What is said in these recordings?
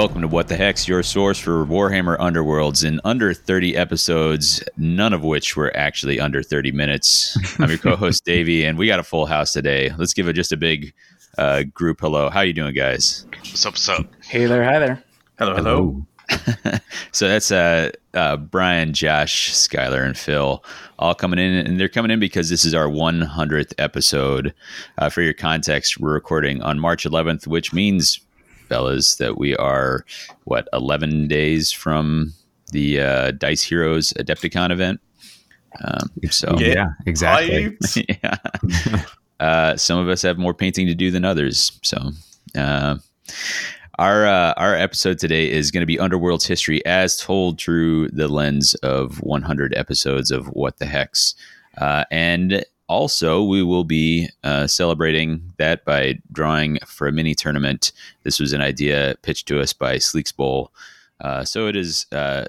Welcome to What the Hex your source for Warhammer Underworlds in under 30 episodes, none of which were actually under 30 minutes. I'm your co-host Davey, and we got a full house today. Let's give it just a big uh, group hello. How you doing, guys? What's up? What's up? Hey there, hi there. Hello, hello. so that's uh, uh, Brian, Josh, Skylar, and Phil all coming in, and they're coming in because this is our 100th episode. Uh, for your context, we're recording on March 11th, which means, fellas, that we are what 11 days from the uh, Dice Heroes Adepticon event. Um, so Yeah. Yeah, exactly. Yeah. uh, some of us have more painting to do than others. So, uh, our uh, our episode today is going to be Underworld's history as told through the lens of 100 episodes of What the Hex, uh, and also we will be uh, celebrating that by drawing for a mini tournament. This was an idea pitched to us by Sleeks Bowl. Uh, so it is uh,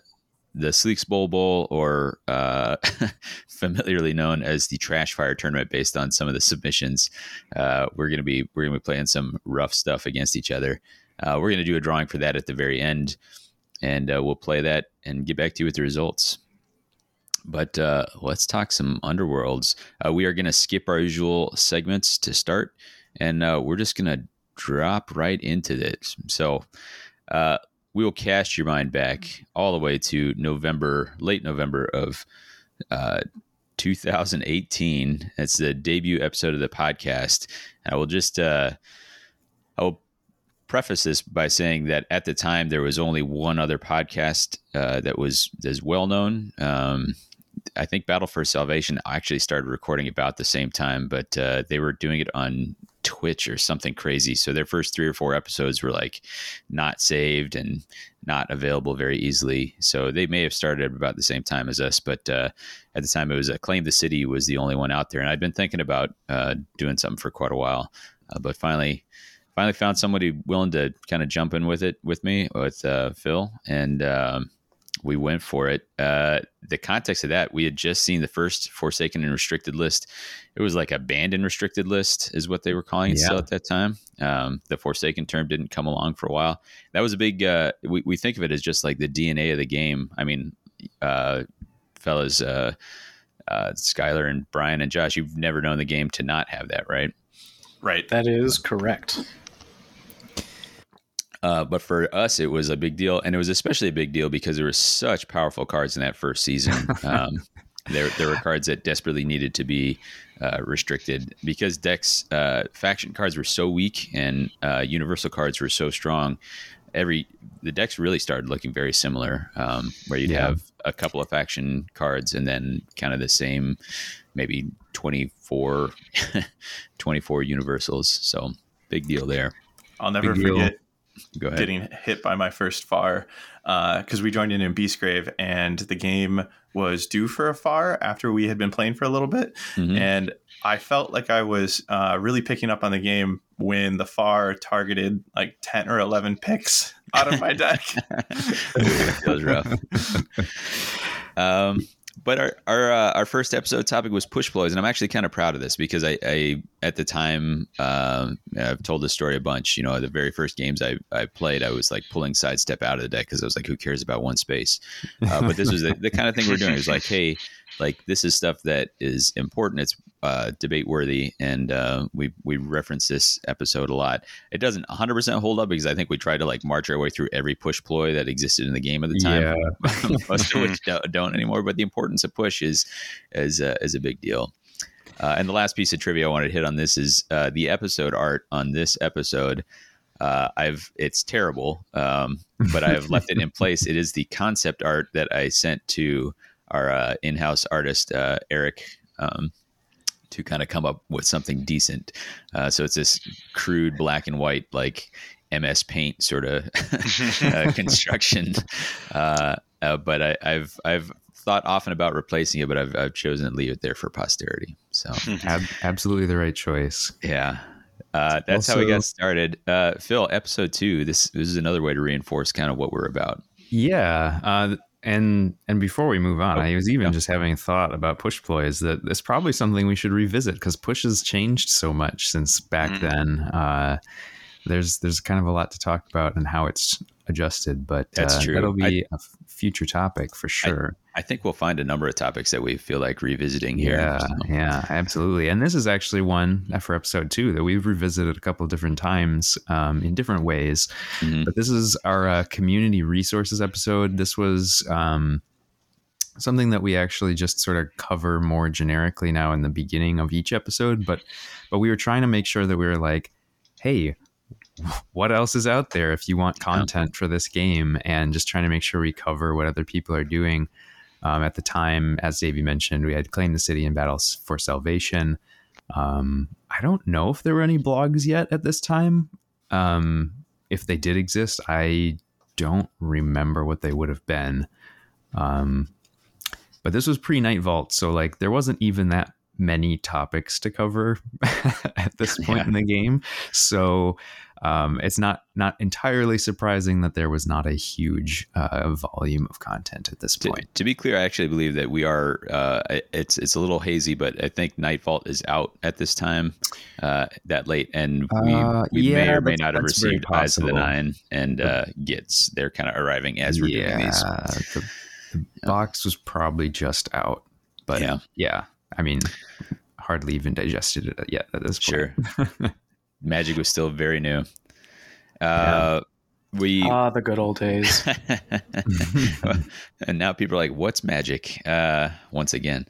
the Sleeks Bowl Bowl, or uh, familiarly known as the Trash Fire Tournament, based on some of the submissions. Uh, we're gonna be we're gonna be playing some rough stuff against each other. Uh, we're gonna do a drawing for that at the very end, and we'll play that and get back to you with the results. But uh, let's talk some underworlds. Uh, we are gonna skip our usual segments to start, and uh, we're just gonna drop right into this. So. Uh, we will cast your mind back all the way to November, late November of uh, 2018. That's the debut episode of the podcast. And I will just, uh, I will preface this by saying that at the time there was only one other podcast uh, that was as well known. Um, I think Battle for Salvation actually started recording about the same time, but uh, they were doing it on Twitch or something crazy. So their first three or four episodes were like not saved and not available very easily. So they may have started about the same time as us, but uh, at the time it was uh, Claim the City was the only one out there, and I'd been thinking about uh, doing something for quite a while, uh, but finally. Finally found somebody willing to kind of jump in with it with me with uh, Phil, and um, we went for it. Uh, the context of that, we had just seen the first Forsaken and Restricted list. It was like a banned and restricted list, is what they were calling it still at that time. Um, the Forsaken term didn't come along for a while. That was a big. Uh, we we think of it as just like the DNA of the game. I mean, uh, fellas, uh, uh, Skylar and Brian and Josh, you've never known the game to not have that, right? Right. That is correct. Uh, but for us, it was a big deal, and it was especially a big deal because there were such powerful cards in that first season. Um, there, there were cards that desperately needed to be uh, restricted because decks uh, faction cards were so weak and uh, universal cards were so strong. Every the decks really started looking very similar, um, where you'd Yeah. have a couple of faction cards and then kind of the same, maybe 24, 24 universals. So big deal there. I'll never Big forget Go ahead. Getting hit by my first FAR because we joined in in Beastgrave and the game was due for a FAR after we had been playing for a little bit. Mhm. And I felt like I was uh, really picking up on the game when the FAR targeted like 10 or 11 picks out of my deck. that was rough. Um, but our our uh, our first episode topic was push blows, and I'm actually kind of proud of this because I, I at the time um, I've told this story a bunch. You know, the very first games I, I played, I was like pulling sidestep out of the deck because I was like, who cares about one space? Uh, but this was the, the kind of thing we're doing. It's like, hey, like this is stuff that is important. It's uh, debate worthy, and uh, we we reference this episode a lot. It doesn't 100 percent hold up because I think we tried to like march our way through every push ploy that existed in the game at the time. Yeah. Most of which don't, don't anymore. But the importance of push is is uh, is a big deal. Uh, and the last piece of trivia I wanted to hit on this is uh, the episode art on this episode. Uh, I've it's terrible, um, but I have left it in place. It is the concept art that I sent to our uh, in-house artist uh, Eric um, to kind of come up with something decent. Uh, so it's this crude black and white like MS Paint sort of uh, construction. Uh, uh, but I, I've I've thought often about replacing it, but I've I've chosen to leave it there for posterity. So Ab- absolutely the right choice. yeah. Uh, that's how we got started. Uh, Phil, episode two. This, this is another way to reinforce kind of what we're about. Yeah. Uh, and and before we move on, Oh, I was even yeah. just having a thought about push ploys that it's probably something we should revisit because push has changed so much since back Mhm. then. Uh, there's there's kind of a lot to talk about and how it's adjusted, but That's uh, true. that'll be a f- future topic for sure. I think we'll find a number of topics that we feel like revisiting here. Yeah, so. yeah, absolutely. And this is actually one uh, for episode two that we've revisited a couple of different times um, in different ways. Mhm. But this is our uh, community resources episode. This was um, something that we actually just sort of cover more generically now in the beginning of each episode. But but we were trying to make sure that we were like, hey. What else is out there if you want content for this game? And just trying to make sure we cover what other people are doing. Um, at the time, as Davey mentioned, we had Claim the City in Battles for Salvation. Um, I don't know if there were any blogs yet at this time. Um, if they did exist, I don't remember what they would have been. Um, but this was pre Night Vault, so like there wasn't even that many topics to cover at this point Yeah. in the game. So um, it's not not entirely surprising that there was not a huge uh, volume of content at this point. to be clear, I actually believe that we are. Uh, it's it's a little hazy, but I think Night Vault is out at this time, uh, that late, and we, Uh, we may or may not have received Eyes of the. Nine and uh, Gitz. They're kind of arriving as we're doing these. the, the box was probably just out, but Yeah. yeah, I mean, hardly even digested it yet at this point. Sure. Magic was still very new. Uh, We Ah, the good old days. and now people are like, "What's magic?" Uh, once again,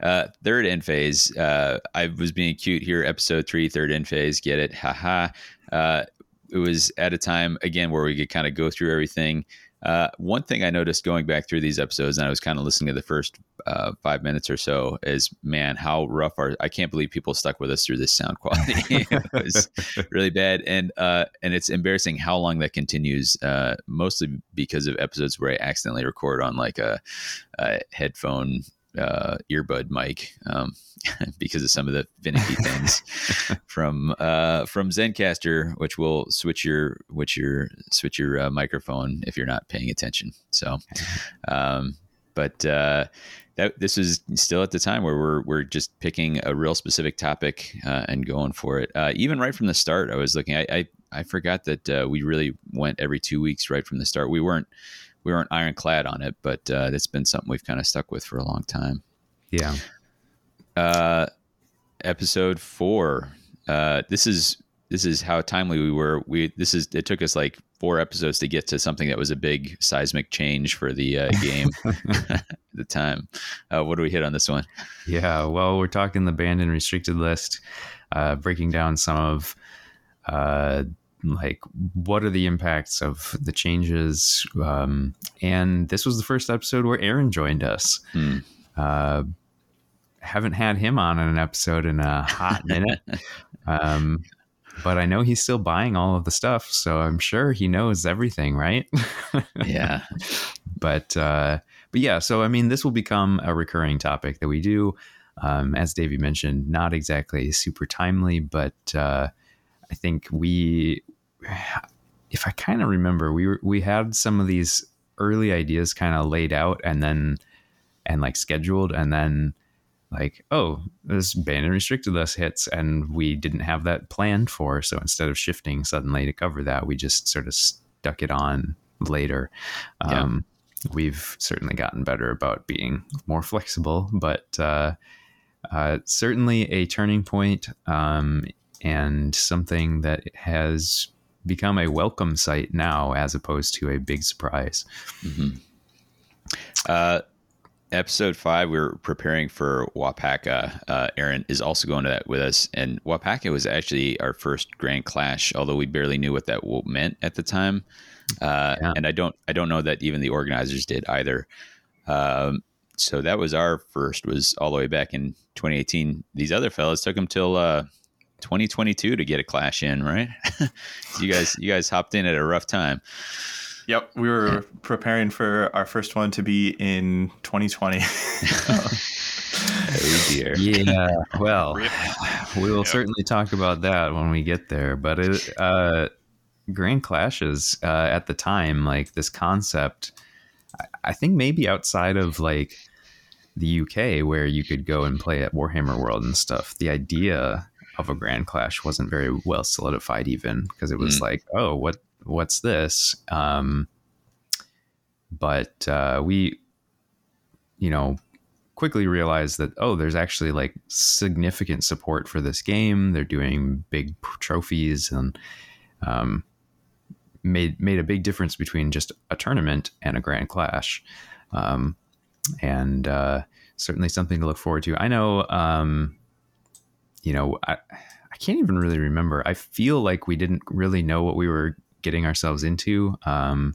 uh, third end phase. Uh, I was being cute here. Episode three, third end phase. Get it? Haha. Uh, it was at a time again where we could kind of go through everything. Uh, one thing I noticed going back through these episodes, and I was kind of listening to the first uh, five minutes or so, is man, how rough are I can't believe people stuck with us through this sound quality. it was really bad, and uh, and it's embarrassing how long that continues. Uh, mostly because of episodes where I accidentally record on like a, a headphone uh, earbud mic um, because of some of the finicky things from uh, from Zencastr, which will switch your which your switch your uh, microphone if you're not paying attention. So, um, but uh, that this is still at the time where we're we're just picking a real specific topic uh, and going for it. Uh, even right from the start, I was looking. I I, I forgot that uh, we really went every two weeks right from the start. We weren't we weren't ironclad on it, but uh, that's been something we've kind of stuck with for a long time. Yeah. Uh, episode four. Uh, this is this is how timely we were. We this is it took us like four episodes to get to something that was a big seismic change for the uh, game at the time. Uh, what do we hit on this one? Yeah, well, we're talking the banned and restricted list, uh, breaking down some of uh, like what are the impacts of the changes. Um, and this was the first episode where Aaron joined us. Hmm. Uh, haven't had him on in an episode in a hot minute. um, but I know he's still buying all of the stuff, so I'm sure he knows everything, right? Yeah, but uh, but yeah, so I mean, this will become a recurring topic that we do. Um, as Davey mentioned, not exactly super timely, but uh, I think we, if I kind of remember, we were, we had some of these early ideas kind of laid out and then and like scheduled, and then like oh this banned and restricted list hits and we didn't have that planned for so instead of shifting suddenly to cover that we just sort of stuck it on later Yeah. um, we've certainly gotten better about being more flexible but uh, uh, certainly a turning point um, and something that has become a welcome sight now as opposed to a big surprise Mhm. Uh, episode five, we are preparing for Waupaca. Uh, Aaron is also going to that with us, and Waupaca was actually our first Grand Clash, although we barely knew what that meant at the time. Uh, Yeah. And I don't, I don't know that even the organizers did either. Um, so that was our first. Was all the way back in 2018. These other fellas took them till uh, 2022 to get a clash in, right? you guys, you guys hopped in at a rough time. Yep, we were preparing for our first one to be in 2020. Oh dear. Yeah, well, Rip. we will Yep. certainly talk about that when we get there. But it, uh, Grand Clashes uh, at the time, like this concept, I- I think maybe outside of like the UK where you could go and play at Warhammer World and stuff, the idea of a Grand Clash wasn't very well solidified, even because it was Mm. like, oh, what what's this? Um, but uh, we, you know, quickly realized that oh, there's actually like significant support for this game. They're doing big trophies and um, made made a big difference between just a tournament and a grand clash, um, and uh, certainly something to look forward to. I know, um, you know, I I can't even really remember. I feel like we didn't really know what we were getting ourselves into um,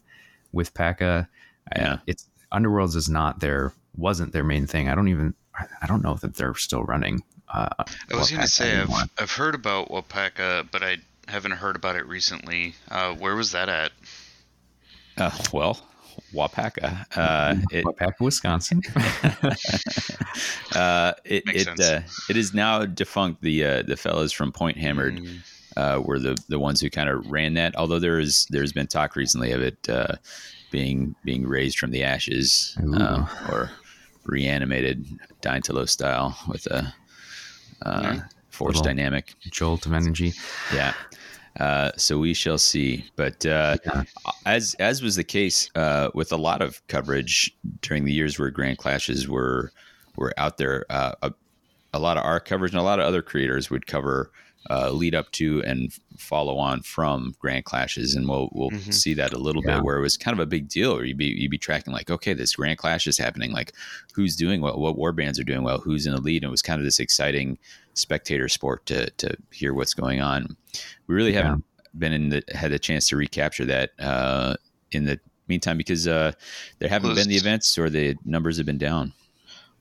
with Paka. Yeah. I, it's Underworlds is not their wasn't their main thing. I don't even I don't know that they're still running. Uh, I was going to say I've. I've heard about Waupaca, but I haven't heard about it recently. Uh, where was that at? Uh, well, Waupaca. Uh, it, Waupaca, Wisconsin. uh, it it uh, it is now defunct. The uh, the fellas from Point Hammered Mm, uh, were the the ones who kind of ran that. Although there is there's been talk recently of it uh, being being raised from the ashes uh, or reanimated, dying to low style with a uh, Yeah. force dynamic. Jolt of energy. Yeah. Uh, so we shall see. But uh, Yeah. as as was the case uh, with a lot of coverage during the years where Grand Clashes were were out there, uh, a, a lot of our coverage and a lot of other creators would cover uh, lead up to and follow on from Grand Clashes, and we'll we'll Mhm. see that a little Yeah. bit where it was kind of a big deal. Or you'd be you'd be tracking like, okay, this Grand Clash is happening. Like, who's doing well? What war bands are doing well? Who's in the lead? And it was kind of this exciting spectator sport to to hear what's going on. We really Yeah. haven't been in the had a chance to recapture that uh, in the meantime because uh, there haven't Well, been the events or the numbers have been down.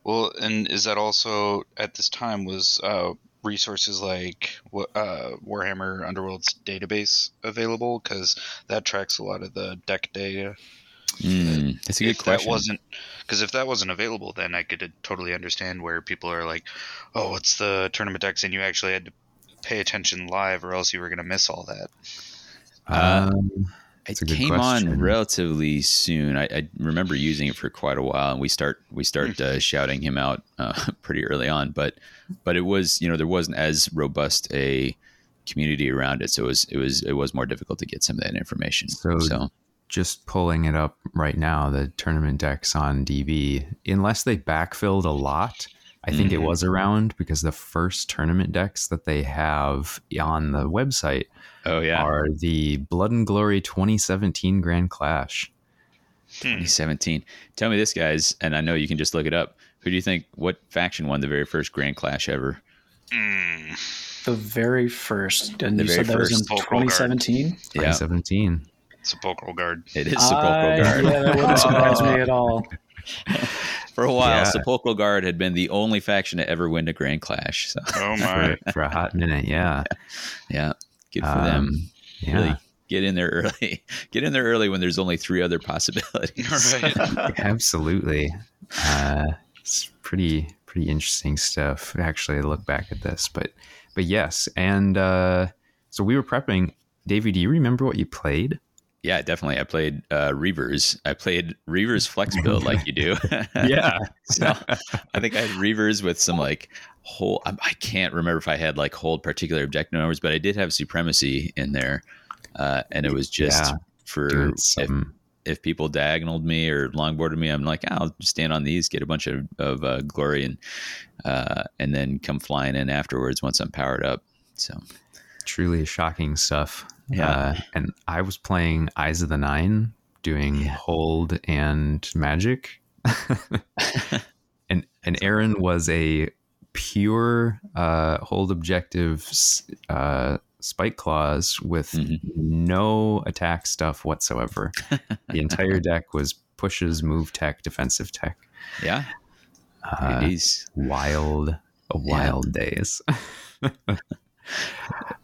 Well, and is that also at this time was uh, resources like uh, Warhammer Underworld's database available? Because that tracks a lot of the deck data. Mm, that's a good if question. that wasn't, because if that wasn't available, then I could totally understand where people are like, "Oh, what's the tournament decks?" And you actually had to pay attention live, or else you were going to miss all that. Uh, Um, It That's a good came on relatively soon. I, I remember using it for quite a while, and we start we start uh, shouting him out uh, pretty early on. But but it was you know there wasn't as robust a community around it, so it was it was it was more difficult to get some of that information. So- So, just pulling it up right now, the tournament decks on DB, unless they backfilled a lot, I think it Mhm. was around because the first tournament decks that they have on the website oh yeah, are the Blood and Glory 2017 Grand Clash. 2017. Tell me this, guys, and I know you can just look it up. Who do you think? What faction won the very first Grand Clash ever? Mm, The very first, and The you said that was in first 2017. Yeah, 2017. Sepulchral Guard. it is Sepulchral Uh, Guard. Yeah, that wouldn't surprise me at all. For a while, Yeah. Sepulchral Guard had been the only faction to ever win a Grand Clash. So Oh my! For, for a hot minute, yeah. yeah, good for them. Um, Yeah. Really get in there early. Get in there early when there's only three other possibilities. right. Absolutely. Uh, it's pretty pretty interesting stuff. Actually, I look back at this, but but yes, and uh, so we were prepping. Davey, do you remember what you played? Yeah, definitely. I played uh, Reavers. I played Reavers Flex build like you do. Yeah. so I think I had Reavers with some like whole. I, I can't remember if I had like hold particular objective numbers, but I did have Supremacy in there, uh, and it was just Yeah, for if, if people diagonaled me or longboarded me, I'm like, "Ah, I'll stand on these, get a bunch of, of uh, glory, and uh, and then come flying in afterwards once I'm powered up. So truly shocking stuff. Yeah. Uh, and I was playing Eyes of the Nine, doing hold and magic. and and Aaron was a pure uh, hold objective uh, spike claws with Mhm. no attack stuff whatsoever. the entire deck was pushes, move tech, defensive tech. yeah, Uh, it is. wild, Yeah. wild days.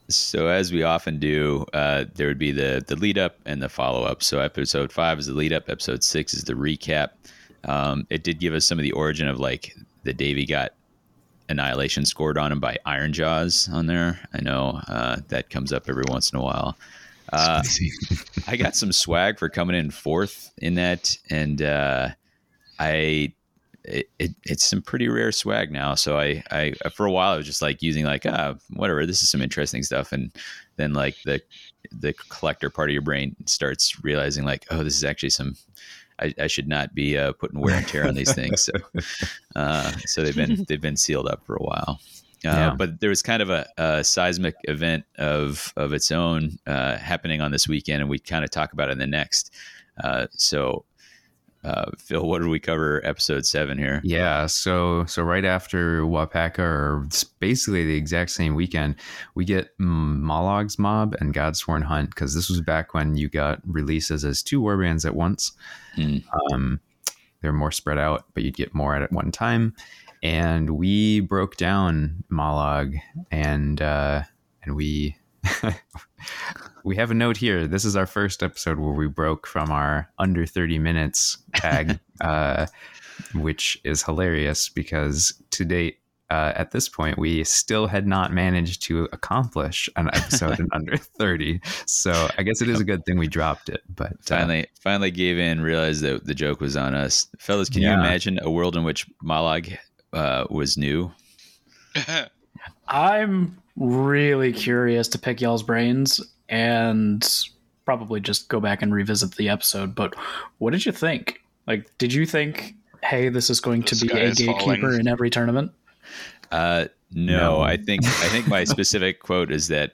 So as we often do, uh, there would be the the lead up and the follow up. So episode five is the lead up. Episode six is the recap. Um, it did give us some of the origin of like the Davey got annihilation scored on him by Iron Jaws on there. I know uh, that comes up every once in a while. Uh, I got some swag for coming in fourth in that, and uh, I it, it, it's some pretty rare swag now. So I, I for a while I was just like using like ah whatever this is some interesting stuff, and then like the the collector part of your brain starts realizing like, oh, this is actually some. I, I should not be uh, putting wear and tear on these things. So, uh, so they've been they've been sealed up for a while. Uh, Yeah. But there was kind of a, a seismic event of of its own uh, happening on this weekend, and we kind of talk about it in the next. Uh, so, uh, Phil, what did we cover? Episode seven here. Yeah, so so right after Waupaca, or it's basically the exact same weekend, we get Mollog's Mob and Godsworn Hunt because this was back when you got releases as two warbands at once. Hmm. Um, they're more spread out, but you'd get more at one time. And we broke down Mollog, and uh, and we we have a note here. This is our first episode where we broke from our under 30 minutes tag, uh, which is hilarious because to date, uh, at this point, we still had not managed to accomplish an episode in under 30. So I guess it is a good thing we dropped it. But uh, Finally, finally gave in, realized that the joke was on us, fellas. Can you imagine a world in which Mollog uh, was new? I'm really curious to pick y'all's brains and probably just go back and revisit the episode. But what did you think? Like, did you think, hey, this is going The to be a gatekeeper falling. in every tournament? Uh, no, No. I think I think my specific quote is that,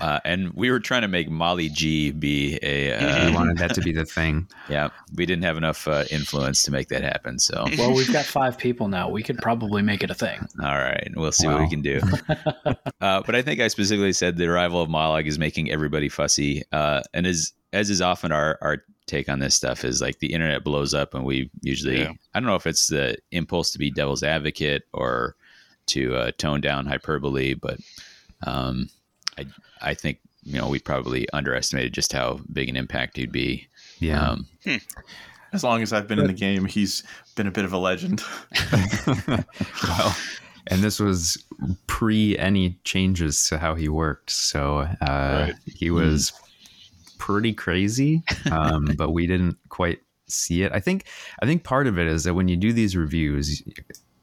uh, and we were trying to make Molly G be a. we Uh, wanted that to be the thing. yeah, we didn't have enough uh, influence to make that happen. So, Well, we've got five people now. We could probably make it a thing. all right, we'll see what we can do. uh, but I think I specifically said the arrival of Mollog is making everybody fussy, uh, and as as is often our our take on this stuff is like the internet blows up, and we usually Yeah. I don't know if it's the impulse to be devil's advocate or to uh, tone down hyperbole, but um, I I think you know we probably underestimated just how big an impact he'd be. Yeah. Um, As long as I've been in the game, he's been a bit of a legend. well, and this was pre any changes to how he worked. So uh, Right. he was pretty crazy, um, but we didn't quite see it. I think I think part of it is that when you do these reviews,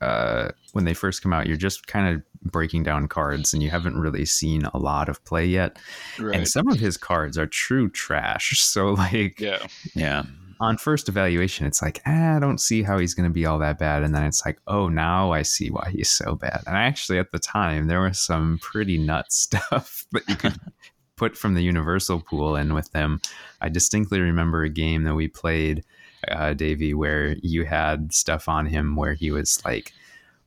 uh, when they first come out, you're just kind of breaking down cards, and you haven't really seen a lot of play yet. right. And some of his cards are true trash. So like yeah. yeah, on first evaluation, it's like, ah, I don't see how he's going to be all that bad. And then it's like, oh, now I see why he's so bad. And actually, at the time, there was some pretty nuts stuff that you could put from the universal pool in with him. I distinctly remember a game that we played, uh, Davey, where you had stuff on him where he was like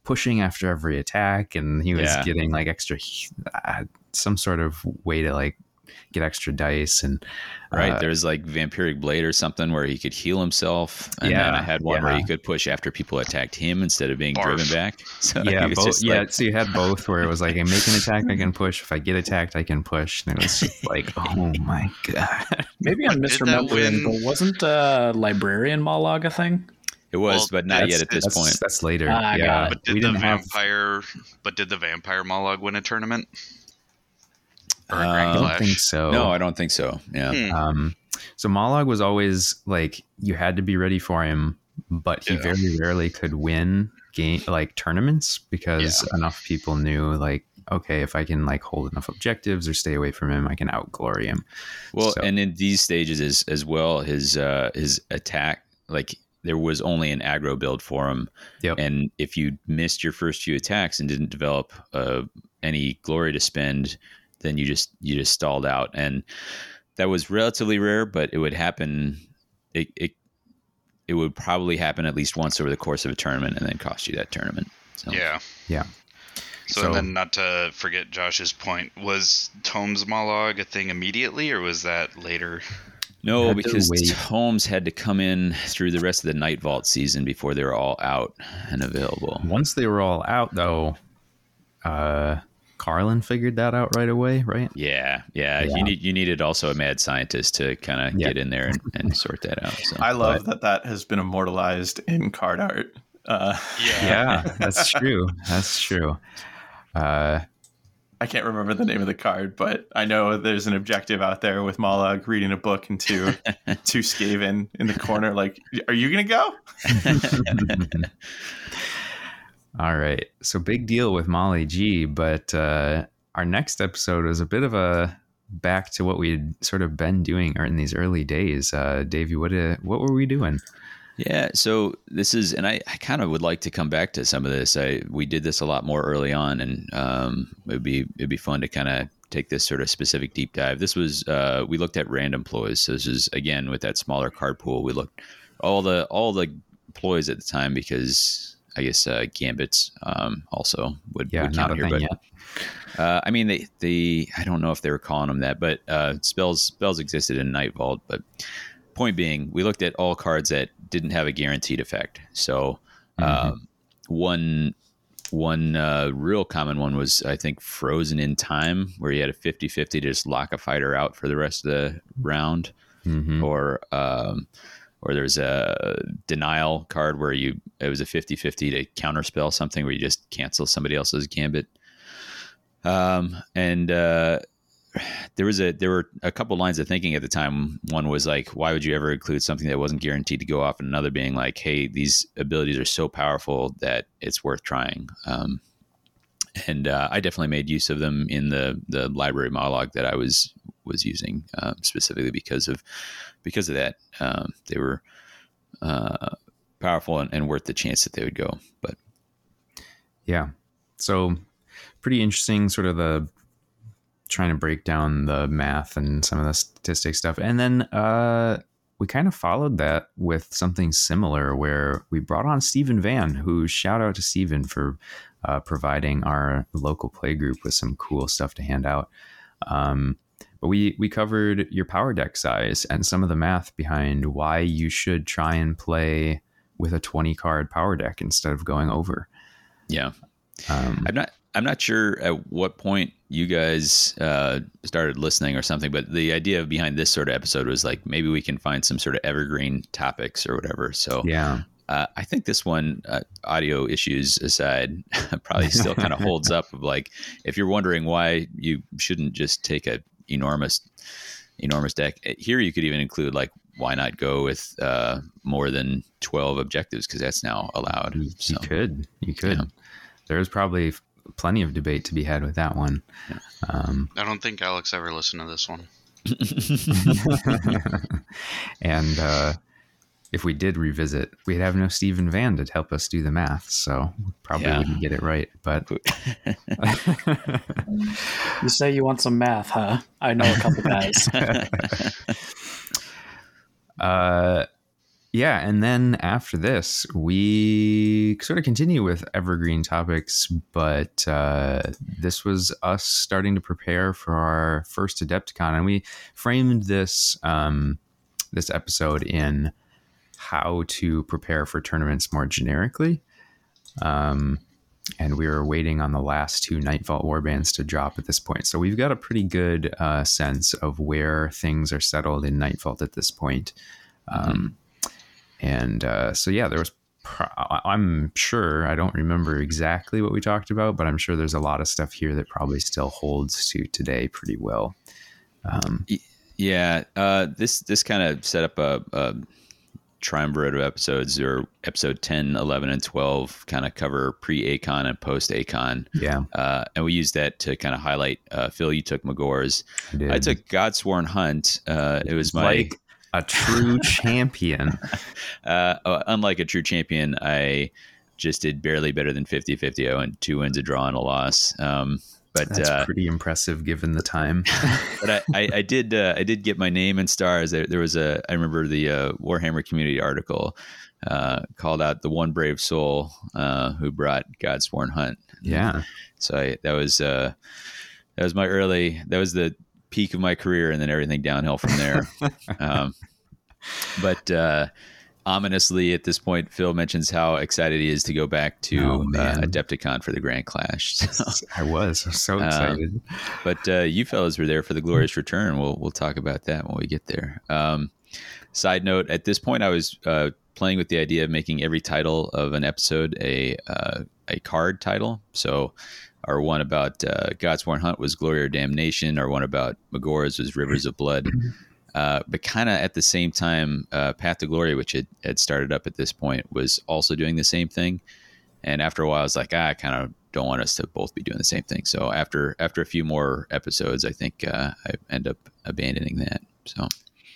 pushing after every attack and he was Yeah. getting like extra, uh, some sort of way to like get extra dice and right. uh, There's like vampiric blade or something where he could heal himself, and then Yeah, I had one where he could push after people attacked him instead of being Barf. driven back. So yeah, both, just yeah. like- so you had both, where it was like, I make an attack, I can push. If I get attacked, I can push. And it was just like, oh my god. Maybe I'm Did that misremembering, but wasn't uh, librarian Mollog a thing? it was, Well, but not yet at this that's, point. That's later. Ah, yeah. But did we the didn't have. vampire? But did the vampire Mollog win a tournament? Or Uh, I don't Clash? think so. No, I don't think so. Yeah. Hmm. Um, so Mollog was always like you had to be ready for him, but he Yeah. very rarely could win game like tournaments because enough people knew like okay if I can like hold enough objectives or stay away from him I can outglory him. Well, So- and in these stages as as well, his uh, his attack like there was only an aggro build for him, Yep. and if you missed your first few attacks and didn't develop uh, any glory to spend, then you just you just stalled out, and that was relatively rare, but it would happen. It it it would probably happen at least once over the course of a tournament, and then cost you that tournament. So Yeah. Yeah. So, So- and then not to forget Josh's point, was Tomes Mollog a thing immediately, or was that later? No, Had to because wait. Holmes had to come in through the rest of the Night Vault season before they were all out and available. Once they were all out, though, uh, Carlin figured that out right away, right? Yeah, yeah. Yeah. You need you needed also a mad scientist to kind of Yeah. get in there and, and sort that out. So I love that that has been immortalized in card art. Uh, Yeah, that's true. That's true. Uh, I can't remember the name of the card, but I know there's an objective out there with Mollog reading a book and two, two Skaven in the corner. Like, are you gonna go? all right. So big deal with Molly G, but uh, our next episode is a bit of a back to what we'd sort of been doing or in these early days. Uh, Davey, what uh, what were we doing? Yeah, so this is, and I, I kind of would like to come back to some of this. I we did this a lot more early on, and um, it'd be it'd be fun to kind of take this sort of specific deep dive. This was uh, we looked at random ploys. So this is again with that smaller card pool. We looked all the all the ploys at the time because I guess uh, gambits um, also would, Yeah, would not count here. But uh, I mean, they, they I don't know if they were calling them that, but uh, spells spells existed in Night Vault. But point being, we looked at all cards that didn't have a guaranteed effect. So um, one one uh, real common one was I think Frozen in Time, where you had a 50-50 to just lock a fighter out for the rest of the round Mhm. or um, or there's a denial card where you it was a 50-50 to counterspell something where you just cancel somebody else's gambit. Um, and uh, there was a there were a couple lines of thinking at the time. One was like why would you ever include something that wasn't guaranteed to go off? And another being like hey these abilities are so powerful that it's worth trying. Um, and uh, I definitely made use of them in the the library monologue that I was was using um, specifically because of because of that. Um, they were uh, powerful and, and worth the chance that they would go. But Yeah. So pretty interesting sort of the trying to break down the math and some of the statistic stuff. And then uh we kind of followed that with something similar where we brought on Stephen Van, who shout out to Stephen for uh, providing our local play group with some cool stuff to hand out. Um, but we we covered your power deck size and some of the math behind why you should try and play with a 20 card power deck instead of going over. yeah, Um, I'm not I'm not sure at what point you guys uh, started listening or something, but the idea behind this sort of episode was like maybe we can find some sort of evergreen topics or whatever. So yeah. Uh, I think this one, uh, audio issues aside, probably still kind of holds up. Of like, if you're wondering why you shouldn't just take a enormous, enormous deck here, you could even include like, why not go with uh, more than twelve objectives because that's now allowed. You, So you could. You could. Yeah. There's probably plenty of debate to be had with that one. Um, I don't think Alex ever listened to this one. and uh, if we did revisit, we'd have no Stephen Van to help us do the math, so probably Yeah. wouldn't get it right. But You say you want some math, huh? I know a couple guys. uh, yeah, and then after this, we sort of continue with evergreen topics, but uh, this was us starting to prepare for our first Adepticon, and we framed this um, this episode in how to prepare for tournaments more generically. Um, and we were waiting on the last two Night Vault warbands to drop at this point. So we've got a pretty good uh, sense of where things are settled in Night Vault at this point. Um, And uh, so, yeah, there was. Pro- I'm sure I don't remember exactly what we talked about, but I'm sure there's a lot of stuff here that probably still holds to today pretty well. Um, Yeah, uh, this this kind of set up a, a triumvirate of episodes, or episode 10, 11, and 12 kind of cover pre Acon and post Acon. yeah, Uh, and we used that to kind of highlight. Uh, Phil, you took Magore's. I. I took Godsworn Hunt. Uh, it was my. like a true champion. Uh, uh, unlike a true champion, I just did barely better than 50 50. I went two wins, a draw, and a loss. Um, but That's uh, pretty impressive given the time. but I, I, I did uh, I did get my name and stars. There, there was a I remember the uh, Warhammer community article uh, called out the one brave soul uh, who brought Godsworn Hunt. yeah. So I, that was uh, that was my early that was the peak of my career, and then everything downhill from there. um, but uh, ominously, at this point, Phil mentions how excited he is to go back to Oh, uh. Adepticon for the Grand Clash. So, I was so Um, excited. but uh, you fellas were there for the glorious return. We'll we'll talk about that when we get there. Um, side note: At this point, I was uh, playing with the idea of making every title of an episode a uh, a card title. So, our one about uh, Godsworn Hunt was Glory or Damnation. Our one about Magore's was Rivers of Blood. Uh, but kind of at the same time, uh, Path to Glory, which had, had started up at this point, was also doing the same thing. And after a while, I was like, ah, I kind of don't want us to both be doing the same thing. So after after a few more episodes, I think uh, I end up abandoning that. So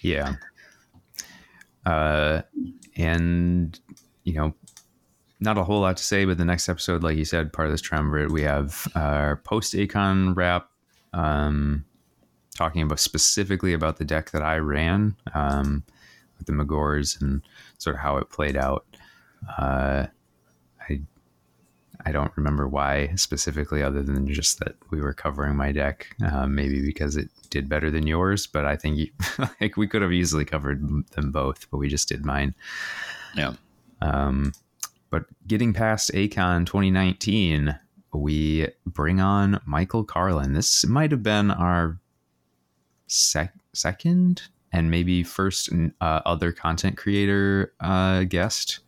Yeah. Uh, and you know, not a whole lot to say, but the next episode, like you said, part of this triumvirate, we have our post Acon wrap, um, talking about specifically about the deck that I ran, um, with the Magores and sort of how it played out. Uh, I I don't remember why specifically, other than just that we were covering my deck. Uh, maybe because it did better than yours, but I think you, like we could have easily covered them both, but we just did mine. yeah, Um, but getting past Acon 2019, we bring on Michael Carlin. This might have been our sec- second and maybe first uh, other content creator uh, guest.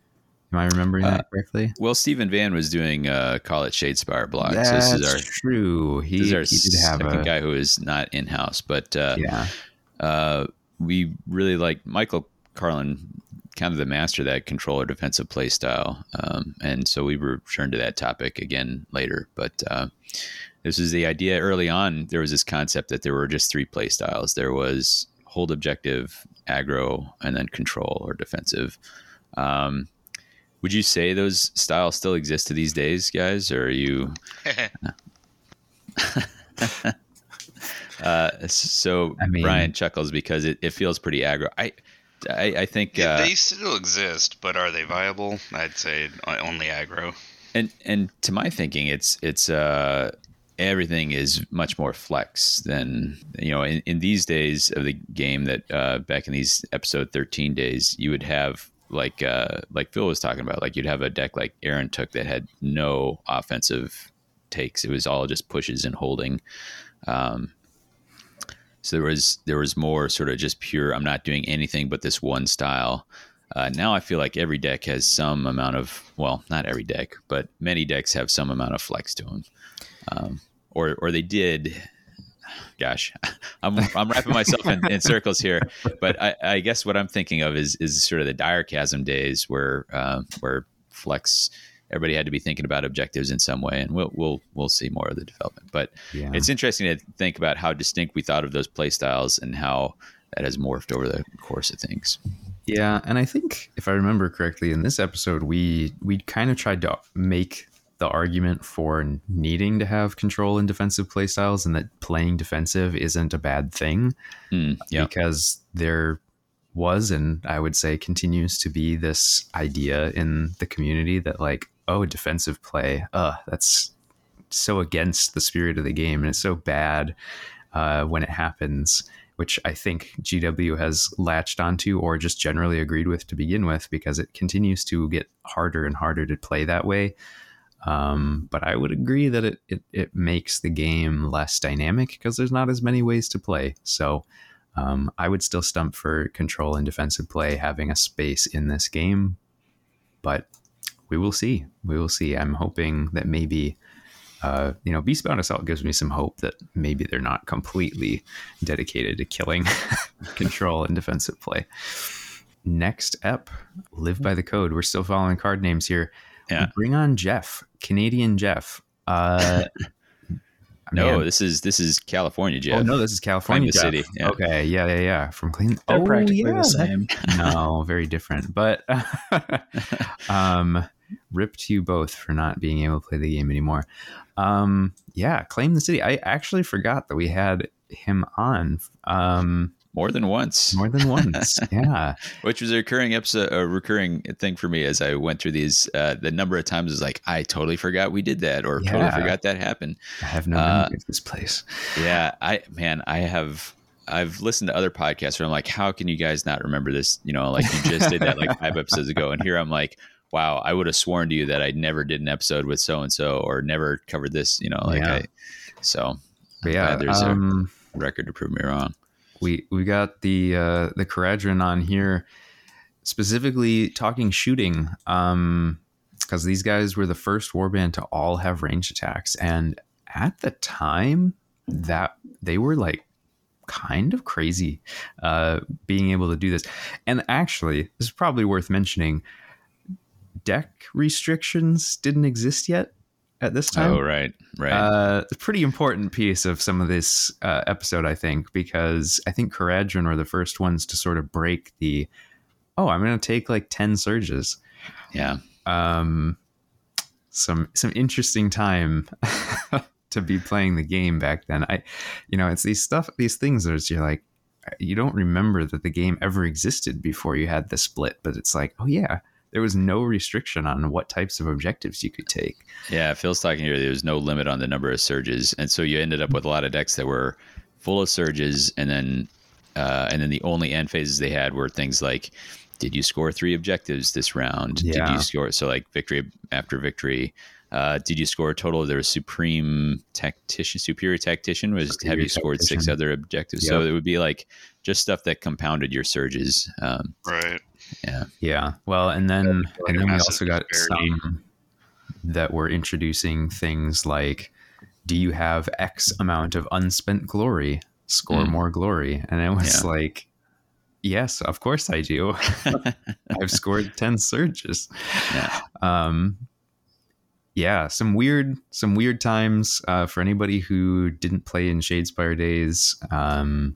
Am I remembering Uh, that correctly? well, Stephen Van was doing uh, call it Shadespire blog. so this is our true. He, this is our he did have second a guy who is not in house, but uh, yeah. uh, we really like Michael Carlin, kind of the master of that controller defensive play style. Um, and so we returned to that topic again later. But uh, this is the idea early on. There was this concept that there were just three play styles there was hold objective, aggro, and then control or defensive. Um, would you say those styles still exist to these days, guys? Or are you Uh, so I mean- Brian chuckles because it, it feels pretty aggro. I, I, I think, Yeah, uh, they still exist, but are they viable? I'd say only aggro. and and to my thinking, it's it's uh, everything is much more flex than you know in, in these days of the game that uh, back in these episode thirteen days you would have like uh, like Phil was talking about like you'd have a deck like Aaron took that had no offensive takes. It was all just pushes and holding. Um, so there was there was more sort of just pure. I'm not doing anything but this one style. Uh, now I feel like every deck has some amount of well, not every deck, but many decks have some amount of flex to them, um, or or they did. Gosh, I'm I'm wrapping myself in, in circles here, but I, I guess what I'm thinking of is is sort of the dire chasm days where uh, where flex everybody had to be thinking about objectives in some way, and we'll we'll we'll see more of the development. But Yeah. it's interesting to think about how distinct we thought of those play styles and how that has morphed over the course of things. Yeah, and I think if I remember correctly, in this episode, we we kind of tried to make the argument for needing to have control in defensive playstyles, and that playing defensive isn't a bad thing Mm, yeah, because there was, and I would say continues to be, this idea in the community that like, oh, defensive play, uh, that's so against the spirit of the game, and it's so bad uh, when it happens which I think GW has latched onto or just generally agreed with to begin with because it continues to get harder and harder to play that way. Um, but I would agree that it, it, it makes the game less dynamic because there's not as many ways to play. So um, I would still stump for control and defensive play having a space in this game. But we will see. We will see. I'm hoping that maybe uh, you know, Beastbound Assault gives me some hope that maybe they're not completely dedicated to killing control and defensive play. Next up, Live by the Code. We're still following card names here. Yeah. Bring on Jeff, Canadian Jeff. Uh, no, this is this is California, Jeff. Oh no, this is California Jeff. city, yeah. Okay, yeah, yeah, yeah. From Clean. They're oh, practically yeah, the same. no, very different. But um, rip to you both for not being able to play the game anymore. Um, yeah, claim the city. I actually forgot that we had him on um, More than once, more than once. yeah, which was a recurring episode, a recurring thing for me as I went through these. Uh, the number of times is like, I totally forgot we did that, or totally forgot that happened. I have no Uh, memory of this place. Yeah, I man, I have. I've listened to other podcasts where I'm like, how can you guys not remember this? You know, like you just did that like five episodes ago, and here I'm like, wow, I would have sworn to you that I never did an episode with so and so, or never covered this. You know, like Yeah. I. So But yeah, there's a- um, record to prove me wrong. We we got the uh, the Kharadron on here, specifically talking shooting, um, because these guys were the first warband to all have range attacks, and at the time that they were like kind of crazy, uh, being able to do this. And actually, this is probably worth mentioning. Deck restrictions didn't exist yet. At this time. Oh, right, right. Uh, a pretty important piece of some of this uh, episode, I think, because I think Kharadron were the first ones to sort of break the, oh, I'm going to take like 10 surges. yeah, Um, some some interesting time to be playing the game back then. I, you know, it's these stuff, these things that you're like, you don't remember that the game ever existed before you had the split, but it's like, oh yeah, there was no restriction on what types of objectives you could take. yeah. Phil's talking here. There was no limit on the number of surges, and so you ended up with a lot of decks that were full of surges, and then uh, and then the only end phases they had were things like, did you score three objectives this round? Did you score so like victory after victory? Uh, did you score a total? There was supreme tactician, superior tactician was have Superior you scored six other objectives? So it would be like just stuff that compounded your surges. Um, Right. Yeah. Yeah. Well, and then like and then we also got disparity. some that were introducing things like, do you have X amount of unspent glory? Score Mm. more glory, and it was Yeah. like, yes, of course I do. I've scored ten surges. Yeah. Um, yeah, some weird, some weird times uh, for anybody who didn't play in Shadespire days. Um,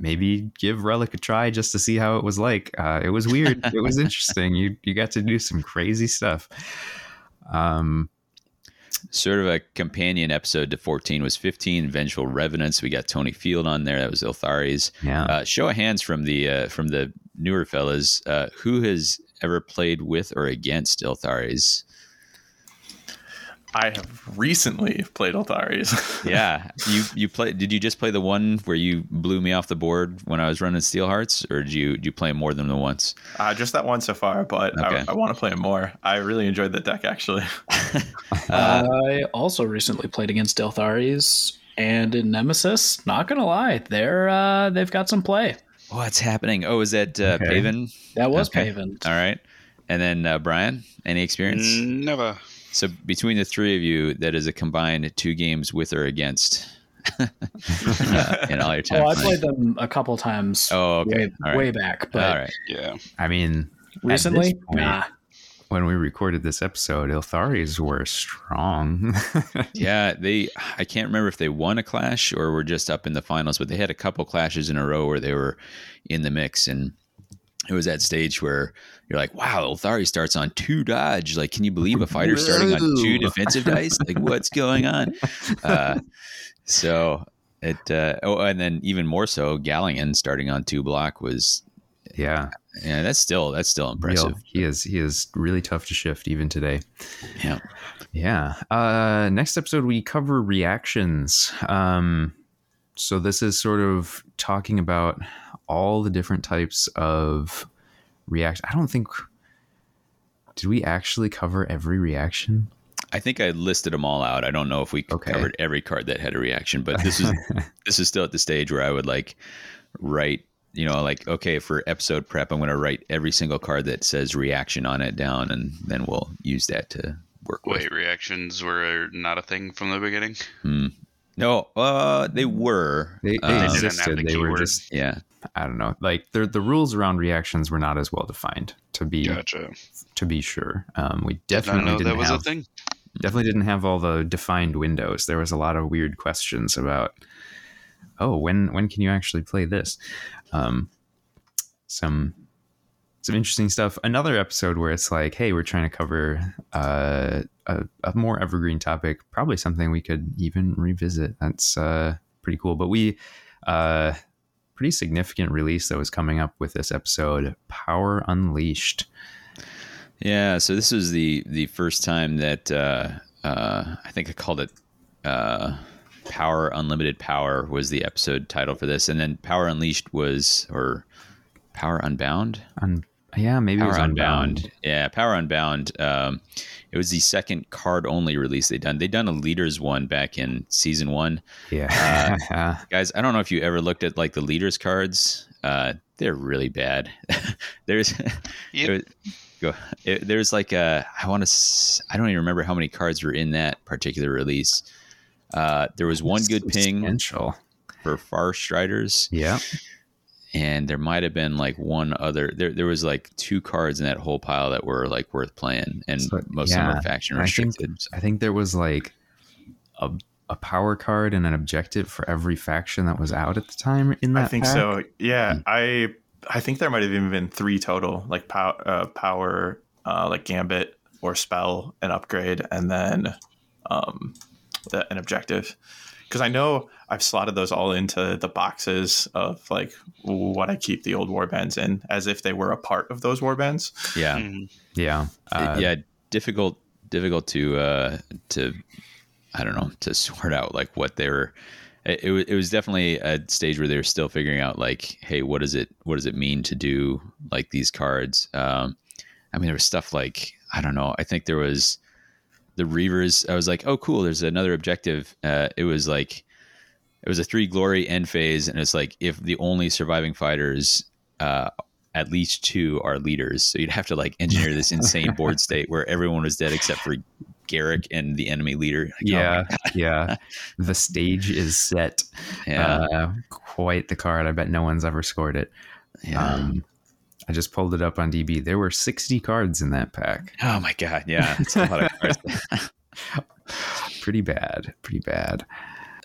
maybe give Relic a try just to see how it was like. Uh, it was weird. it was interesting. You you got to do some crazy stuff. Um, sort of a companion episode to 14 was 15 vengeful revenants we got tony field on there that was Ylthari's yeah. uh, show of hands from the uh, from the newer fellas uh, who has ever played with or against Ylthari's I have recently played Ylthari's. yeah you you play did you just play the one where you blew me off the board when i was running steel hearts or did you did you play more than the once uh, just that one so far, but Okay. I, I want to play more. I really enjoyed the deck actually. uh, I also recently played against Deltharis and in Nemesis. Not gonna lie, they're uh, they've got some play. what's happening oh is that uh, Okay. paven That was Okay. Paven. all right and then uh, brian any experience Never. So between the three of you, that is a combined two games with or against uh, in all your time. Oh, I played them a couple times. Oh, okay. way, All right. way back, but all right. Yeah. I mean, recently, point- nah. when we recorded this episode, Ylthari's were strong. Yeah, they. I can't remember if they won a clash or were just up in the finals, but they had a couple clashes in a row where they were in the mix, and it was that stage where you're like, "Wow, Ylthari starts on two dodge. Like, can you believe a fighter starting on two defensive dice? Like, what's going on?" Uh, so it. Uh, oh, and then even more so, Gallion starting on two block was. yeah. Yeah, that's still that's still impressive. He is he is really tough to shift even today. Yeah. Yeah. Uh, next episode we cover reactions. Um, so this is sort of talking about all the different types of react. I don't think did we actually cover every reaction? I think I listed them all out. I don't know if we Okay. covered every card that had a reaction, but this is this is still at the stage where I would like write, you know, like okay, for episode prep, I'm going to write every single card that says reaction on it down, and then we'll use that to work with. Wait, reactions were not a thing from the beginning. Hmm. No, uh, they were. They, they Um, didn't have existed. the They were just yeah, I don't know. Like the the rules around reactions were not as well defined. To be Gotcha. to be sure, um, we definitely know didn't that was have a thing. definitely didn't have all the defined windows. There was a lot of weird questions about, oh, when when can you actually play this? Um, some some interesting stuff. Another episode where it's like, hey, we're trying to cover uh, a, a more evergreen topic, probably something we could even revisit. That's uh, pretty cool. But we uh, pretty significant release that was coming up with this episode, Power Unleashed. yeah. So this was the the first time that uh, uh, I think I called it. Uh, Power Unlimited Power was the episode title for this, and then Power Unleashed was or Power Unbound. Un- yeah, maybe it was Power Unbound. Unbound. Yeah, Power Unbound. Um, it was the second card only release they done. They done a leaders one back in season one. Yeah. Guys, I don't know if you ever looked at like the leaders cards. Uh, they're really bad. there's Yeah. there- go. It, there's like a I want to I don't even remember how many cards were in that particular release. Uh, there was one good ping for Far Striders, Yeah. And there might have been like one other. There there was like two cards in that whole pile that were like worth playing, and So, most of them yeah, were faction I think- restricted. I think there was like a, a power card and an objective for every faction that was out at the time in that I think pack. so. Yeah, I I think there might have even been three total, like pow- uh, power, uh, like gambit or spell, and upgrade, and then um, the, an objective. Because I know I've slotted those all into the boxes of like what I keep the old warbands in, as if they were a part of those warbands. Yeah, Mhm. Yeah. Uh, yeah, difficult difficult to uh, to I don't know to sort out like what they were. It, it, wa- it was definitely a stage where they were still figuring out like, hey, what does it what does it mean to do like these cards? Um, I mean, there was stuff like I don't know. I think there was the Reavers. I was like, oh, cool. There's another objective. Uh, it was like it was a three glory end phase, and it's like if the only surviving fighters. Uh, at least two are leaders. So you'd have to like engineer this insane board state where everyone was dead except for Garrek and the enemy leader. Like, oh yeah, yeah. The stage is set. Yeah. Uh, quite the card. I bet no one's ever scored it. yeah. Um, I just pulled it up on DB. There were 60 cards in that pack. oh my god. Yeah. It's a lot of cards. Pretty bad. Pretty bad.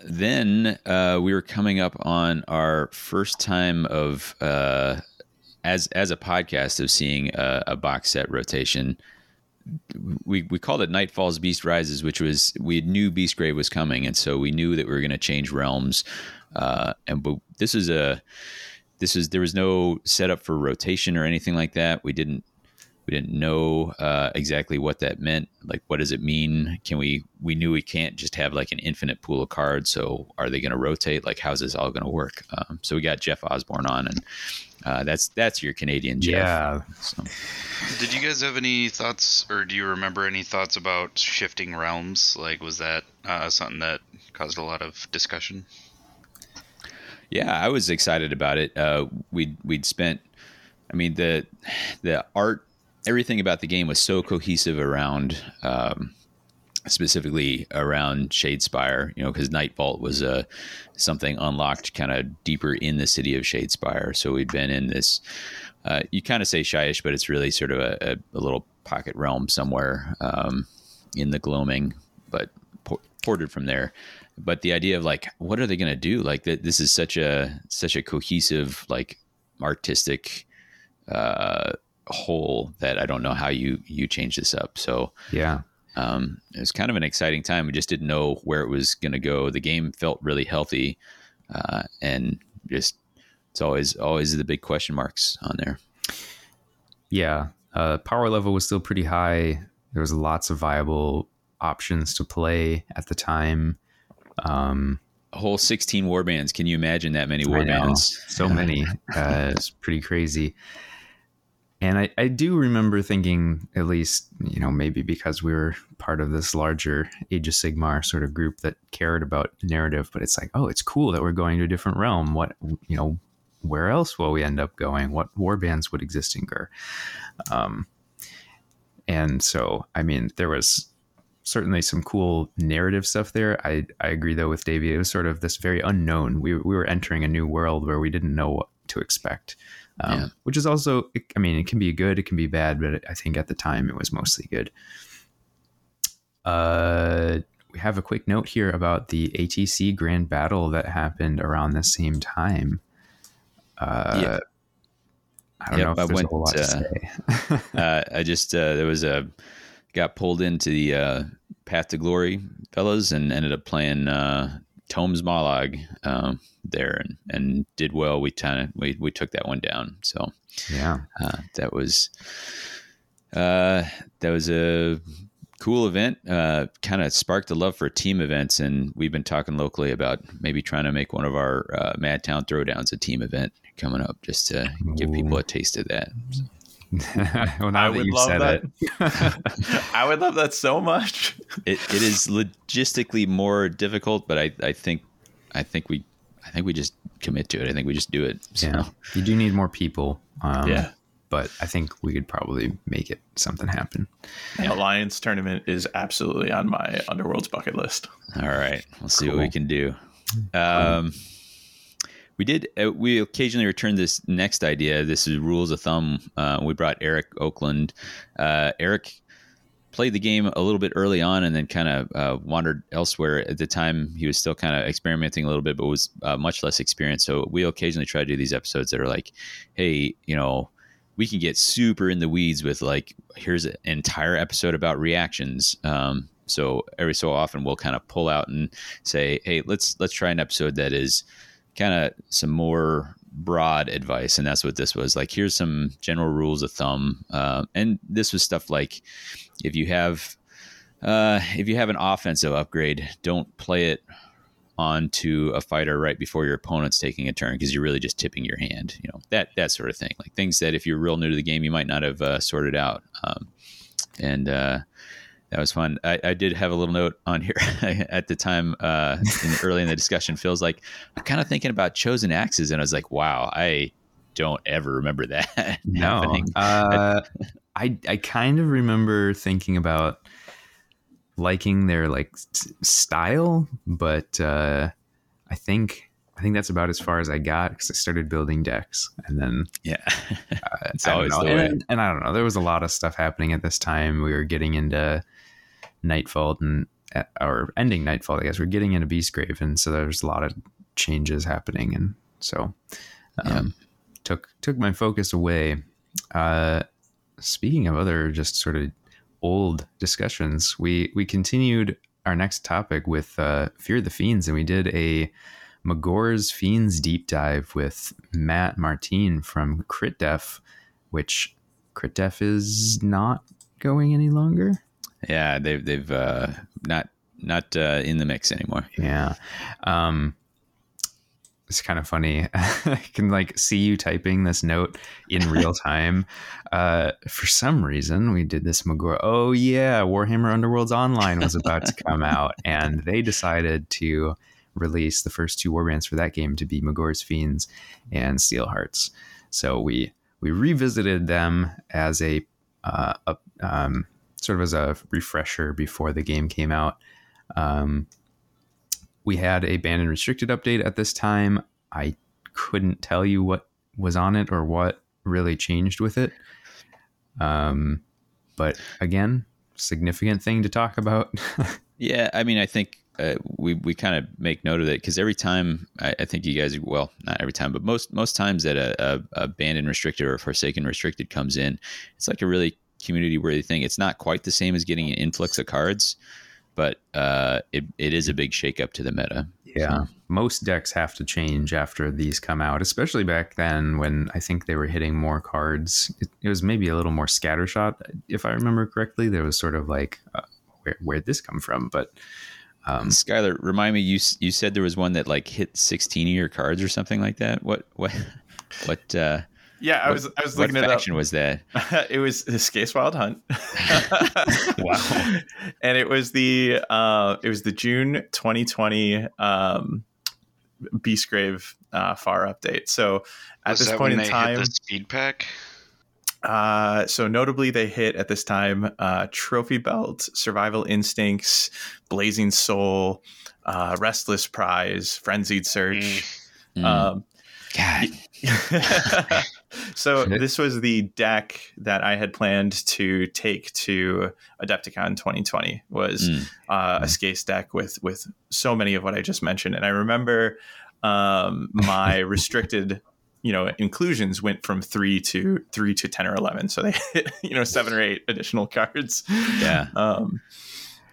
Then uh, we were coming up on our first time of uh, as as a podcast of seeing a, a box set rotation. We we called it Nightvault's Beast Rises, which was we knew Beastgrave was coming, and so we knew that we were going to change realms. Uh, and but this is a this is there was no setup for rotation or anything like that. We didn't we didn't know uh, exactly what that meant. Like, what does it mean? Can we? We knew we can't just have like an infinite pool of cards. So, are they going to rotate? Like, how's this all going to work? Um, so we got Jeff Osborne on, and uh, that's that's your Canadian Jeff. Yeah. So, Did you guys have any thoughts, or do you remember any thoughts about shifting realms? Like, was that uh, something that caused a lot of discussion? Yeah, I was excited about it. Uh, we'd we'd spent, I mean the the art, everything about the game was so cohesive around, um, specifically around Shadespire. You know, because Night Vault was uh, something unlocked kind of deeper in the city of Shadespire. So we'd been in this. Uh, you kind of say shyish, but it's really sort of a, a, a little pocket realm somewhere um, in the gloaming, but por- ported from there but the idea of like what are they going to do like that this is such a such a cohesive like artistic uh whole that i don't know how you you change this up so Yeah. um it was kind of an exciting time we just didn't know where it was going to go the game felt really healthy uh and just it's always always the big question marks on there Yeah. Uh, power level was still pretty high. There was lots of viable options to play at the time. Um, a whole 16 warbands. can you imagine that many war I know. bands so many. Uh, it's pretty crazy. And I, I do remember thinking, at least, you know, maybe because we were part of this larger Age of Sigmar sort of group that cared about narrative, but it's like, oh, it's cool that we're going to a different realm. What, you know, where else will we end up going? What war bands would exist in Ghur? Um, and so, I mean, there was certainly some cool narrative stuff there. I, I agree though with Davey. It was sort of this very unknown. We, we were entering a new world where we didn't know what to expect. Um, Yeah. Which is also, I mean, it can be good, it can be bad, but I think at the time it was mostly good. Uh, we have a quick note here about the ATC Grand Battle that happened around the same time. Uh, Yeah. I don't Yep, know if I there's went, a whole lot to uh, say. uh, I just uh, there was a got pulled into the uh, Path to Glory fellas and ended up playing uh, Tomes Mollog um, there and, and did well. We kind of we, we took that one down. So yeah. uh, that was uh, that was a cool event. Uh, kind of sparked the love for team events, and we've been talking locally about maybe trying to make one of our uh, Madtown Throwdowns a team event coming up, just to give people a taste of that. well, now I that would you love said that. it, I would love that so much. it, it is logistically more difficult, but I, I think I think we I think we just commit to it. I think we just do it. So, yeah, you do need more people. Um, Yeah. but I think we could probably make it something happen. Alliance tournament is absolutely on my Underworld's bucket list. All right, we'll see what we can do. Um, we did. Uh, we occasionally return this next idea. This is rules of thumb. Uh, we brought Eric Oakland. Uh, Eric played the game a little bit early on, and then kind of uh, wandered elsewhere. At the time, he was still kind of experimenting a little bit, but was uh, much less experienced. So we occasionally try to do these episodes that are like, "Hey, you know." We can get super in the weeds with like, here's an entire episode about reactions. Um, so every so often we'll kind of pull out and say, hey, let's let's try an episode that is kind of some more broad advice, and that's what this was. Like, here's some general rules of thumb, uh, and this was stuff like if you have uh, if you have an offensive upgrade, don't play it onto a fighter right before your opponent's taking a turn because you're really just tipping your hand. You know that that sort of thing. Like things that if you're real new to the game, you might not have uh, sorted out. Um, and uh, that was fun. I, I, did have a little note on here at the time, uh, in early in the discussion. Feels like I'm kind of thinking about chosen axes, and I was like, "Wow, I don't ever remember that." no, uh, I I kind of remember thinking about liking their like style, but uh, I think I think that's about as far as I got because I started building decks, and then yeah, uh, it's always the way. And, and, I don't know, there was a lot of stuff happening at this time. We were getting into Nightvault and uh, or ending Nightvault. I guess we're getting into Beastgrave, and so there's a lot of changes happening, and so um, yeah. took took my focus away. Uh, speaking of other just sort of old discussions, we we continued our next topic with uh, Fear the Fiends, and we did a Magore's Fiends deep dive with Matt Martine from Crit Def, which Crit Def is not going any longer. Yeah, they've they've uh, not not uh, in the mix anymore. Yeah, um, it's kind of funny. I can like see you typing this note in real time. uh, for some reason, we did this Magore. Oh yeah, Warhammer Underworlds Online was about to come out, and they decided to release the first two warbrands for that game to be Magore's Fiends and Steel Hearts. So we we revisited them as a, uh, a um, sort of as a refresher before the game came out. Um, we had a banned and restricted update at this time. I couldn't tell you what was on it or what really changed with it. Um, but again, significant thing to talk about. yeah, I mean, I think uh, we we kind of make note of it because every time I, I, think you guys well not every time but most most times that a, a, a banned and restricted or forsaken restricted comes in it's like a really community worthy thing. It's not quite the same as getting an influx of cards, but uh, it, it is a big shakeup to the meta. Yeah. So. Most decks have to change after these come out, especially back then when I think they were hitting more cards. It, it was maybe a little more scattershot, if I remember correctly. There was sort of like, uh, where, where'd this come from? But um, Skylar, remind me, you you said there was one that like hit 16 of your cards or something like that. What, what, what, uh, yeah, I was I was looking what at faction was that? it was the Skaeth's Wild Hunt. wow. And it was the uh it was the June 2020 um Beastgrave uh far update. So at was this point in time the speed pack uh, so notably, they hit at this time uh, Trophy Belt, Survival Instincts, Blazing Soul, uh, Restless Prize, Frenzied Search. Mm. Um, God. so this was the deck that I had planned to take to Adepticon 2020 was mm. uh, a mm. Skaeth's deck with with so many of what I just mentioned, and I remember um, my restricted you know inclusions went from three to three to 10 or 11 so they hit you know seven or eight additional cards. Yeah. Um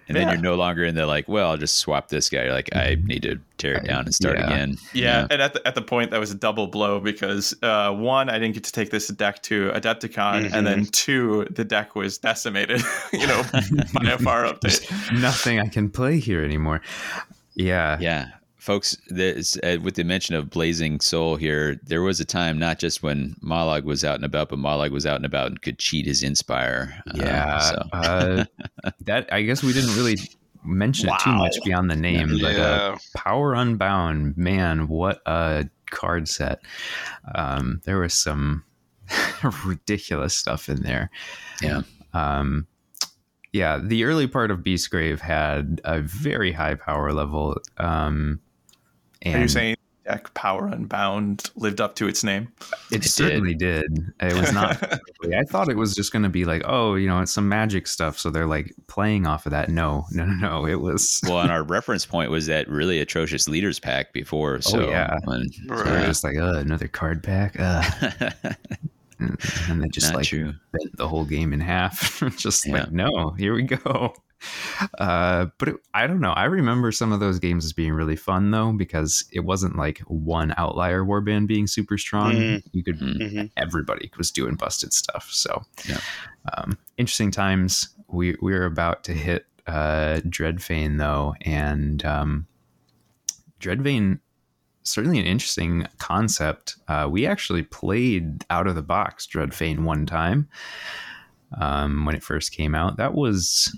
and then you're no longer in the like, well, I'll just swap this guy. You're like, I mm-hmm. need to tear it down and start yeah. again. Yeah. yeah. And at the, at the point, that was a double blow because uh, one, I didn't get to take this deck to Adepticon. Mm-hmm. And then two, the deck was decimated, you know, by a far update. nothing I can play here anymore. Yeah. Yeah folks, uh, with the mention of Blazing Soul here, there was a time not just when Mollog was out and about, but Mollog was out and about and could cheat his Inspire. Uh, yeah, so. uh, that I guess we didn't really mention wow. it too much beyond the name, yeah. but uh, Power Unbound, man, what a card set! Um, there was some ridiculous stuff in there. Yeah. Um, yeah, the early part of Beastgrave had a very high power level. Um, and Are you saying deck Power Unbound lived up to its name? It, It certainly did. It was not. I thought it was just going to be like, oh, you know, it's some magic stuff. So they're like playing off of that. No, no, no, no. It was. well, and our reference point was that really atrocious leaders pack before. So yeah. when- So they're Right. just like, uh, another card pack. Uh, and and they just Not like true. bent the whole game in half. just Yeah. like, no, here we go. Uh, but it, I don't know. I remember some of those games as being really fun though, because it wasn't like one outlier warband being super strong. Mhm. You could Mhm. everybody was doing busted stuff. So, Yeah. um, interesting times. We we are about to hit uh, Dreadfane though, and um, Dreadfane certainly an interesting concept. Uh, we actually played out of the box Dreadfane one time um, when it first came out. That was.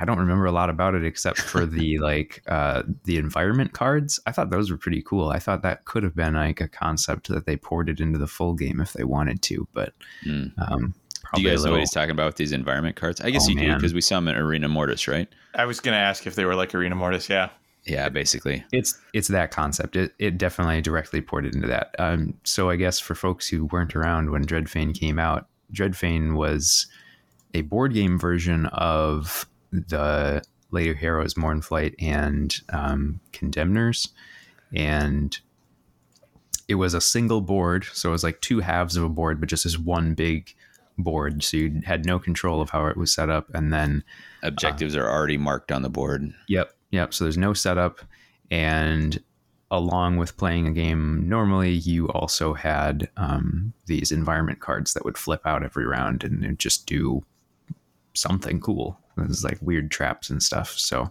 I don't remember a lot about it except for the like uh, the environment cards. I thought those were pretty cool. I thought that could have been like a concept that they ported into the full game if they wanted to, but Mm. um, Do you a guys know what he's talking about with these environment cards? I guess Oh, you do because we saw them in Arena Mortis, right? I was going to ask if they were like Arena Mortis. Yeah. Yeah, basically. it's it's that concept. It it definitely directly ported into that. Um, so I guess for folks who weren't around when Dreadfane came out, Dreadfane was a board game version of the Lady Harrow's Mournflight and um, Condemners, and it was a single board. So it was like two halves of a board, but just as one big board. So you had no control of how it was set up, and then Objectives are already marked on the board. Yep, yep. So there's no setup, and along with playing a game normally, you also had um, these environment cards that would flip out every round and just do something cool. It was like weird traps and stuff. So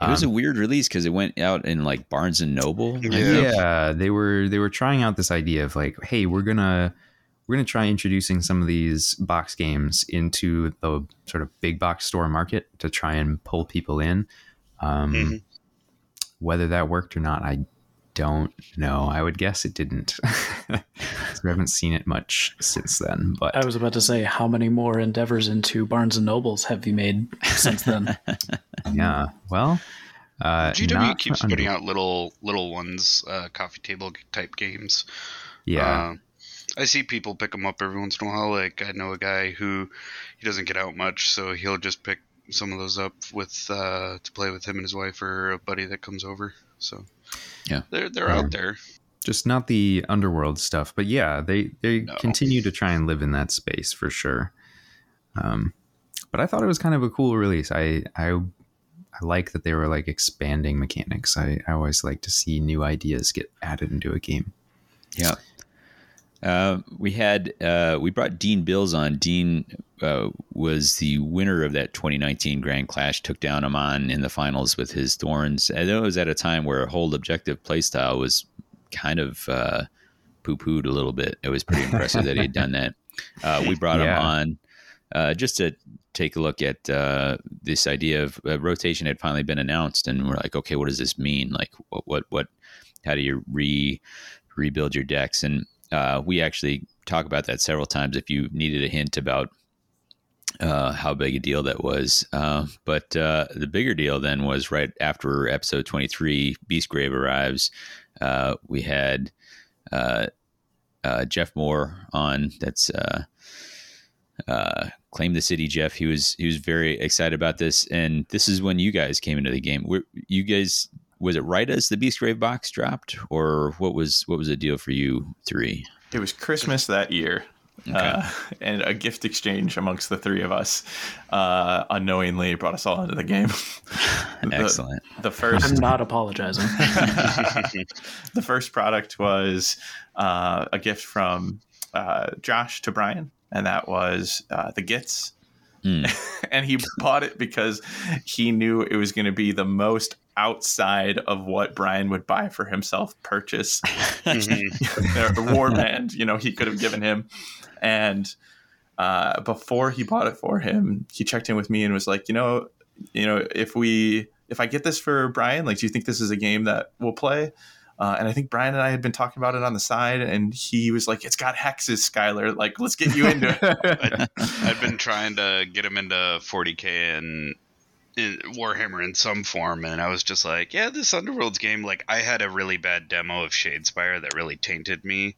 It was um, a weird release because it went out in like Barnes and Noble. Yeah. yeah, they were they were trying out this idea of like, hey, we're gonna we're gonna try introducing some of these box games into the sort of big box store market to try and pull people in. Um, Mhm. Whether that worked or not, I don't know. I would guess it didn't. we haven't seen it much since then. But I was about to say, how many more endeavors into Barnes and Nobles have you made since then? yeah, well, uh, GW not keeps for putting out little little ones, uh, coffee table type games. Yeah, Uh, I see people pick them up every once in a while. Like I know a guy who he doesn't get out much, so he'll just pick some of those up with uh, to play with him and his wife or a buddy that comes over. So Yeah. they're they're Yeah. out there. just not the underworld stuff but yeah they they No. continue to try and live in that space for sure um but i thought it was kind of a cool release i i i like that they were like expanding mechanics i i always like to see new ideas get added into a game Yeah. Uh, we had uh, we brought Dean Bills on. Dean uh, was the winner of that 2019 Grand Clash. Took down Amon in the finals with his Thorns. And it was at a time where a whole objective playstyle was kind of uh, poo pooed a little bit. It was pretty impressive that he had done that. Uh, we brought Yeah. him on uh, just to take a look at uh, this idea of uh, rotation had finally been announced, and we're like, okay, what does this mean? Like, what, what, what? How do you re rebuild your decks? And uh, we actually talk about that several times. If you needed a hint about uh, how big a deal that was, uh, but the bigger deal then was right after episode twenty three, Beastgrave arrives. Uh, we had uh, uh, Jeff Moore on. That's claim the city, Jeff. He was he was very excited about this, and this is when you guys came into the game. Were you guys? Was it right as the Beastgrave box dropped, or what was what was the deal for you three? It was Christmas that year. Uh, and a gift exchange amongst the three of us uh, unknowingly brought us all into the game. The- Excellent. The I'm first not apologizing. the first product was uh, a gift from uh, Josh to Brian, and that was uh, the Gitz. Mm. and he bought it because he knew it was going to be the most outside of what Brian would buy for himself purchase the warband, you know, he could have given him. And uh, before he bought it for him, he checked in with me and was like, you know, you know, if we if I get this for Brian, like, do you think this is a game that we'll play? Uh, and I think Brian and I had been talking about it on the side, and he was like, "It's got hexes, Skylar. Like, let's get you into it." I'd been trying to get him into 40k and in Warhammer in some form, and I was just like, yeah, this Underworlds game. Like, I had a really bad demo of Shadespire that really tainted me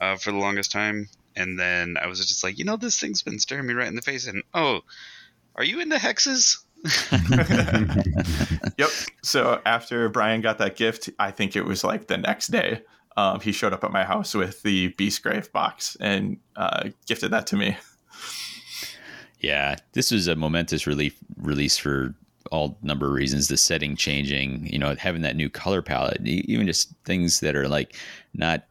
uh, for the longest time, and then I was just like, you know, this thing's been staring me right in the face, and oh, are you into hexes? yep. So after Brian got that gift, I think it was like the next day. Um, he showed up at my house with the Beastgrave box and uh, gifted that to me. Yeah, this was a momentous relief release for all number of reasons. The setting changing, you know, having that new color palette, even just things that are like not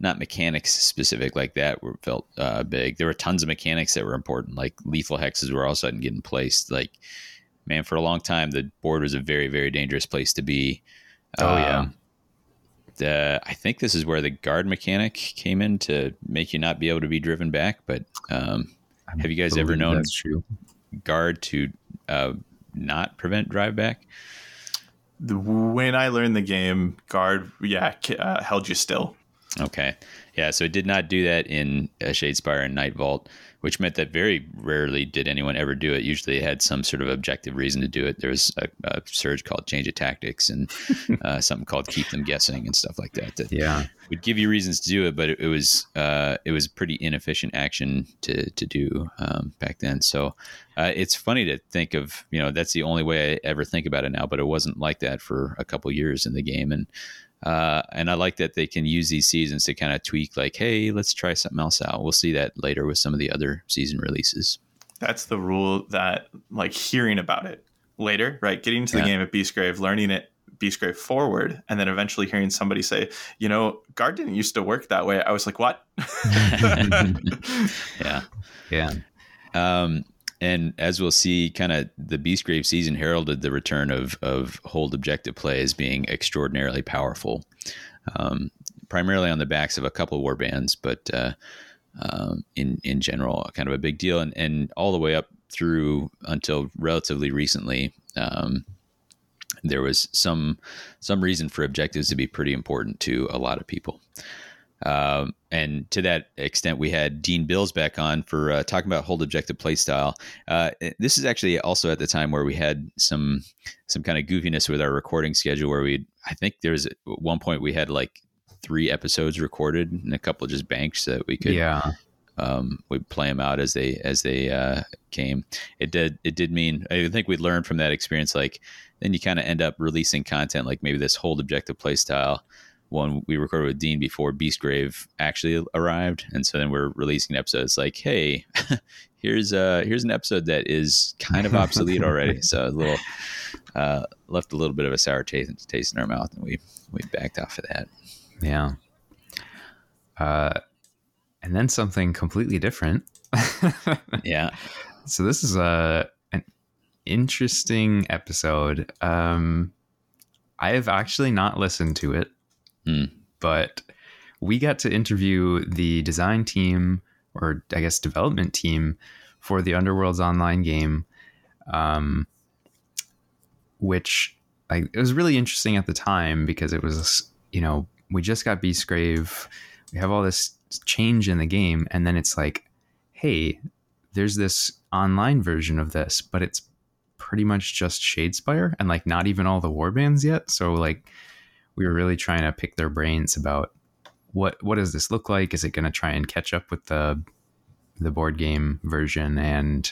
not mechanics specific like that were felt uh, big. There were tons of mechanics that were important, like lethal hexes were all of a sudden getting placed. Like, man, for a long time, the board was a very very dangerous place to be. Oh yeah. Um, the, I think this is where the guard mechanic came in to make you not be able to be driven back. But um, I have you guys ever known that's true? guard to uh, not prevent drive back? When I learned the game, guard, yeah, uh, held you still. Okay. Yeah, so it did not do that in uh, Shadespire and Night Vault, which meant that very rarely did anyone ever do it. Usually it had some sort of objective reason to do it. There was a, a surge called Change of Tactics and uh, something called Keep Them Guessing and stuff like that that Yeah. Would give you reasons to do it, but it, it was uh, it was pretty inefficient action to to do um, back then. So uh, it's funny to think of you know that's the only way I ever think about it now, but it wasn't like that for a couple years in the game, and uh, and I like that they can use these seasons to kind of tweak, like, hey, let's try something else out. We'll see that later with some of the other season releases. That's the rule that, like, hearing about it later, right? Getting into the Yeah. game at Beastgrave, learning it Beastgrave forward, and then eventually hearing somebody say, you know, guard didn't used to work that way. I was like, what? Yeah. Yeah. Um, and as we'll see, kind of the Beastgrave season heralded the return of of hold objective play as being extraordinarily powerful, um, primarily on the backs of a couple war bands, but uh, um, in in general, kind of a big deal, and and all the way up through until relatively recently. Um, there was some some reason for objectives to be pretty important to a lot of people. Um, and to that extent, we had Dean Bills back on for uh, talking about hold objective playstyle. Uh, this is actually also at the time where we had some some kind of goofiness with our recording schedule, where we I think there was at one point we had like three episodes recorded and a couple just banks that we could Yeah. Um, we'd play them out as they as they uh, came. It did it did mean I think we learned from that experience. Like then you kind of end up releasing content like maybe this hold objective play style one we recorded with Dean before Beastgrave actually arrived, and so then we're releasing episodes like, hey, here's uh here's an episode that is kind of obsolete already. So a little uh, left a little bit of a sour taste taste in our mouth, and we we backed off of that. Yeah. Uh, and then something completely different. Yeah, so this is a an interesting episode. Um, I have actually not listened to it, Hmm. but we got to interview the design team, or I guess development team, for the Underworlds online game, um, which I, it was really interesting at the time because it was you know we just got Beastgrave, we have all this change in the game, and then it's like, hey, there's this online version of this, but it's pretty much just Shadespire and like not even all the warbands yet. So like we were really trying to pick their brains about what what does this look like? Is it going to try and catch up with the the board game version? And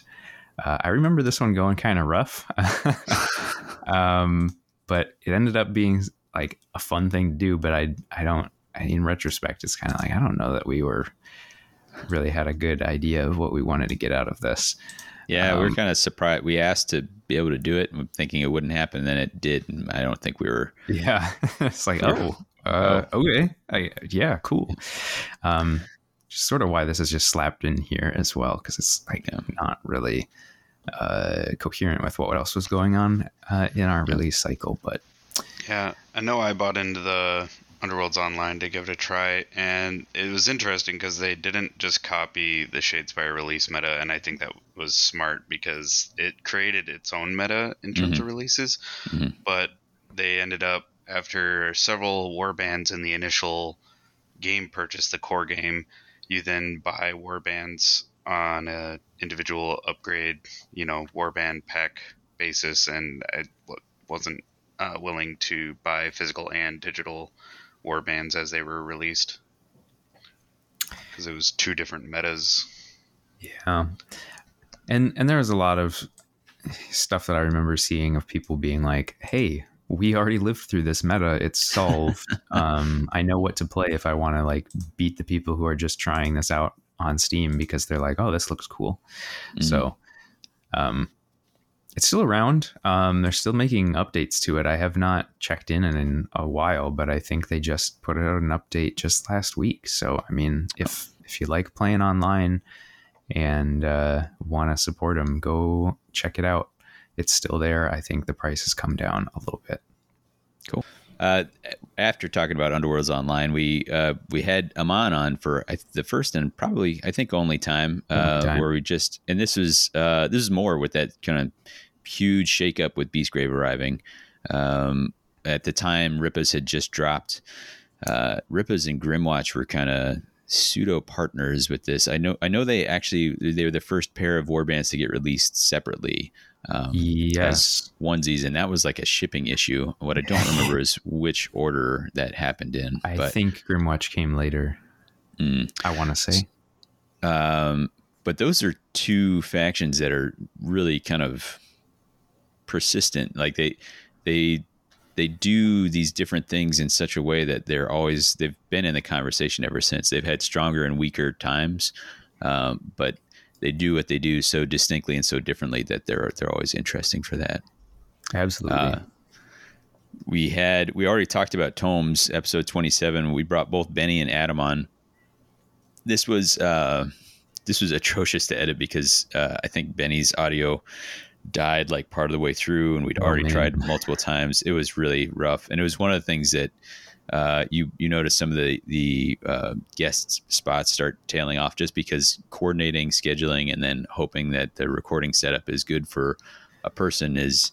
uh, I remember this one going kind of rough, um, but it ended up being like a fun thing to do. But I I don't in retrospect, it's kind of like I don't know that we were really had a good idea of what we wanted to get out of this. Yeah, we were Um, kind of surprised. We asked to be able to do it, thinking it wouldn't happen, and then it did. And I don't think we were. Yeah, it's like oh, uh, okay, I, yeah, cool. Um, just sort of why this is just slapped in here as well because it's like Yeah. not really uh, coherent with what else was going on uh, in our release cycle. But Yeah, I know I bought into the Underworlds Online to give it a try, and it was interesting because they didn't just copy the Shadespire release meta, and I think that was smart because it created its own meta in terms of releases. Mhm. But they ended up after several warbands in the initial game purchase, the core game, you then buy warbands on a individual upgrade, you know, warband pack basis, and I wasn't uh, willing to buy physical and digital war bands as they were released because it was two different metas. Yeah, and and there was a lot of stuff that I remember seeing of people being like, "Hey, we already lived through this meta. It's solved. um, I know what to play if I want to like beat the people who are just trying this out on Steam because they're like, oh, this looks cool. Mhm. So, um, it's still around. Um, they're still making updates to it. I have not checked in in a while, but I think they just put out an update just last week. So, I mean, if if you like playing online and uh, want to support them, go check it out. It's still there. I think the price has come down a little bit. Cool. Uh, after talking about Underworlds Online, we uh, we had Amon on for I, the first and probably I think only time, uh, Only time. where we just and this was uh, this is more with that kind of huge shakeup with Beastgrave arriving. Um, at the time, Rippas had just dropped. Uh, Rippas and Grymwatch were kind of pseudo partners with this. I know I know they actually they were the first pair of warbands to get released separately. Um, Yes. onesies, and that was like a shipping issue. What I don't remember is which order that happened in. I but, think Grymwatch came later. Mm. I want to say. um, but those are two factions that are really kind of persistent. Like they, they, they do these different things in such a way that they're always they've been in the conversation ever since. They've had stronger and weaker times, um, but they do what they do so distinctly and so differently that they're they're always interesting for that. Absolutely. Uh, we had we already talked about tomes episode 27 we brought both benny and adam on this was uh this was atrocious to edit because uh, i think benny's audio died like part of the way through and we'd Oh, already man. tried multiple times it was really rough and it was one of the things that uh, you you notice some of the the uh, guest spots start tailing off just because coordinating scheduling and then hoping that the recording setup is good for a person is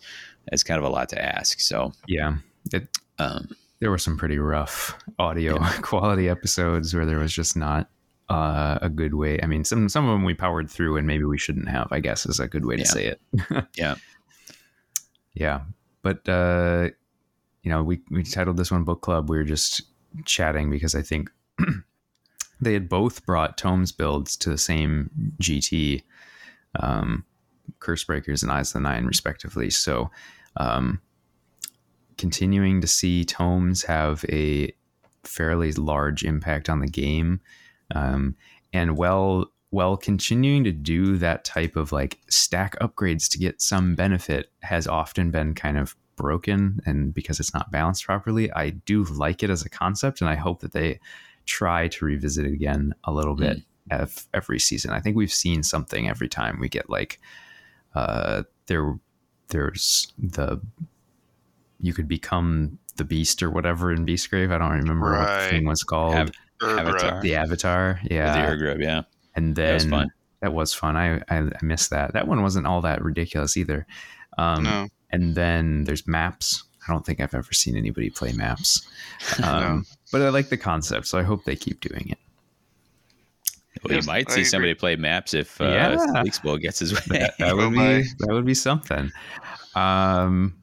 is kind of a lot to ask so yeah. It, um, there were some pretty rough audio quality episodes where there was just not uh, a good way. I mean, some some of them we powered through, and maybe we shouldn't have. I guess is a good way to Yeah. say it. Yeah. yeah. But uh, you know, we we titled this one book club. We were just chatting because I think they had both brought tomes builds to the same GT, um, Curse Breakers and Eyes of the Nine, respectively. So. Um, continuing to see tomes have a fairly large impact on the game um, and while while continuing to do that type of like stack upgrades to get some benefit has often been kind of broken and because it's not balanced properly i do like it as a concept and i hope that they try to revisit it again a little bit ev- every season i think we've seen something every time we get like uh there there's the you could become the beast or whatever in Beastgrave. I don't remember what the thing was called. Avatar. the Avatar, yeah. the Urgrub, yeah. and then That was fun. that was fun. I, I I missed that. That one wasn't all that ridiculous either. Um, no, And then there's maps. I don't think I've ever seen anybody play maps, um, No. but I like the concept, so I hope they keep doing it. Well, Yes, you might I see agree. somebody play maps if uh, Yeah. Leakspoil gets his way. That, that Oh would my. be that would be something. Um,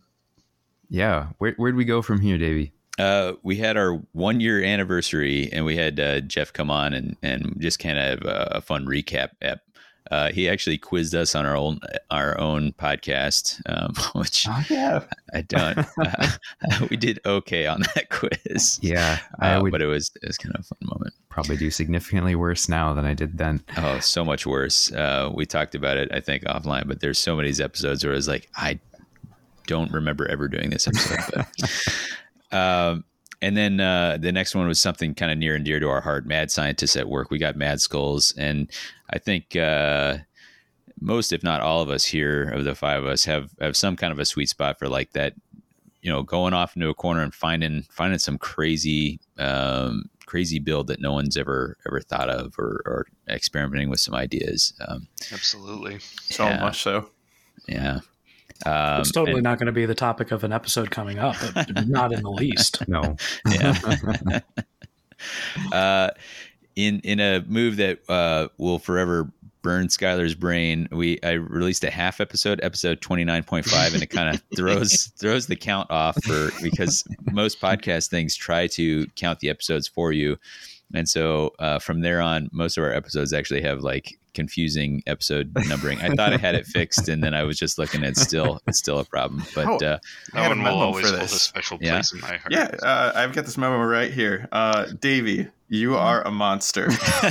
yeah. Where where'd we go from here, Davey? Uh, we had our one year anniversary, and we had uh, Jeff come on and and just kind of have a, a fun recap. Ep. Uh, he actually quizzed us on our own our own podcast, um, which yeah. I don't. Uh, we did okay on that quiz, Yeah, I uh, would but it was it was kind of a fun moment. probably do significantly worse now than I did then. Oh, so much worse. Uh, we talked about it, I think, offline, but there's so many episodes where I was like, I don't remember ever doing this episode. But, um, and then uh, the next one was something kind of near and dear to our heart mad scientists at work. We got Mad Skulls. And I think uh, most, if not all of us here, of the five of us, have, have some kind of a sweet spot for like that, you know, going off into a corner and finding finding some crazy um, crazy build that no one's ever ever thought of or, or experimenting with some ideas. Um, absolutely. So Yeah. much so. yeah. Um, it's totally and- not going to be the topic of an episode coming up, but not in the least. No. yeah. uh, in in a move that uh, will forever burn Skylar's brain. We I released a half episode, episode twenty nine point five, and it kind of throws throws the count off for because most podcast things try to count the episodes for you, and so uh, from there on, most of our episodes actually have like confusing episode numbering. I thought I had it fixed, and then I was just looking at still it's still a problem. But Oh, uh, I had a That one will memo for hold a this. special Yeah. place in my heart. Yeah, uh, I've got this memo right here. Uh, Davey, you are a monster.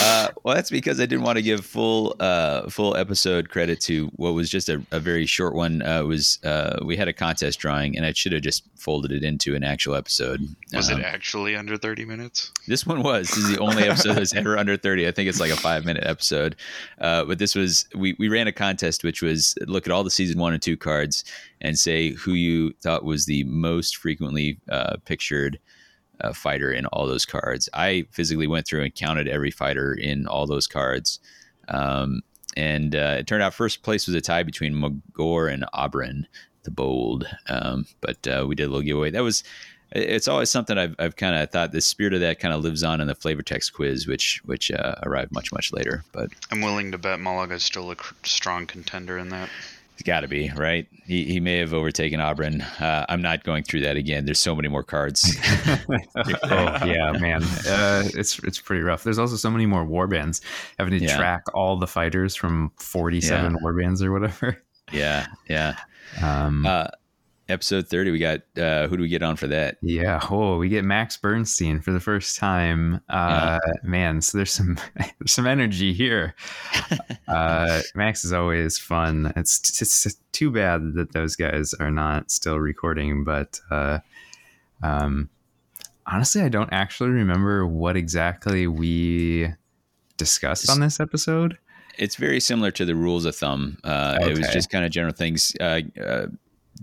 uh, well, that's because I didn't want to give full uh, full episode credit to what was just a, a very short one. Uh, it was uh, we had a contest drawing, and I should have just folded it into an actual episode. Was Um, it actually under 30 minutes? This one was. This is the only episode that's ever under 30. I think it's like a five minute episode. Uh, but this was, we, we ran a contest, which was look at all the season one and two cards and say who you thought was the most frequently uh, pictured uh, fighter in all those cards. I physically went through and counted every fighter in all those cards. Um, and uh, it turned out first place was a tie between Magore and Obryn, the bold. Um, but uh, we did a little giveaway. That was it's always something I've, I've kind of thought the spirit of that kind of lives on in the flavor text quiz, which which uh, arrived much much later. But I'm willing to bet Malaga is still a strong contender in that. It's got to be right. He, he may have overtaken Obryn. Uh, I'm not going through that again. There's so many more cards. oh yeah, man, uh, it's it's pretty rough. There's also so many more war bands. Having to Yeah. track all the fighters from 47 Yeah. war bands or whatever. yeah, yeah. Um, Uh, episode 30. We got uh, who do we get on for that? yeah. Oh, we get Max Bernstein for the first time. Uh, Man, so there's some there's some energy here. uh, Max is always fun. It's, it's too bad that those guys are not still recording, but uh, um, honestly, I don't actually remember what exactly we discussed on this episode. It's very similar to the rules of thumb. Uh, It was just kind of general things. Uh, uh,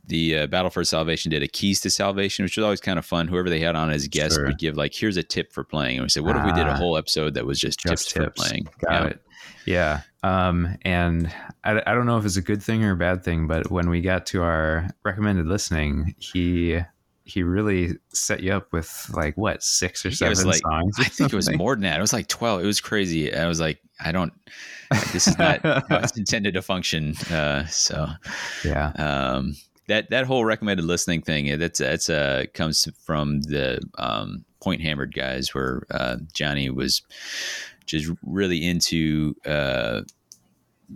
the uh, Battle for Salvation did a keys to salvation, which was always kind of fun. Whoever they had on as a guest Sure. would give like, here's a tip for playing. And we said, what if we did a Ah. whole episode that was just, Just tips, for playing? Got Yeah. it. Yeah. Um, and I, I don't know if it's a good thing or a bad thing, but when we got to our recommended listening, he he really set you up with like what six or seven like- songs. or I think it was more than that. It was like 12. It was crazy. I was like, I don't, this is not how it's intended to function. Uh, so, Yeah. um, that, that whole recommended listening thing, that's, that's, uh, comes from the, um, point hammered guys where, uh, Johnny was just really into, uh,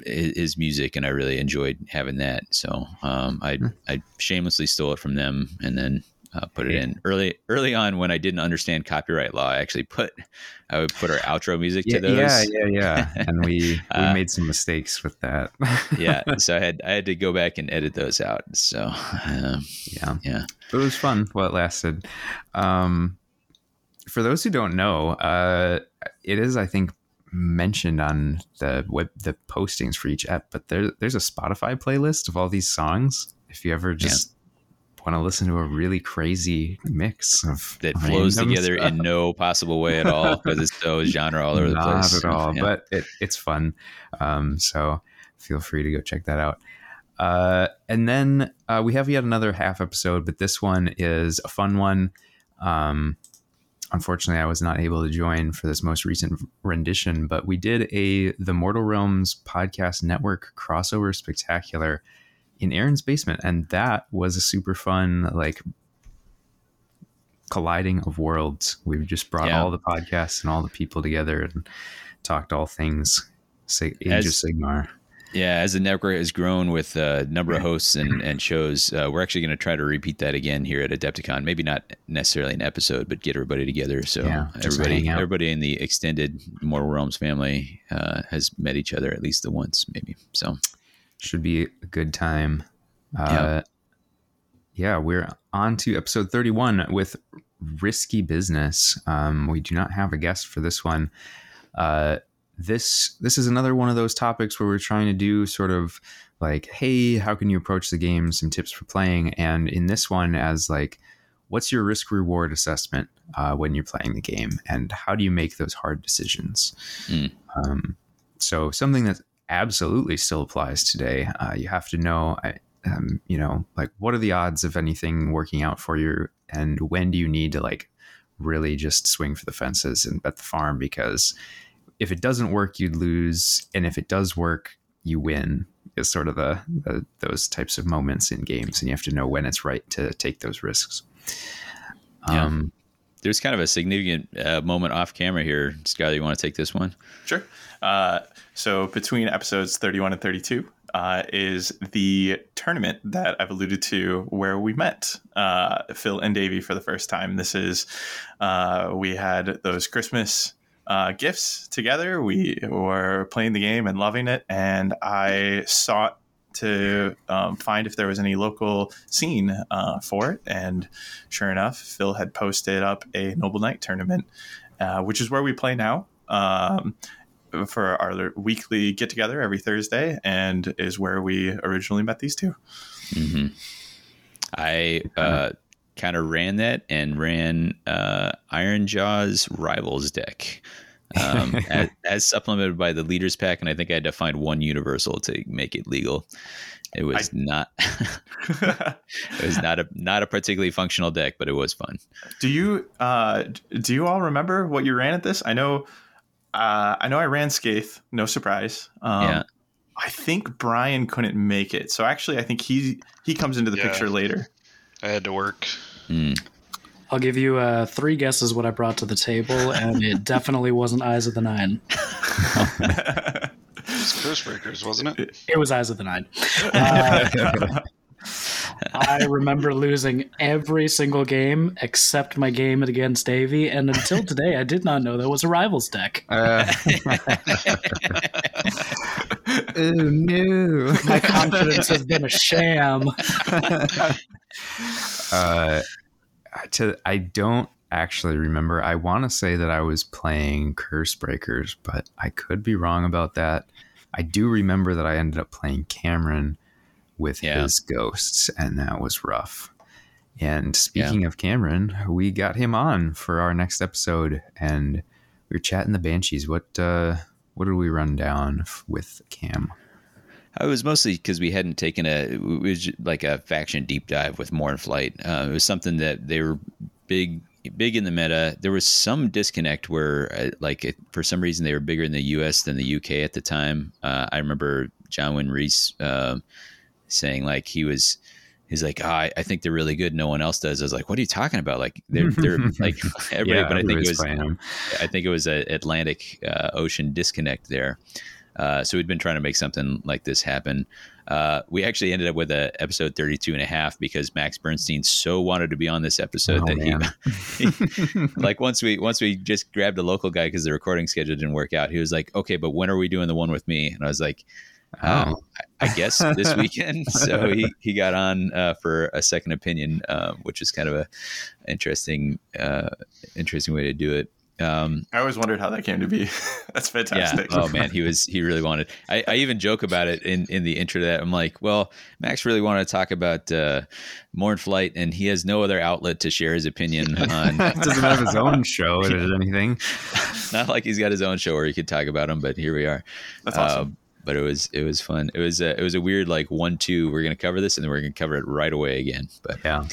his, his music and I really enjoyed having that. So, um, I, Hmm. I shamelessly stole it from them and then, uh, put it Yeah. in early early on when I didn't understand copyright law. I actually put I would put our outro music Yeah, to those. yeah, yeah, yeah. And we we Uh, made some mistakes with that. yeah. So I had I had to go back and edit those out. So um, yeah. yeah, But it was fun while it lasted. Um, for those who don't know, uh, it is, I think, mentioned on the web the postings for each app. But there, there's a Spotify playlist of all these songs. If you ever just want to listen to a really crazy mix of that flows together stuff. in no possible way at all because it's so genre all over the Not place. at all, Yeah. but it, it's fun. Um, so feel free to go check that out. Uh, and then uh, we have yet another half episode, but this one is a fun one. Um, unfortunately, I was not able to join for this most recent rendition, but we did a the Mortal Realms podcast network crossover spectacular in Aaron's basement, and that was a super fun like colliding of worlds. We just brought Yeah. all the podcasts and all the people together and talked all things Age As- of Sigmar. Yeah, as the network has grown with a number of hosts and, and shows, uh, we're actually going to try to repeat that again here at Adepticon. Maybe not necessarily an episode, but get everybody together. So Yeah, everybody, everybody in the extended Mortal Realms family uh, has met each other at least the once, maybe. So Should be a good time. Yeah. Uh, yeah, we're on to episode 31 with Risky Business. Um, we do not have a guest for this one. Uh, this this is another one of those topics where we're trying to do sort of like, hey, how can you approach the game? Some tips for playing, and in this one, as like, what's your risk reward assessment uh, when you're playing the game, and how do you make those hard decisions? Mm. Um, so something that absolutely still applies today. Uh, you have to know, um, you know, like what are the odds of anything working out for you, and when do you need to like really just swing for the fences and bet the farm because if it doesn't work, you'd lose, and if it does work, you win. Is sort of the, the those types of moments in games, and you have to know when it's right to take those risks. Yeah. Um, There's kind of a significant uh, moment off camera here. Skyler, you want to take this one? Sure. Uh, so between episodes 31 and 32 uh, is the tournament that I've alluded to where we met uh, Phil and Davey for the first time. This is, uh, we had those Christmas uh, gifts together. We were playing the game and loving it. And I sought to um, find if there was any local scene uh, for it. And sure enough, Phil had posted up a Noble Knight tournament, uh, which is where we play now. Um, for our weekly get together every Thursday, and is where we originally met these two. hmm I uh, kind of ran that and ran uh, Iron Jaws Rivals deck. Um, as, as supplemented by the leaders pack, and I think I had to find one universal to make it legal. It was not. it was not a not a particularly functional deck, but it was fun. do you uh, do you all remember what you ran at this? I know. Uh, I know I ran Skaeth. No surprise. Um, Yeah. I think Brian couldn't make it, so actually, I think he he comes into the Yeah. picture later. I had to work. Mm. I'll give you uh, three guesses what I brought to the table, and it definitely wasn't Eyes of the Nine. It's Curse Breakers, wasn't it? It was Eyes of the Nine. Uh, I remember losing every single game except my game against Davey, and until today, I did not know there was a rivals deck. uh, oh no! My confidence has been a sham. uh, to I don't actually remember. I want to say that I was playing Curse Breakers, but I could be wrong about that. I do remember that I ended up playing Cameron with Yeah. his ghosts, and that was rough. And speaking of Cameron, we got him on for our next episode, and we were chatting the Banshees. What uh, what did we run down with Cam? It was mostly because we hadn't taken a it was like a faction deep dive with Mournflight. Uh, it was something that they were big big in the meta. There was some disconnect where uh, like it, for some reason they were bigger in the U.S. than the UK at the time. Uh, I remember John Wynn Reese uh, saying like he was. He's like, oh, I, I think they're really good. No one else does. I was like, what are you talking about? Like they're they're like everybody, but I think it was? I think it was a Atlantic uh, Ocean disconnect there. Uh, so we'd been trying to make something like this happen. Uh, we actually ended up with a episode 32 and a half because Max Bernstein so wanted to be on this episode Oh, that man. he, like once we once we just grabbed a local guy because the recording schedule didn't work out. He was like, okay, but when are we doing the one with me? And I was like, Oh. oh, I I guess this weekend. so he, he got on uh, for a second opinion, um, which is kind of a interesting uh, interesting way to do it. Um, I always wondered how that came to be. That's fantastic. yeah. Oh man, he was he really wanted. I, I even joke about it in in the intro to that. I'm like, well, Max really wanted to talk about uh, Mournflight, and he has no other outlet to share his opinion on. Doesn't have his own show or anything. Not like he's got his own show where he could talk about him, but here we are. That's awesome. Uh, but it was it was fun. It was a, it was a weird like one two. We're gonna cover this and then we're gonna cover it right away again. But Yeah.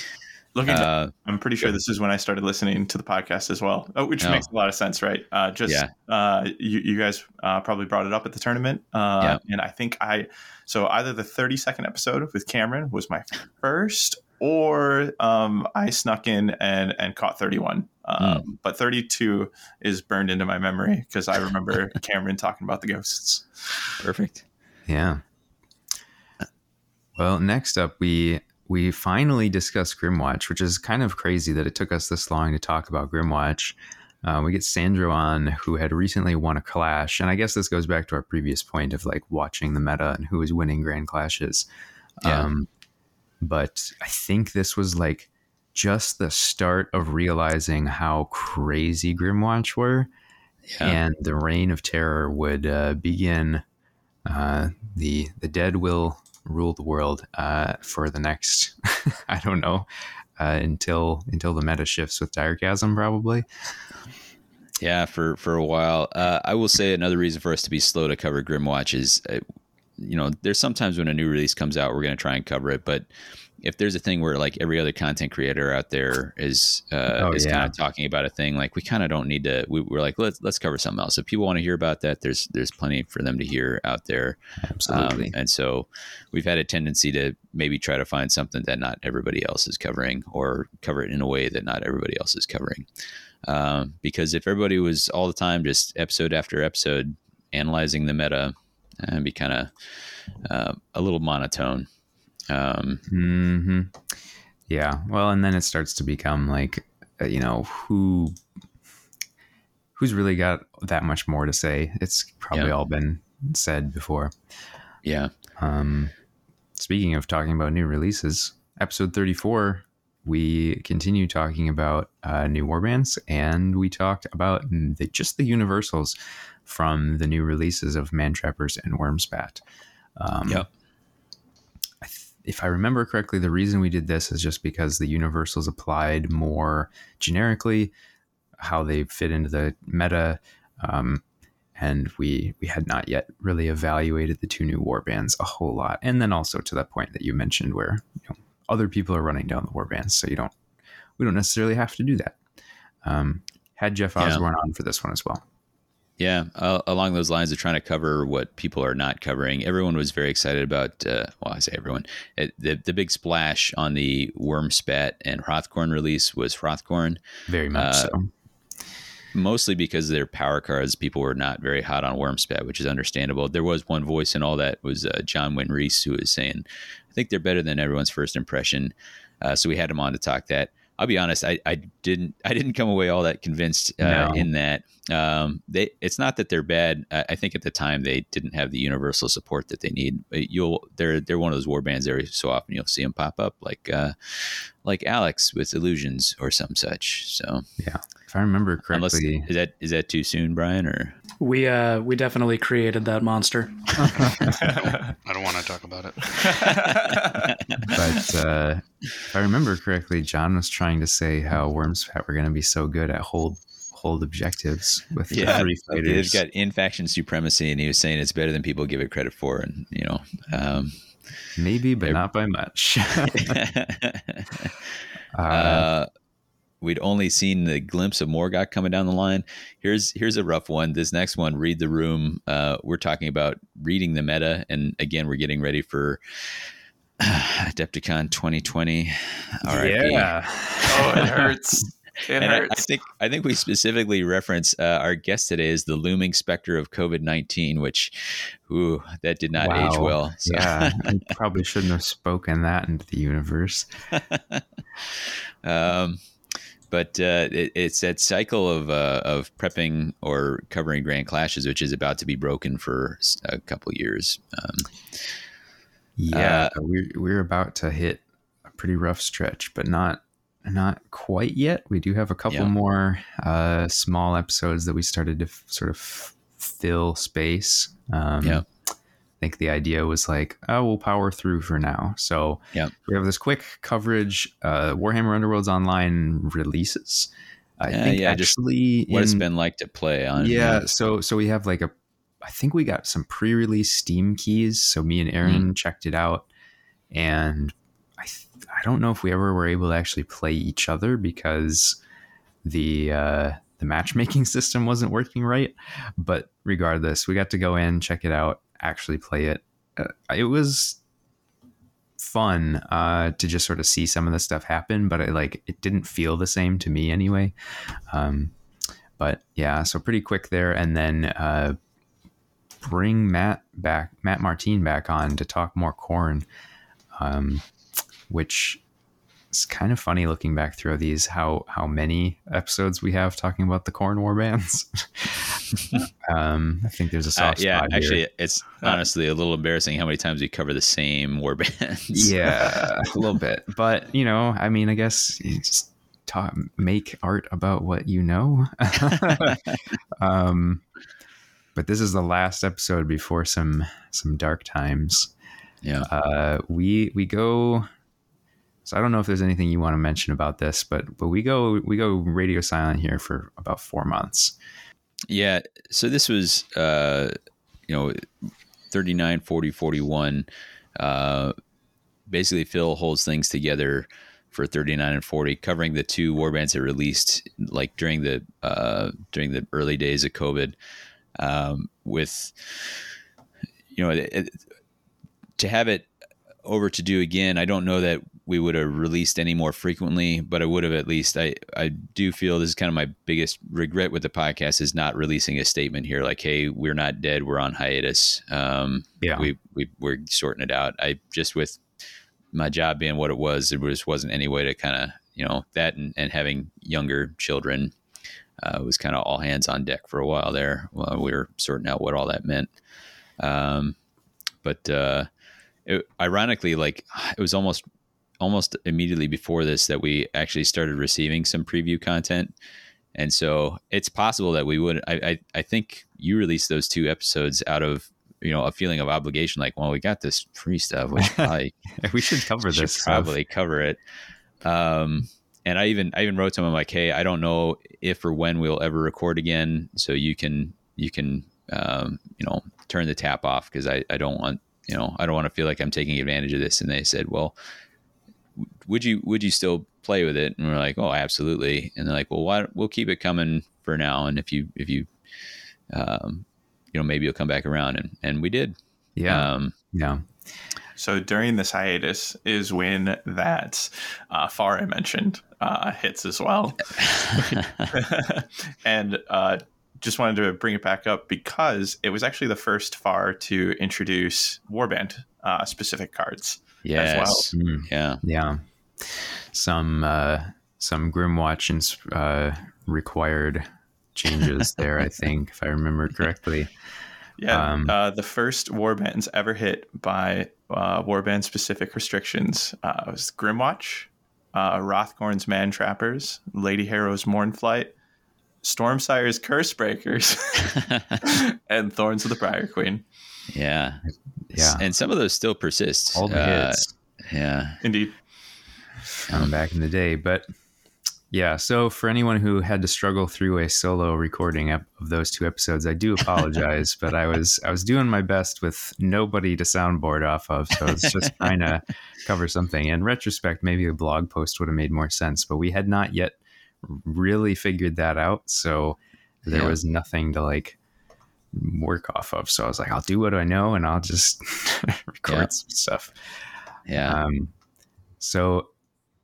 Looking, uh, I'm pretty sure this is when I started listening to the podcast as well, oh, which Oh. makes a lot of sense, right? Uh, just Yeah. uh, you, you guys uh, probably brought it up at the tournament, uh, Yeah. and I think I so either the 30 second episode with Cameron was my first, or um, I snuck in and and caught 31. Um, Hmm. But 32 is burned into my memory because I remember Cameron talking about the ghosts. perfect. Yeah. Well, next up, we we finally discuss Grymwatch, which is kind of crazy that it took us this long to talk about Grymwatch. Uh, we get Sandro on, who had recently won a clash, and I guess this goes back to our previous point of like watching the meta and who is winning grand clashes. Yeah. Um, but I think this was like just the start of realizing how crazy Grymwatch were, Yeah. and the reign of terror would uh, begin. Uh, the the dead will rule the world uh, for the next I don't know uh, until until the meta shifts with Direchasm probably. Yeah, for for a while. Uh, I will say another reason for us to be slow to cover Grymwatch is uh, you know, there's sometimes when a new release comes out, we're going to try and cover it, but if there's a thing where like every other content creator out there is uh, Oh, is yeah. kind of talking about a thing, like we kind of don't need to. We, we're like let's let's cover something else. If people want to hear about that, there's there's plenty for them to hear out there. Absolutely. Um, and so we've had a tendency to maybe try to find something that not everybody else is covering or cover it in a way that not everybody else is covering. Um, because if everybody was all the time just episode after episode analyzing the meta, uh, it'd be kind of uh, a little monotone. Um, hmm Yeah. Well, and then it starts to become like, uh, you know, who who's really got that much more to say? It's probably Yeah. all been said before. yeah. Um, speaking of talking about new releases, episode 34, we continue talking about uh, new warbands and we talked about the, just the universals from the new releases of Mantrappers and Wurmspat. Um, Yep. If I remember correctly, the reason we did this is just because the universals applied more generically, how they fit into the meta, um, and we we had not yet really evaluated the two new warbands a whole lot. And then also to that point that you mentioned, where you know, other people are running down the warbands, so you don't we don't necessarily have to do that. Um, had Jeff Yeah. Osborne on for this one as well. Yeah, uh, along those lines of trying to cover what people are not covering, everyone was very excited about. Uh, well, I say everyone. It, the the big splash on the Wurmspat and Hrothgorn release was Hrothgorn, Very much Uh, so. mostly because their power cards. People were not very hot on Wurmspat, which is understandable. There was one voice in all that was uh, John Wynn Reese, who was saying, "I think they're better than everyone's first impression." Uh, so we had him on to talk that. I'll be honest, I, I didn't I didn't come away all that convinced uh, No. in that. Um, they it's not that they're bad. I, I think at the time they didn't have the universal support that they need. But You'll they're they're one of those war bands. Every so often you'll see them pop up like uh, like Alex with Illusions or some such. So Yeah, if I remember unless correctly, is that is that too soon, Brian? Or We uh we definitely created that monster. I don't want to talk about it. but uh, if I remember correctly, John was trying to say how Wurmspat were going to be so good at hold hold objectives with the Yeah, three they've fighters. got in faction supremacy, and he was saying it's better than people give it credit for, and you know. Um, Maybe, but not by much. uh, uh, we'd only seen the glimpse of Morgoth coming down the line. Here's here's a rough one. This next one, read the room. Uh, we're talking about reading the meta, and again, we're getting ready for Adepticon 2020. RIP. yeah. oh, it hurts. It And I, I think I think we specifically reference uh, our guest today is the looming specter of COVID nineteen, which, ooh, that did not age well. So. Yeah, I probably shouldn't have spoken that into the universe. um, but uh, it, it's that cycle of uh, of prepping or covering grand clashes, which is about to be broken for a couple years. Um, Yeah, Uh, we're we're about to hit a pretty rough stretch, but not not quite yet. We do have a couple Yeah. more uh, small episodes that we started to f- sort of f- fill space. Um, Yeah. I think the idea was like, oh, we'll power through for now. So Yeah. we have this quick coverage. Uh, Warhammer Underworld's online releases. I Yeah, think yeah, just actually, what it's been like to play on. yeah, so so we have like a I think we got some pre-release Steam keys. So me and Aaron checked it out and I th- I don't know if we ever were able to actually play each other because the uh the matchmaking system wasn't working right, but regardless, we got to go in, check it out, actually play it. Uh, it was fun uh to just sort of see some of the stuff happen, but it like it didn't feel the same to me anyway. Um but yeah, so pretty quick there, and then uh, bring Matt back, Matt Martin back on to talk more Khorne, um, which is kind of funny looking back through these how how many episodes we have talking about the Khorne war bands. um, I think there's a Uh, soft yeah, spot actually, here. it's honestly a little embarrassing how many times we cover the same war bands. yeah, a little bit, but you know, I mean, I guess you just talk, make art about what you know. um, but this is the last episode before some some dark times. yeah. Uh, we we go. So I don't know if there's anything you want to mention about this, but but we go we go radio silent here for about four months. Yeah. So this was, uh, you know, 39, 40, 41. Uh, basically, Phil holds things together for 39 and 40, covering the two war bands that released like during the uh, during the early days of COVID. Um, with you know, it, it, to have it over to do again, I don't know that we would have released any more frequently, but I would have at least. I I do feel this is kind of my biggest regret with the podcast is not releasing a statement here like, "Hey, we're not dead. We're on hiatus." Um, Yeah. we we we're sorting it out. I just with my job being what it was, there just wasn't any way to kind of you know that and, and having younger children uh, was kind of all hands on deck for a while there while we were sorting out what all that meant. Um, but uh, it, ironically, like it was almost almost immediately before this that we actually started receiving some preview content. And so it's possible that we would. I, I, I think you released those two episodes out of you know a feeling of obligation, like, well, we got this free stuff, we should probably we should cover this. stuff. probably cover it. Um, and I even I even wrote to him I'm like, hey, I don't know if or when we'll ever record again, so you can you can um, you know turn the tap off because I I don't want you know I don't want to feel like I'm taking advantage of this. And they said, well, would you would you still play with it? And we're like, oh, absolutely. And they're like, well, why we'll keep it coming for now, and if you if you um, you know maybe you'll come back around, and and we did. Yeah, Um, yeah, So during this hiatus is when that uh, far I mentioned uh, hits as well. and uh, just wanted to bring it back up because it was actually the first FAR to introduce Warband uh, specific cards. yes. Mm, Yeah. yeah. Some uh, some Grymwatch ins- uh, required changes there. I think, if I remember correctly. Yeah, Um, uh, the first warbands ever hit by uh, warband specific restrictions uh, was Grymwatch, uh, Hrothgorn's Man Trappers, Lady Harrow's Mournflight, Stormsire's Cursebreakers, and Thorns of the Briar Queen. Yeah. Yeah, And some of those still persist. all the Uh, hits. Yeah. Indeed. um, back in the day. But yeah, so for anyone who had to struggle through a solo recording of those two episodes, I do apologize. but I was I was doing my best with nobody to soundboard off of, so it's just trying to cover something. In retrospect, maybe a blog post would have made more sense, but we had not yet really figured that out, so there Yeah. was nothing to like work off of. So I was like, I'll do what I know, and I'll just record Yeah. some stuff. Yeah. Um, so,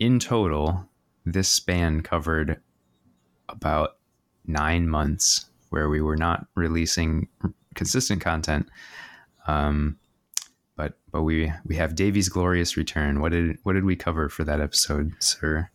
in total, this span covered about nine months where we were not releasing consistent content. Um, but but we we have Davey's glorious return. What did what did we cover for that episode, sir?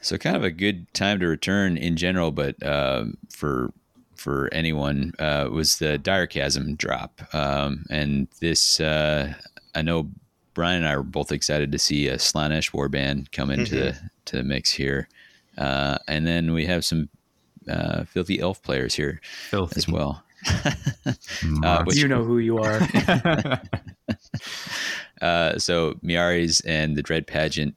So kind of a good time to return in general, but um, for for anyone uh, was the dire chasm drop, um, and this uh, I know Brian and I were both excited to see a Slaanesh warband come into the to the mix here, uh, and then we have some uh, filthy elf players here Filthy. as well. Monster. which- you know who you are. Uh, so Myari's and the Dread Pageant,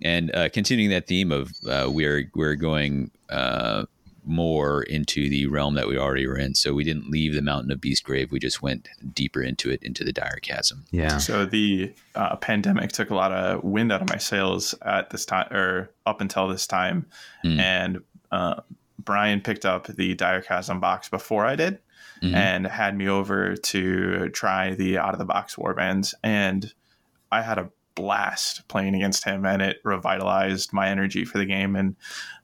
and uh, continuing that theme of uh, we're we're going uh, more into the realm that we already were in. So we didn't leave the Mountain of Beast Grave. We just went deeper into it, into the Dire Chasm. yeah. So the uh, pandemic took a lot of wind out of my sails at this time, or up until this time, Mm. and uh, Brian picked up the Dire Chasm box before I did, Mhm. and had me over to try the out of the box warbands, and I had a blast playing against him, and it revitalized my energy for the game and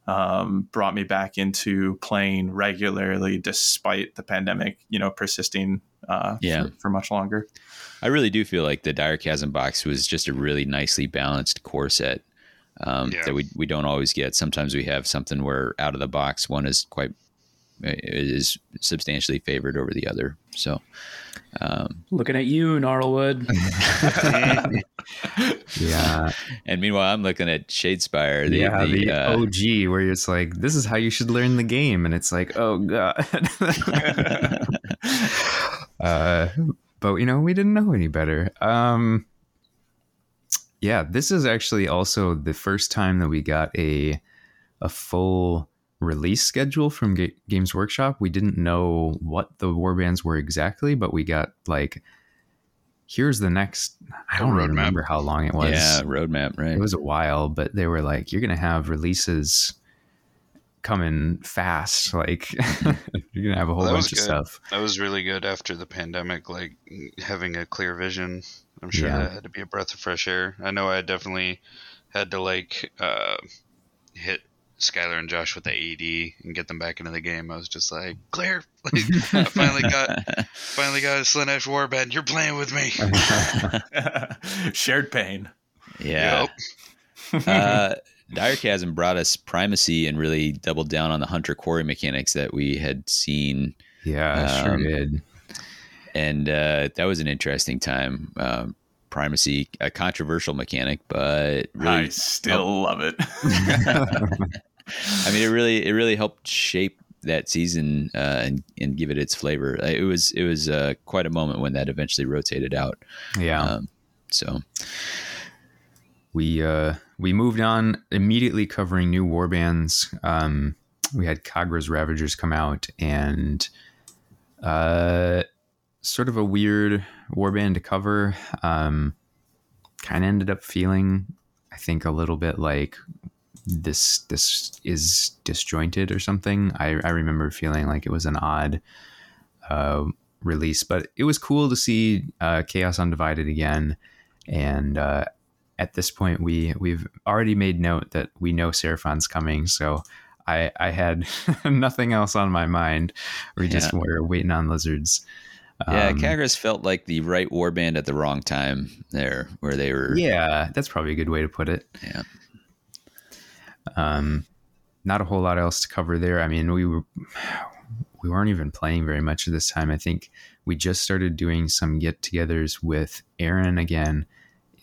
um, brought me back into playing regularly, despite the pandemic, you know, persisting uh, Yeah. for, for much longer. I really do feel like the Dire Chasm box was just a really nicely balanced core set um, Yeah. that we we don't always get. Sometimes we have something where out of the box one is quite is substantially favored over the other. So. Um, Looking at you, Gnarlwood. Yeah. And meanwhile, I'm looking at Shadespire. The, yeah, the, the uh, OG, where it's like, this is how you should learn the game, and it's like, oh god. uh, but you know, we didn't know any better. Um, yeah, this is actually also the first time that we got a a full release schedule from Ga- Games Workshop. We didn't know what the warbands were exactly, but we got like here's the next. I don't roadmap. remember how long it was. yeah, roadmap, right? It was a while, but they were like, you're gonna have releases coming fast. Like you're gonna have a whole Well, bunch of stuff. That was really good after the pandemic, like having a clear vision. I'm sure Yeah. that had to be a breath of fresh air. I know I definitely had to like uh, hit Skylar and Josh with the AD and get them back into the game. I was just like, clear. Like, I finally got finally got a Slaanesh warband. You're playing with me. Shared pain. yeah. Yep. uh, Dire Chasm brought us primacy and really doubled down on the hunter quarry mechanics that we had seen, Yeah, sure Um, did. and uh, that was an interesting time. Um, primacy, a controversial mechanic, but really, I still love it. I mean, it really, it really helped shape that season uh, and and give it its flavor. Uh, It was it was uh, quite a moment when that eventually rotated out. Yeah. Um, so we uh we moved on immediately covering new warbands um we had khagra's ravagers come out and uh sort of a weird warband to cover um kind of ended up feeling i think a little bit like this this is disjointed or something i i remember feeling like it was an odd uh release but it was cool to see uh chaos undivided again and uh at this point we we've already made note that we know Seraphon's coming, so I I had nothing else on my mind. We just Yeah. were waiting on lizards. yeah, Um, Khagras felt like the right warband at the wrong time there, where they were. yeah, that's probably a good way to put it. Yeah. Um, not a whole lot else to cover there. I mean, we were we weren't even playing very much at this time. I think we just started doing some get-togethers with Aaron again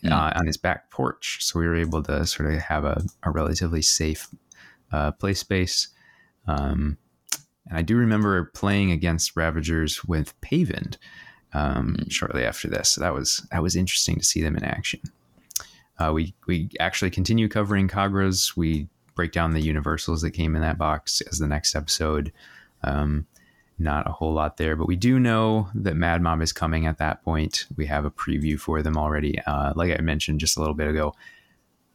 Mm. uh, on his back porch, so we were able to sort of have a, a relatively safe uh, play space. Um, and I do remember playing against Ravagers with Pavend um, shortly after this. So that was that was interesting to see them in action. Uh, we we actually continue covering Khagras. We break down the universals that came in that box as the next episode. Um, not a whole lot there, but we do know that Mad Mob is coming at that point. We have a preview for them already. Uh, like I mentioned just a little bit ago,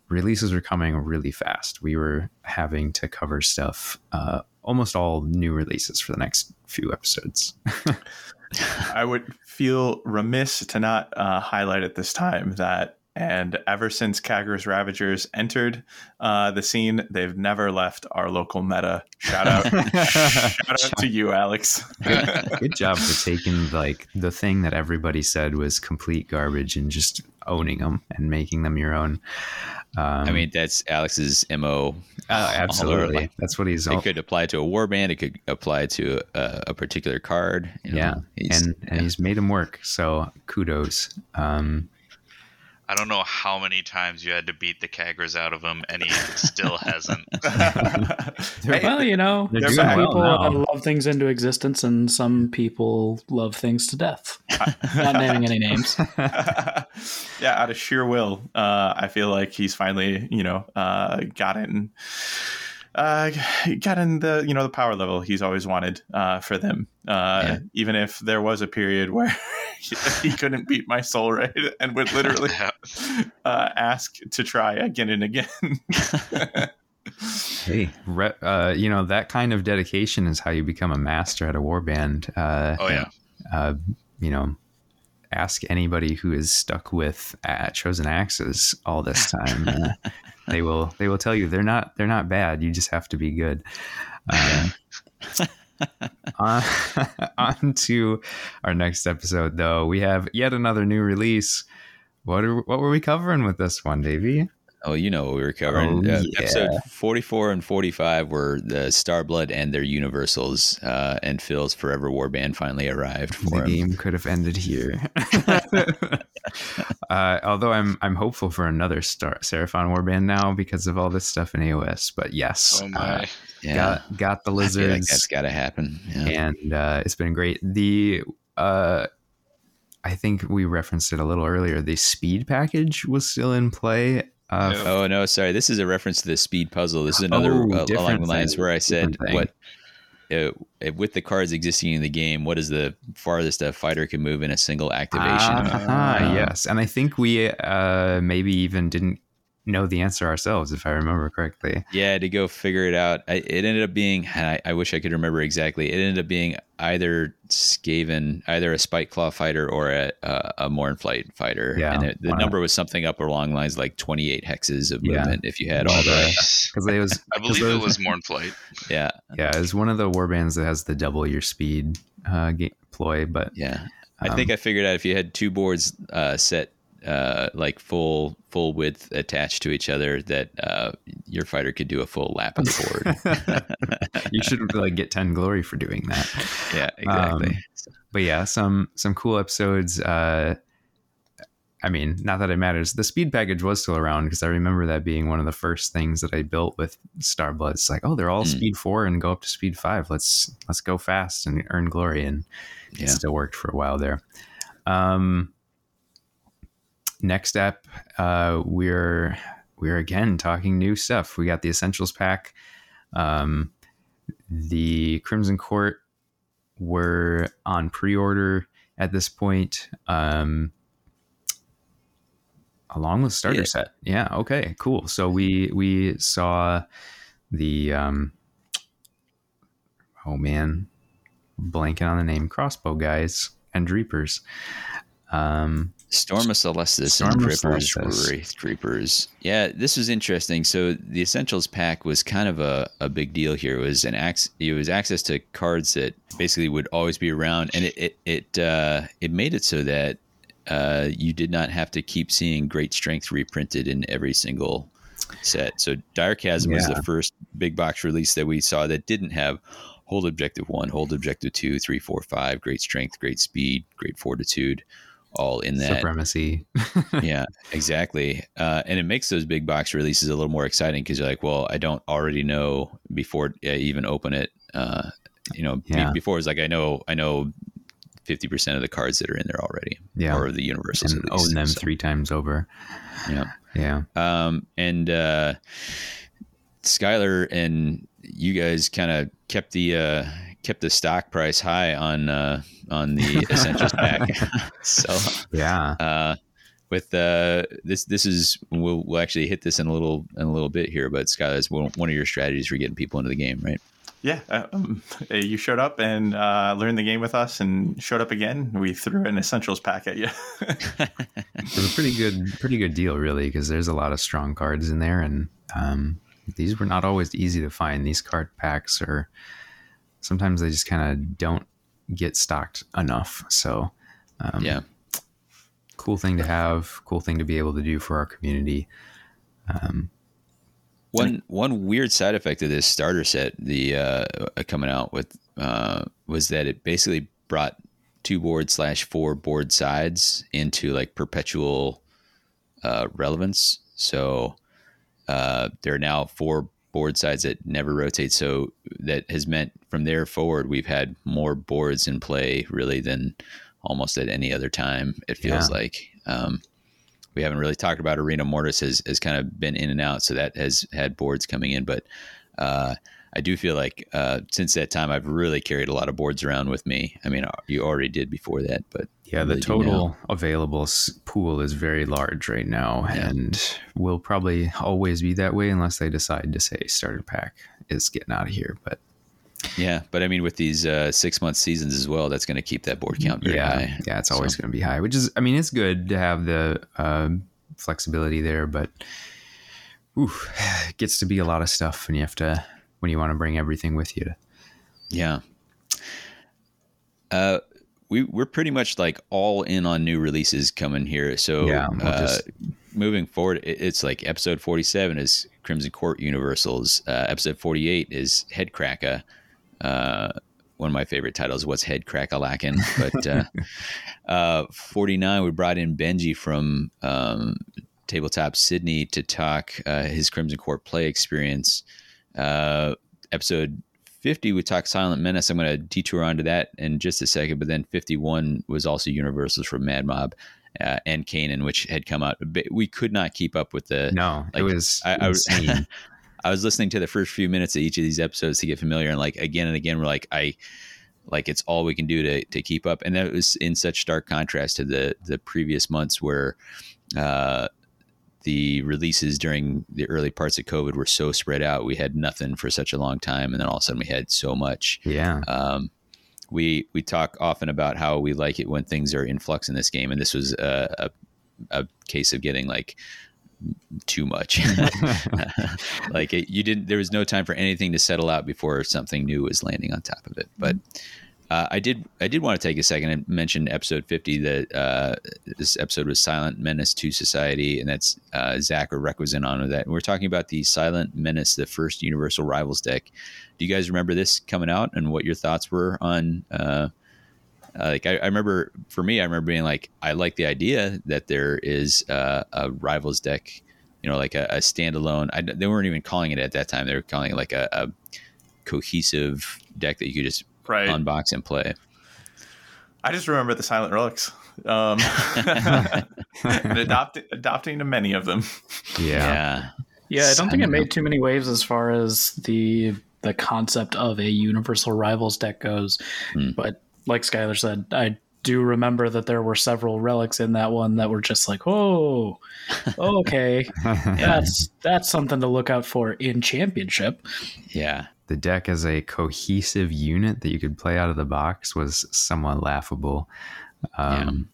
releases are coming really fast. We were having to cover stuff, uh, almost all new releases for the next few episodes. I would feel remiss to not uh, highlight at this time that, and ever since Khagra's Ravagers entered uh, the scene, they've never left our local meta. Shout out, shout out to you, Alex. Good job for taking like the thing that everybody said was complete garbage and just owning them and making them your own. Um, I mean, that's Alex's mo. uh, absolutely. That's what he's all. It could apply to a warband. It could apply to a, a particular card. you know. yeah, He's- and and he's made them work. So kudos. Um, I don't know how many times you had to beat the Khagras out of him, and he still hasn't. Hey, Well, you know, some doing well people now. uh, love things into existence, and some people love things to death. Not naming any names. yeah, out of sheer will, uh, I feel like he's finally, you know, uh, gotten, uh, gotten the, you know, the power level he's always wanted uh, for them. Uh, Yeah. Even if there was a period where he couldn't beat my soul raid and would literally uh, ask to try again and again. hey, re- uh, you know that kind of dedication is how you become a master at a warband. Uh, Oh yeah. uh, you know, ask anybody who is stuck with uh, chosen axes all this time. Uh, they will they will tell you they're not they're not bad. You just have to be good. Um, on, on to our next episode, though. We have yet another new release. What are, what were we covering with this one, Davey? Oh, you know what we were covering. Oh, uh, yeah. Episode 44 and 45 were the Starblood and their universals, uh, and Phil's Forever Warband finally arrived The him. game could have ended here. uh, although I'm I'm hopeful for another Star Seraphon warband now because of all this stuff in AOS. But yes, Oh uh, my. Yeah. got got the I feel like lizards. that's got to happen. Yeah. and uh, it's been great. The uh, I think we referenced it a little earlier. The speed package was still in play. Uh, Yeah. Oh no, sorry. This is a reference to the speed puzzle. This is another Oh, uh, along the lines thing, where I said different thing. what uh, with the cards existing in the game, what is the farthest a fighter can move in a single activation? Ah, Um, yes, and I think we uh, maybe even didn't know the answer ourselves, if I remember correctly. Yeah, to go figure it out. I, it ended up being, and I, I wish I could remember exactly. It ended up being either Skaven, either a Spiteclaw fighter or a, a, a Mournflight fighter. Yeah, and it, the wow. number was something up along lines like 28 hexes of Yeah. movement if you had all the. Nice. Because it was, I believe it was Mournflight. Yeah, yeah, it was one of the warbands that has the double your speed uh, ga- ploy, but yeah. I Um, think I figured out if you had two boards uh, set uh, like full full width attached to each other, that uh, your fighter could do a full lap of the board. you should like get 10 glory for doing that. yeah, exactly. Um, but yeah, some some cool episodes. Uh, I mean, not that it matters. The speed package was still around because I remember that being one of the first things that I built with Starbloods. It's like, oh, they're all Mm. speed four and go up to speed five. Let's let's go fast and earn glory, and yeah. it still worked for a while there. Um, next up, uh, we're we're again talking new stuff. We got the essentials pack. Um, the Crimson Court were on pre-order at this point. Um, along with starter Yeah. set. Yeah. Okay. Cool. So we we saw the um, oh man, blanking on the name crossbow guys and reapers. Um, Storm of Celestus Storm and Drepur's, Wraith Creepers. Yeah, this was interesting. So the Essentials pack was kind of a, a big deal here. It was an ac- it was access to cards that basically would always be around, and it it it, uh, it made it so that uh, you did not have to keep seeing Great Strength reprinted in every single set. So Dire Chasm was the first big box release that we saw that didn't have Hold Objective One, Hold Objective Two, Three, Four, Five, Great Strength, Great Speed, Great Fortitude, all in that supremacy. yeah, exactly. Uh, and it makes those big box releases a little more exciting because you're like, well, I don't already know before I even open it. Uh, you know, Yeah. before it's like I know, I know fifty percent of the cards that are in there already, Yeah. or the universals. and own them So, three times over. Yeah. Yeah. Um, and uh, Skylar and you guys kind of kept the uh, kept the stock price high on uh, on the essentials pack. so Yeah. uh, with uh, this this is we'll, we'll actually hit this in a little in a little bit here, but Skylar, it's one one of your strategies for getting people into the game, right? Yeah, um, you showed up and uh, learned the game with us, and showed up again. We threw an essentials pack at you. It was a pretty good, pretty good deal, really, because there's a lot of strong cards in there, and um, these were not always easy to find. These card packs are sometimes they just kind of don't get stocked enough. So, um, yeah, cool thing to have, cool thing to be able to do for our community. Um, one one weird side effect of this starter set, the uh, coming out with uh, was that it basically brought two board slash four board sides into like perpetual uh, relevance. So uh, there are now four board sides that never rotate. So that has meant from there forward, we've had more boards in play really than almost at any other time. It feels Yeah. like. Um, we haven't really talked about Arena Mortis has, has kind of been in and out, so that has had boards coming in. But uh, I do feel like uh, since that time, I've really carried a lot of boards around with me. I mean, uh, you already did before that, but yeah, the really do now. total available pool is very large right now, Yeah. and will probably always be that way unless they decide to say starter pack is getting out of here. But Yeah, but I mean, with these uh, six month seasons as well, that's going to keep that board count very yeah, high. yeah, it's always So- going to be high. Which is, I mean, it's good to have the um flexibility there, but oof, it gets to be a lot of stuff, and you have to when you want to bring everything with you. Yeah. Uh, we we're pretty much like all in on new releases coming here. So Yeah, we'll uh, just- moving forward, it's like episode forty seven is Crimson Court Universals. Uh, episode forty eight is Hedkrakka. Uh, one of my favorite titles. What's Hedkrakka lacking? But uh, uh, forty nine, we brought in Benji from um, Tabletop Sydney to talk uh, his Crimson Court play experience. Uh, episode 50 we talked silent menace i'm going to detour onto that in just a second but then 51 was also universals from mad mob uh, and Kainan, which had come out we could not keep up with the No, it was I- I was- I was listening to the first few minutes of each of these episodes to get familiar, and like again and again, we're like, I like it's all we can do to to keep up, and that was in such stark contrast to the the previous months where. Uh, the releases during the early parts of COVID were so spread out. We had nothing for such a long time, and then all of a sudden we had so much. Yeah. Um, we we talk often about how we like it when things are in flux in this game, and this was a, a, a case of getting like too much. like it, you didn't. There was no time for anything to settle out before something new was landing on top of it. But uh, I did. I did want to take a second and mention episode fifty. That uh, this episode was "Silent Menace to Society," and that's uh, Zach or Requisite on with that. And we're talking about the Silent Menace, the first Universal Rivals deck. Do you guys remember this coming out and what your thoughts were on? Uh, uh, like I, I, remember, for me, I remember being like, I like the idea that there is uh, a Rivals deck, you know, like a, a standalone. I, they weren't even calling it at that time; they were calling it like a, a cohesive deck that you could just Right. unbox and play. I just remember the Silent Relics. Um, and adopting adopting to many of them. yeah. Yeah, I don't think it made too many waves as far as the the concept of a universal rivals deck goes. Hmm. But like Skylar said, I do remember that there were several relics in that one that were just like, oh, okay, that's that's something to look out for in championship. Yeah, the deck as a cohesive unit that you could play out of the box was somewhat laughable. Um,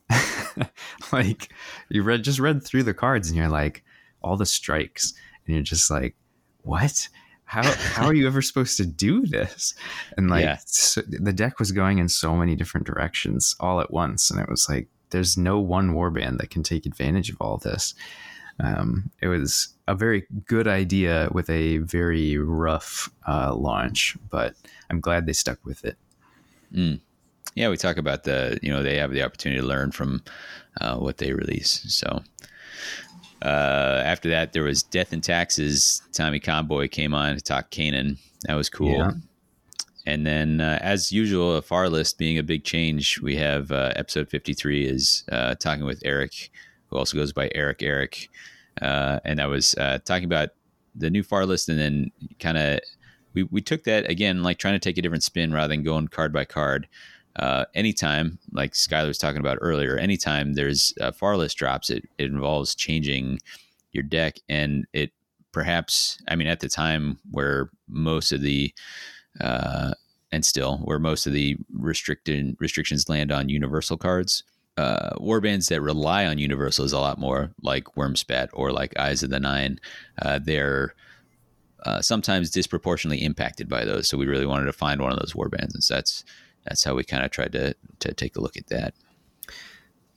like you read just read through the cards and you're like all the strikes. And you're just like what? How how are you ever supposed to do this? And like Yeah. so, the deck was going in so many different directions all at once. And it was like there's no one warband that can take advantage of all this. Um, it was a very good idea with a very rough uh, launch but i'm glad they stuck with it Mm. Yeah, we talk about the you know they have the opportunity to learn from uh, what they release. So uh, after that, there was Death and Taxes. Tommy Conboy came on to talk Kainan. That was cool. Yeah. And then, uh, as usual, a far list being a big change, we have uh, episode 53 is uh, talking with Eric, who also goes by Eric Eric. Uh, and that was uh, talking about the new far list and then kind of we, we took that again like trying to take a different spin rather than going card by card. Uh, anytime like skylar was talking about earlier anytime there's far list drops it, it involves changing your deck and it perhaps i mean at the time where most of the uh, and still where most of the restricted restrictions land on universal cards uh, warbands that rely on universals a lot more like Wurmspat or like Eyes of the Nine. Uh, they're uh, sometimes disproportionately impacted by those. So we really wanted to find one of those warbands, and so that's that's how we kind of tried to to take a look at that.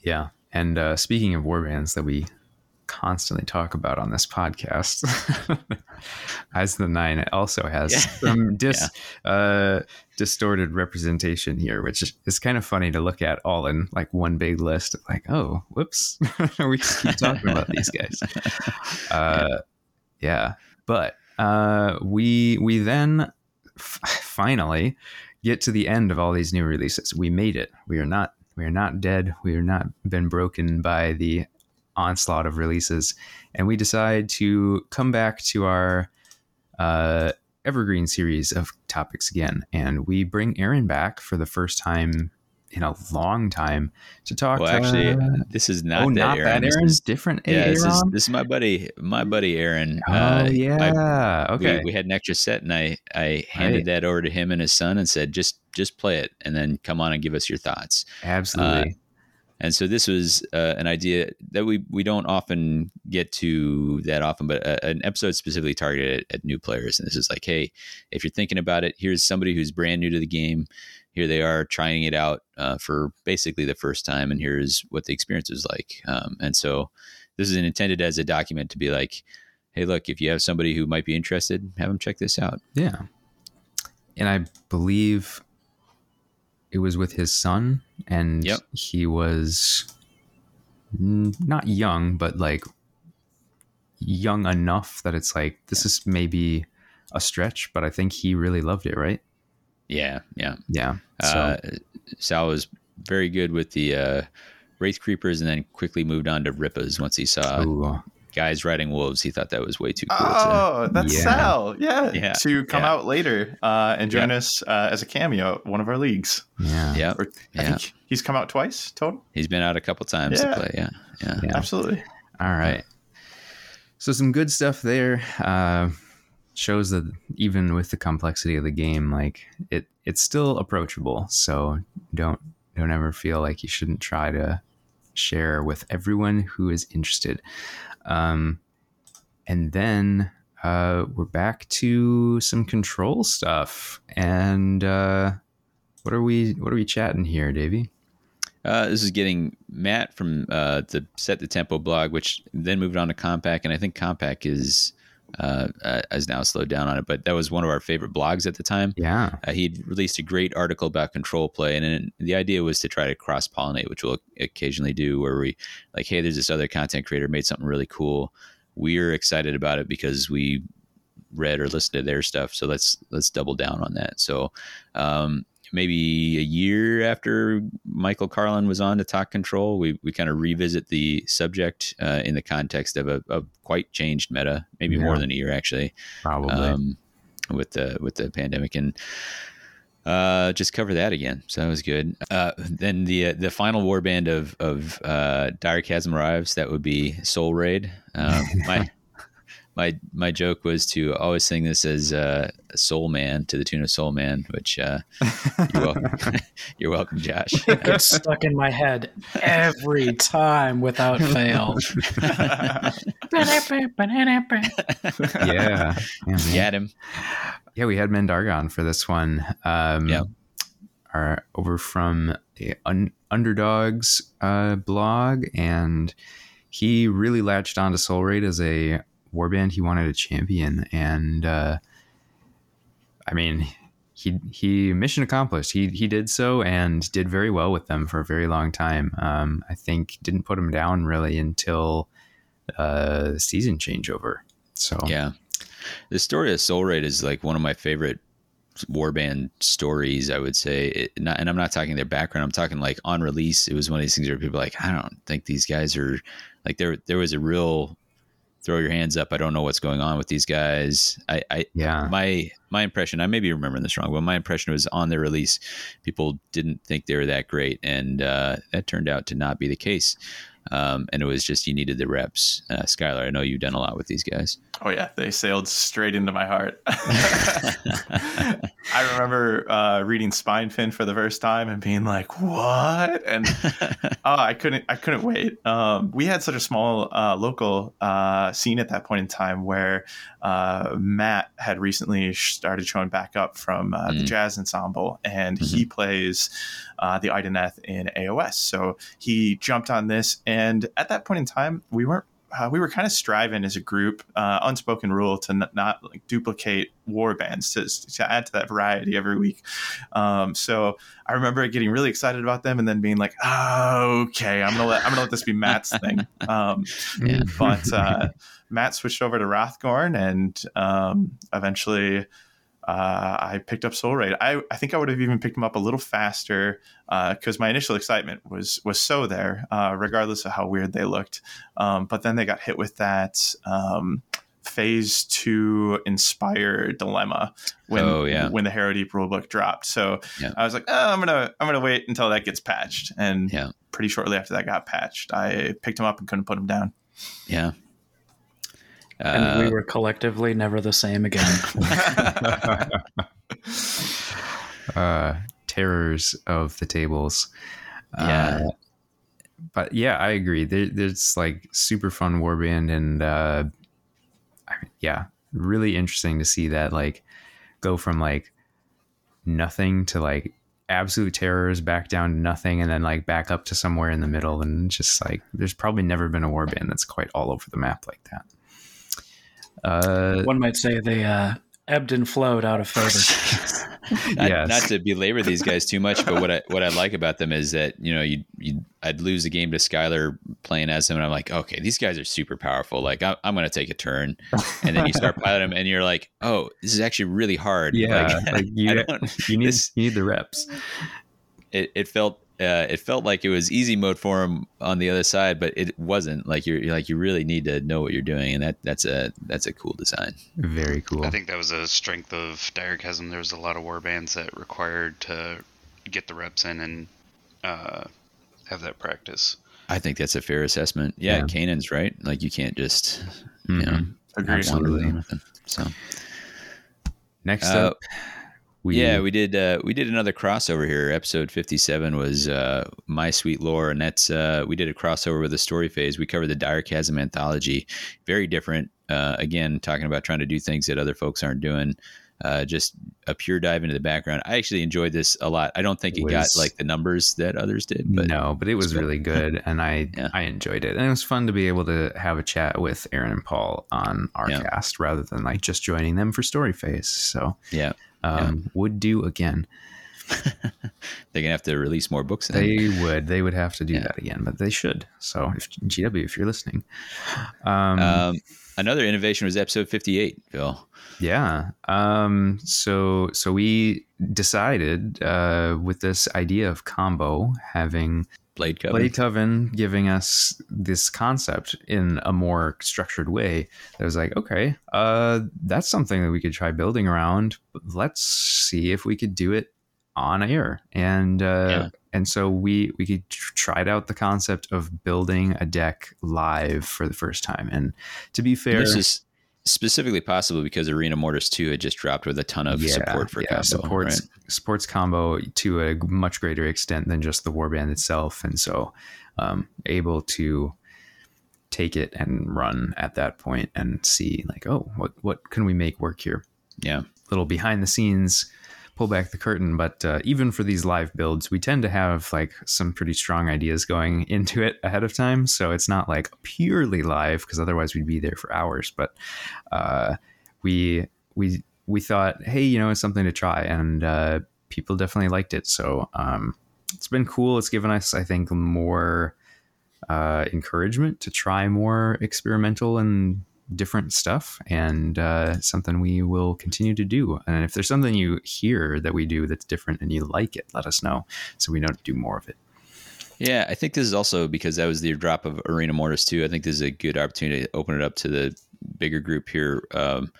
Yeah. And uh, speaking of warbands that we constantly talk about on this podcast, Eyes of the Nine also has Yeah. some dis, uh, distorted representation here, which is, kind of funny to look at all in like one big list. Like, oh, whoops, we just keep talking about these guys. Uh, yeah. But uh, we we then f- finally get to the end of all these new releases. We made it. We are not we are not dead. We are not been broken by the onslaught of releases, and we decide to come back to our uh, evergreen series of topics again. And we bring Aaron back for the first time in a long time to talk. Well, actually, uh, this is not oh, that not Aaron. that This Aaron. is- Different yeah, this is Aaron? this is my buddy, my buddy Aaron. Oh Uh, yeah. okay. we, we had an extra set, and I I handed Right. that over to him and his son, and said just just play it, and then come on and give us your thoughts. Absolutely. And so this was uh, an idea that we we don't often get to that often, but a, an episode specifically targeted at, at new players. And this is like, hey, if you're thinking about it, here's somebody who's brand new to the game. Here they are trying it out uh, for basically the first time, and here's what the experience was like. Um, and so this is intended as a document to be like, hey, look, if you have somebody who might be interested, have them check this out. Yeah. And I believe it was with his son, and Yep. he was n- not young, but like young enough that it's like, this is maybe a stretch, but I think he really loved it, right? Yeah, yeah. Yeah. So, Uh, Sal was very good with the uh, Wraith Creepers and then quickly moved on to Rippas once he saw ooh, guys riding wolves. He thought that was way too cool. to, Oh, that's Yeah. Sal. Yeah. Yeah. To come Yeah. out later uh, and join us uh, as a cameo at one of our leagues. Yeah. yeah, Or I Yeah. think he's come out twice total. he's been out a couple times Yeah. to play. Yeah, yeah, Yeah. Absolutely. All right. So some good stuff there. Uh, shows that even with the complexity of the game, like it, it's still approachable. So don't don't ever feel like you shouldn't try to share with everyone who is interested. Um, and then uh, we're back to some control stuff. And uh, what are we what are we chatting here, Davey? Uh, this is getting Matt from uh, the Set the Tempo blog, which then moved on to Compact, and I think Compact is uh, uh, has now slowed down on it. But that was one of our favorite blogs at the time. Yeah. Uh, he'd released a great article about control play, and then the idea was to try to cross pollinate, which we'll occasionally do, where we like, hey, there's this other content creator made something really cool. We're excited about it because we read or listened to their stuff, so let's let's double down on that. So um, maybe a year after Michael Carlin was on to talk control, we we kind of revisit the subject uh, in the context of a, a quite changed meta, maybe more than a year actually Probably. um, with the with the pandemic and uh, just cover that again. So that was good. Uh, then the uh, the final warband of of uh, Direchasm arrives. That would be Soulraid. Um, my my my joke was to always sing this as uh, Soul Man to the tune of Soul Man, which uh, you're welcome. you're welcome, Josh. It gets stuck in my head every time without fail. yeah. Yeah, man. Got him. Yeah, we had Mendargon for this one. Um, Yeah. Our, over from the Un- Underdogs uh, blog, and he really latched on to Soulraid as a warband he wanted a champion. And uh, I mean, he he mission accomplished. He he did so and did very well with them for a very long time. Um, I think didn't put him down really until uh, season changeover. So Yeah. The story of Soulraid is like one of my favorite warband stories, I would say. It, not, and I'm not talking their background. I'm talking like on release. It was one of these things where people like, I don't think these guys are like there. There was a real throw your hands up. I don't know what's going on with these guys. I, I yeah. my my impression. I may be remembering this wrong, but my impression was on their release, people didn't think they were that great, and uh, that turned out to not be the case. Um, and it was just you needed the reps. Uh, Skylar, I know you've done a lot with these guys. Oh yeah, they sailed straight into my heart. I remember uh, reading Spinefin for the first time and being like, "What?" And oh, I couldn't, I couldn't wait. Um, we had such a small uh, local uh, scene at that point in time where uh, Matt had recently started showing back up from uh, the Mm. jazz ensemble, and he plays uh, the Idoneth in AOS. So he jumped on this, and at that point in time, we weren't uh, we were kind of striving as a group, uh, unspoken rule, to n- not like, duplicate war bands to, to add to that variety every week. Um, so I remember getting really excited about them, and then being like, oh, "Okay, I'm gonna let I'm gonna let this be Matt's thing." Um, Yeah. but uh, Matt switched over to Hrothgorn, and um, eventually. Uh, I picked up Soulraid. I, I think I would have even picked him up a little faster because my initial excitement was was so there, uh, regardless of how weird they looked. Um, but then they got hit with that um, phase two inspire dilemma when Oh, yeah. when the Harrowdeep rulebook dropped. So Yeah. I was like, oh, I'm gonna I'm gonna wait until that gets patched. And Yeah. pretty shortly after that got patched, I picked him up and couldn't put him down. Yeah. And Uh, we were collectively never the same again. uh, terrors of the tables. Yeah. Uh, but yeah, I agree. There, there's like super fun warband, and uh, I mean, yeah, really interesting to see that like go from like nothing to like absolute terrors back down to nothing, and then like back up to somewhere in the middle, and just like there's probably never been a warband that's quite all over the map like that. Uh, One might say they uh, ebbed and flowed out of favor. not, Yes. not to belabor these guys too much, but what I what I like about them is that you know you you I'd lose a game to Skylar playing as them, and I'm like, okay, these guys are super powerful. Like I, I'm going to take a turn, and then you start piloting them, and you're like, oh, this is actually really hard. yeah, Like, like, you, you need this- you need the reps. it, it felt uh, it felt like it was easy mode for him on the other side, but it wasn't. Like you're, you're like you really need to know what you're doing, and that that's a that's a cool design. Very cool. I think that was a strength of Direchasm. There was a lot of war bands that required to get the reps in and uh, have that practice. I think that's a fair assessment. Yeah, Yeah. Kainan's right. Like you can't just you know. Agreed. Absolutely. wander around with him. So Next Uh, up, we yeah, we did uh, we did another crossover here. Episode fifty seven was uh, My Sweet Lore, and that's uh, we did a crossover with the story phase. We covered the Direchasm anthology. Very different. Uh, again, talking about trying to do things that other folks aren't doing. Uh, just a pure dive into the background. I actually enjoyed this a lot. I don't think it, It got like the numbers that others did, but no, but it was good. really good, and I Yeah. I enjoyed it, and it was fun to be able to have a chat with Aaron and Paul on our Yeah. cast rather than like just joining them for Story Phase. So yeah, um, would do again. they're gonna have to release more books. Then. They would they would have to do Yeah. that again, but they should. So if GW, if you're listening, um, um, another innovation was episode fifty eight, Phil. Yeah. Um, so so we decided uh, with this idea of combo having Blade Coven. Blade Coven giving us this concept in a more structured way. That was like, okay, uh, that's something that we could try building around. Let's see if we could do it on air. And uh, Yeah. and so we we could tr- tried out the concept of building a deck live for the first time. And to be fair, This is specifically possible because Arena Mortis 2 had just dropped with a ton of support for combo. supports right? supports combo to a much greater extent than just the warband itself, and so um, able to take it and run at that point and see like, oh, what what can we make work here? Yeah. Little behind the scenes, pull back the curtain. But uh, even for these live builds, we tend to have like some pretty strong ideas going into it ahead of time, so it's not like purely live because otherwise we'd be there for hours. But uh, we we we thought, hey, you know, it's something to try, and uh, people definitely liked it. So um, it's been cool. It's given us, I think, more uh, encouragement to try more experimental and different stuff, and uh, something we will continue to do. And if there's something you hear that we do that's different and you like it, let us know so we don't do more of it. Yeah, I think this is also because that was the drop of Arena Mortis too. I think this is a good opportunity to open it up to the bigger group here. Um,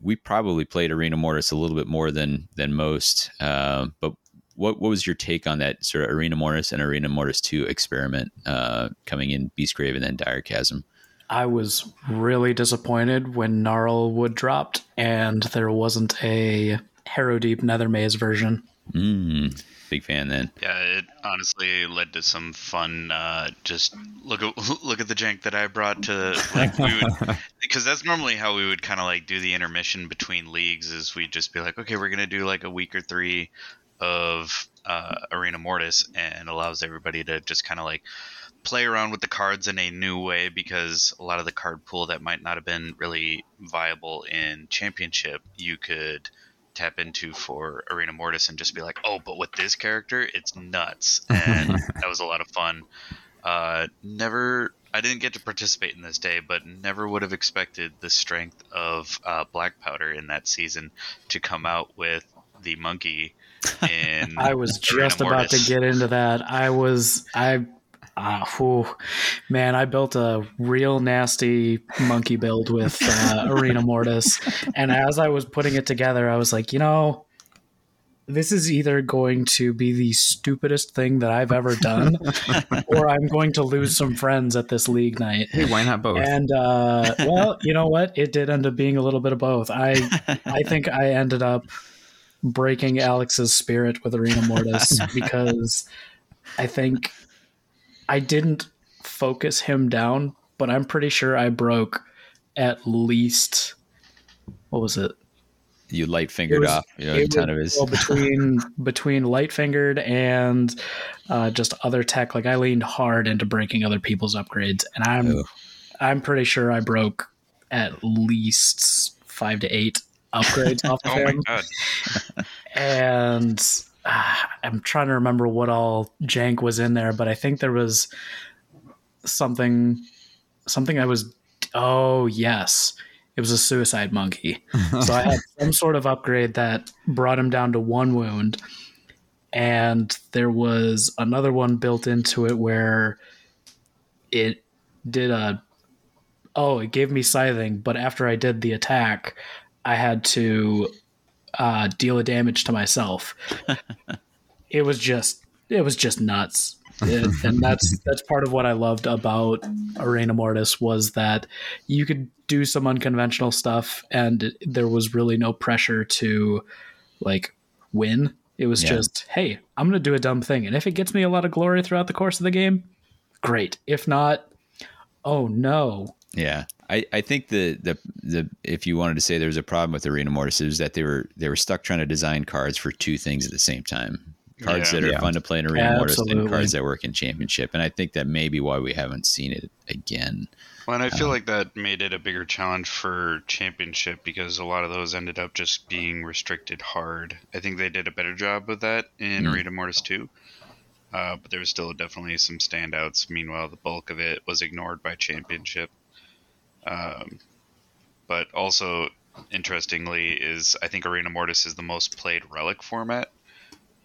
we probably played Arena Mortis a little bit more than than most. Um, but what what was your take on that sort of Arena Mortis and Arena Mortis 2 experiment uh, coming in Beastgrave and then Direchasm? I was really disappointed when Gnarlwood dropped and there wasn't a Harrowdeep Nether Maze version. Mm, big fan then. Yeah, it honestly led to some fun. Uh, just look at look at the jank that I brought to like we would because that's normally how we would kind of like do the intermission between leagues. Is we'd just be like, okay, we're gonna do like a week or three of uh, Arena Mortis, and allows everybody to just kind of like play around with the cards in a new way because a lot of the card pool that might not have been really viable in Championship, you could tap into for Arena Mortis and just be like, oh, but with this character, it's nuts. And that was a lot of fun. Uh, never, I didn't get to participate in this day, but never would have expected the strength of uh, Black Powder in that season to come out with the monkey in. I was Arena just about to get into that. I was I uh, whew, man, I built a real nasty monkey build with uh, Arena Mortis, and as I was putting it together, I was like, you know, this is either going to be the stupidest thing that I've ever done, or I'm going to lose some friends at this league night. Hey, why not both? And uh, well, you know what? It did end up being a little bit of both. I I think I ended up breaking Alex's spirit with Arena Mortis because I think I didn't focus him down, but I'm pretty sure I broke at least what was it? You light fingered off you know, a ton of his. well, between between light fingered and uh, just other tech. Like I leaned hard into breaking other people's upgrades, and I'm Oh. I'm pretty sure I broke at least five to eight upgrades off of Oh my him. god! and I'm trying to remember what all jank was in there, but I think there was something something I was oh yes. It was a suicide monkey. So I had some sort of upgrade that brought him down to one wound. and there was another one built into it where it did a oh it gave me scything but after i did the attack i had to uh, deal a damage to myself it was just it was just nuts. It- and that's that's part of what i loved about arena mortis was that you could do some unconventional stuff and there was really no pressure to like win. It was Yeah. just hey i'm gonna do a dumb thing. And if it gets me a lot of glory throughout the course of the game great. If not oh no. Yeah, I, I think the, the the if you wanted to say there was a problem with Arena Mortis, it was that they were they were stuck trying to design cards for two things at the same time. Cards Yeah. that are Yeah. fun to play in Arena Mortis and cards that work in Championship, and I think that may be why we haven't seen it again. Well, and I feel like that made it a bigger challenge for championship because a lot of those ended up just being restricted hard. I think they did a better job with that in Mm. Arena Mortis 2. Uh, but there was still definitely some standouts. Meanwhile, the bulk of it was ignored by championship. Um, but also, interestingly, is I think Arena Mortis is the most played relic format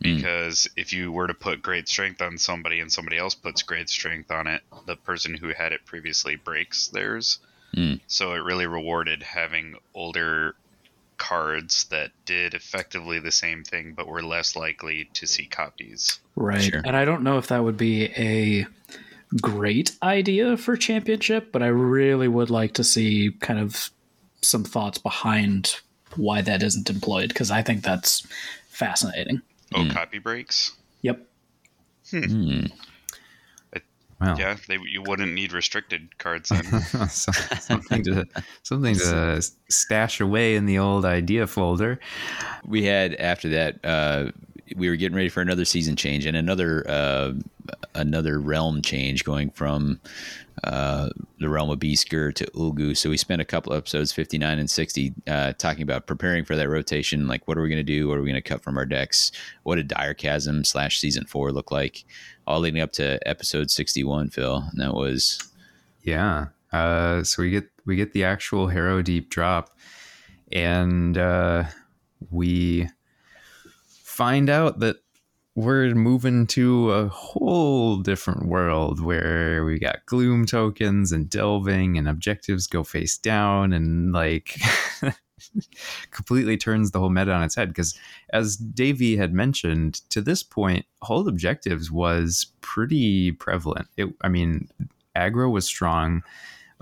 Mm. because if you were to put great strength on somebody and somebody else puts great strength on it, the person who had it previously breaks theirs. Mm. So it really rewarded having older cards that did effectively the same thing but were less likely to see copies. Right. Sure. And I don't know if that would be a great idea for championship, but I really would like to see kind of some thoughts behind why that isn't employed because I think that's fascinating. Oh, Mm. copy breaks? Yep. Hmm. Wow. Yeah, they, you wouldn't need restricted cards then. Something to something to stash away in the old idea folder. We had after that uh, we were getting ready for another season change and another uh, another realm change going from uh, the realm of Beasker to Ulgu. So we spent a couple episodes, 59 and 60, uh, talking about preparing for that rotation. Like, what are we going to do? What are we going to cut from our decks? What did Direchasm slash season four look like? All leading up to episode 61, Phil. And that was, Yeah. Uh, so we get we get the actual Harrowdeep drop, and uh, we find out that we're moving to a whole different world where we got gloom tokens and delving and objectives go face down and like completely turns the whole meta on its head. Because as Davey had mentioned to this point hold objectives was pretty prevalent. It I mean aggro was strong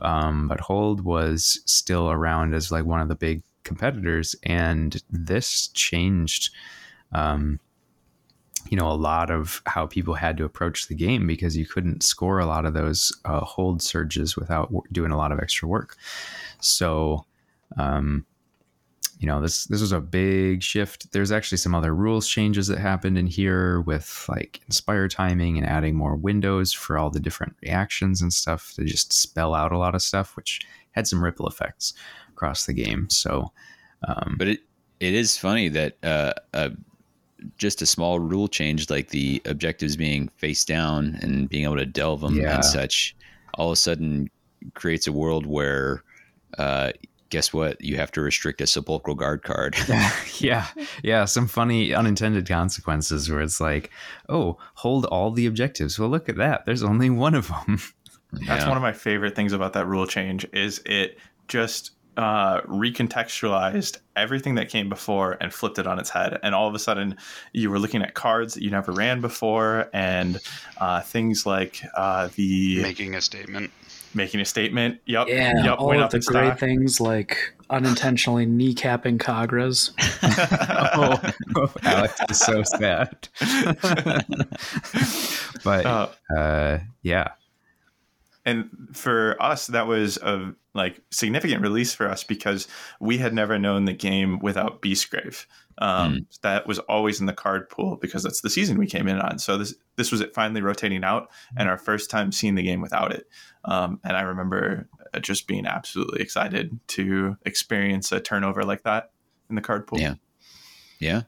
um, but hold was still around as like one of the big competitors and this changed um, you know a lot of how people had to approach the game because you couldn't score a lot of those uh, hold surges without doing a lot of extra work. So um, you know this this was a big shift. There's actually some other rules changes that happened in here with like inspire timing and adding more windows for all the different reactions and stuff to just spell out a lot of stuff which had some ripple effects across the game. So um, but it, it is funny that uh, uh, just a small rule change like the objectives being face down and being able to delve them Yeah. and such all of a sudden creates a world where uh, guess what? You have to restrict a sepulchral guard card. Yeah. Yeah. Some funny unintended consequences where it's like oh hold all the objectives. Well look at that. There's only one of them That's Yeah. one of my favorite things about that rule change is it just uh, recontextualized everything that came before and flipped it on its head. And all of a sudden, you were looking at cards that you never ran before, and uh, things like uh, the Making a statement. making a statement. Yep, Yeah. yep, all of the great stock. things like unintentionally kneecapping Khagras. oh, alex is so sad but Uh, uh, yeah and for us that was a like significant release for us because we had never known the game without beastgrave. Um, that was always in the card pool because that's the season we came in on. So this this was it finally rotating out and our first time seeing the game without it. Um, and i remember uh, just being absolutely excited to experience a turnover like that in the card pool. Yeah. Yeah.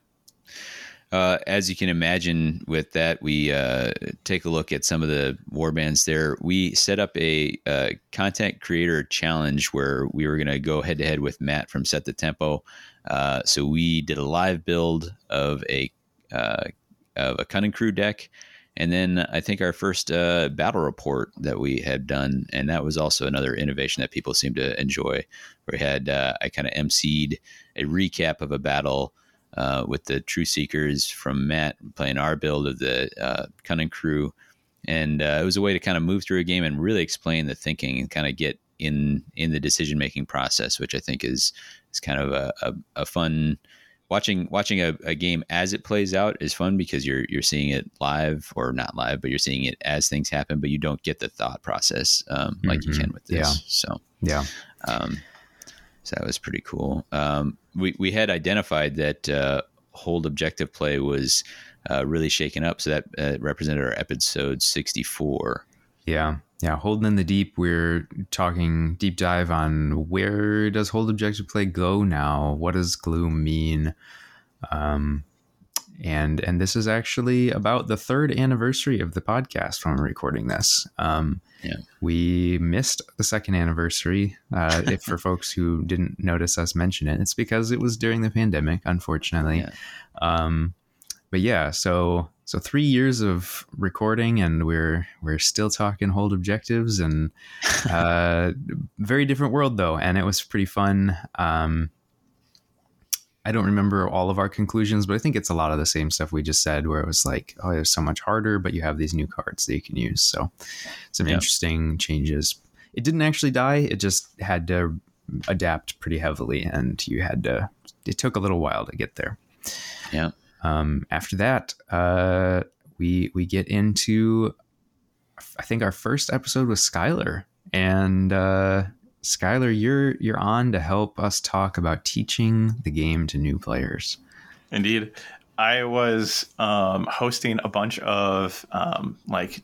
Uh, as you can imagine, with that, we uh, take a look at some of the war bands there. We set up a uh, content creator challenge where we were going to go head to head with Matt from Set the Tempo. Uh, so we did a live build of a of a cunning crew deck. And then I think our first battle report that we had done, and that was also another innovation that people seem to enjoy. We had I kind of emceed a recap of a battle uh, with the Truthseekers from Matt playing our build of the uh, Cunning Crew, and uh, it was a way to kind of move through a game and really explain the thinking and kind of get in in the decision making process, which I think is is kind of a, a, a fun watching watching a, a, game as it plays out is fun because you're you're seeing it live or not live, but you're seeing it as things happen, but you don't get the thought process um, like mm-hmm. you can with this. Yeah. So yeah, um, so that was pretty cool. Um, we we had identified that uh, hold objective play was uh, really shaken up, so that uh, represented our episode sixty four. Yeah, yeah, holding in the deep. We're talking deep dive on where does hold objective play go now? What does gloom mean? Um, and and this is actually about the third anniversary of the podcast when we're recording this. Um, yeah. We missed the second anniversary. Uh, if for folks who didn't notice us mention it, it's because it was during the pandemic, unfortunately. Yeah. Um, but yeah, so so three years of recording, and we're we're still talking hold objectives, and uh, very different world though, and it was pretty fun. Um, I don't remember all of our conclusions, but I think it's a lot of the same stuff we just said, where it was like, oh, it's so much harder, but you have these new cards that you can use. So some yep. interesting changes. It didn't actually die; it just had to adapt pretty heavily, and you had to. It took a little while to get there. Yeah. Um, after that, uh, we we get into I think our first episode was Skylar, and uh, Skylar, you're you're on to help us talk about teaching the game to new players. Indeed, I was um, hosting a bunch of um, like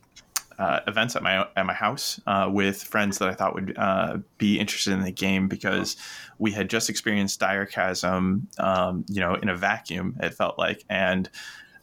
uh, events at my at my house uh, with friends that I thought would uh, be interested in the game because we had just experienced Direchasm, um, you know, in a vacuum. It felt like, and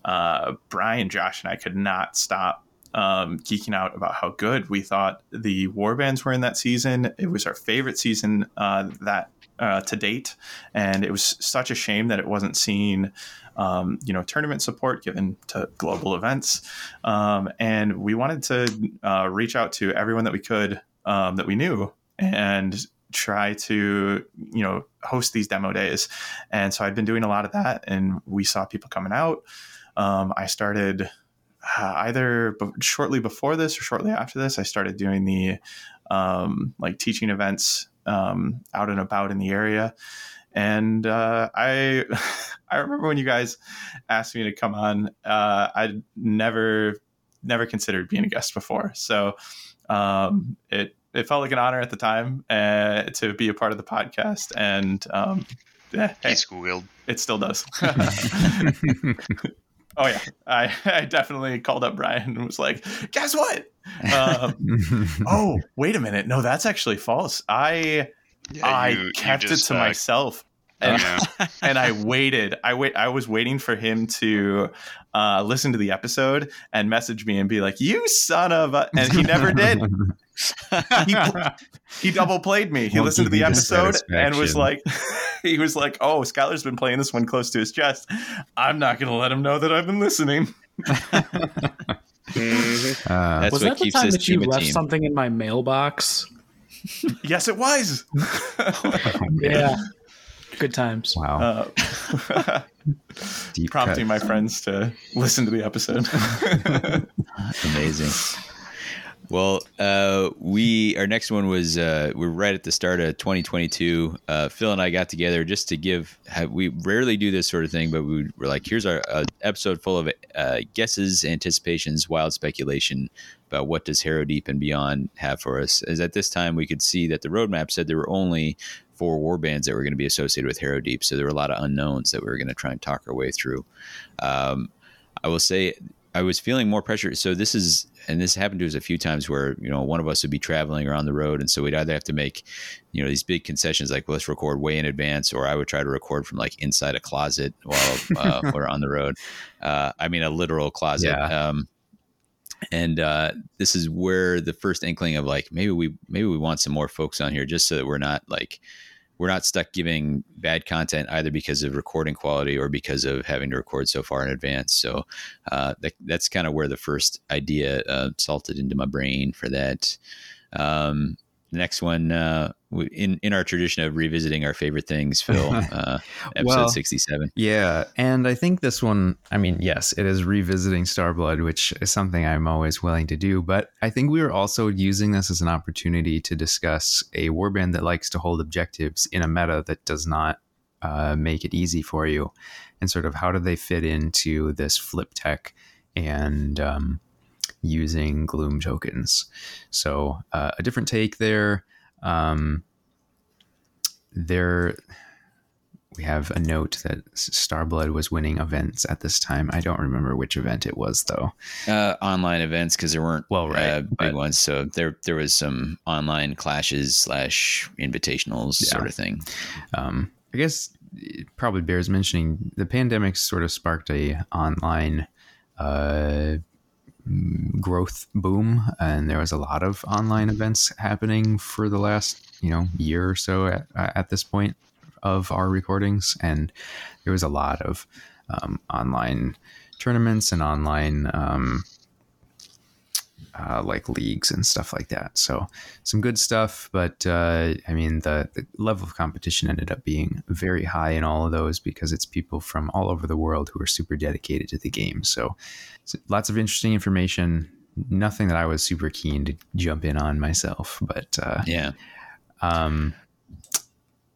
uh, Brian, Josh, and I could not stop um, geeking out about how good we thought the warbands were in that season. It was our favorite season uh, that uh, to date, and it was such a shame that it wasn't seen um, you know, tournament support given to global events. Um, and we wanted to uh, reach out to everyone that we could um, that we knew and try to, you know, host these demo days. And so I'd been doing a lot of that, and we saw people coming out. Um, I started uh, either shortly before this or shortly after this. I started doing the um, like teaching events um, out and about in the area and uh, I I remember when you guys asked me to come on. Uh, I'd never never considered being a guest before, so um, it it felt like an honor at the time uh, to be a part of the podcast. And um, yeah, hey, squealed. It still does. oh yeah, I, I definitely called up Brian and was like, "Guess what? Um, oh, wait a minute. No, that's actually false. I." Yeah, I you, kept you just, it to uh, myself. And, yeah. and I waited. I wait. I was waiting for him to uh, listen to the episode and message me and be like, "You son of a," and he never did. he, he double played me. He Won't listened to the episode and was like, he was like, "Oh, Skylar's been playing this one close to his chest. I'm not going to let him know that I've been listening." mm-hmm. uh, was that the time that you left team. something in my mailbox? yes, it was. yeah. Good times. Wow. Uh, prompting my friends to listen to the episode. Amazing. Well, uh, we our next one was uh, we're right at the start of 2022. Uh, Phil and I got together just to give. We rarely do this sort of thing, but we were like, "Here's our uh, episode full of uh, guesses, anticipations, wild speculation about what does Harrowdeep and Beyond have for us." As at this time, we could see that the roadmap said there were only four war bands that were going to be associated with Harrowdeep, so there were a lot of unknowns that we were going to try and talk our way through. Um, I will say I was feeling more pressure. So this is, and this happened to us a few times where you know one of us would be traveling or on the road, and so we'd either have to make, you know, these big concessions like well, let's record way in advance, or I would try to record from like inside a closet while uh, we're on the road. Uh, I mean, a literal closet. Yeah. Um, and uh, this is where the first inkling of like maybe we maybe we want some more folks on here just so that we're not like we're not stuck giving bad content either because of recording quality or because of having to record so far in advance. So uh, that, that's kind of where the first idea uh, salted into my brain for that. Um, the next one uh, in in our tradition of revisiting our favorite things, Phil, uh, episode Well, sixty seven. Yeah, and I think this one, I mean, yes, it is revisiting Starblood, which is something I'm always willing to do, but I think we were also using this as an opportunity to discuss a warband that likes to hold objectives in a meta that does not uh, make it easy for you, and sort of how do they fit into this flip tech and um, using Gloom tokens. So uh, a different take there. Um, there we have a note that Starblood was winning events at this time. I don't remember which event it was though. Uh, online events because there weren't Well, right, uh, big but- ones, so there there was some online clashes slash invitationals Yeah. sort of thing. Um, I guess it probably bears mentioning the pandemic sort of sparked a online uh, growth boom, and there was a lot of online events happening for the last you know year or so at, at this point of our recordings, and there was a lot of um, online tournaments and online um, uh, like leagues and stuff like that. So some good stuff, but uh, I mean the, the level of competition ended up being very high in all of those because it's people from all over the world who are super dedicated to the game. So, so lots of interesting information. Nothing that I was super keen to jump in on myself, but uh, Yeah, um,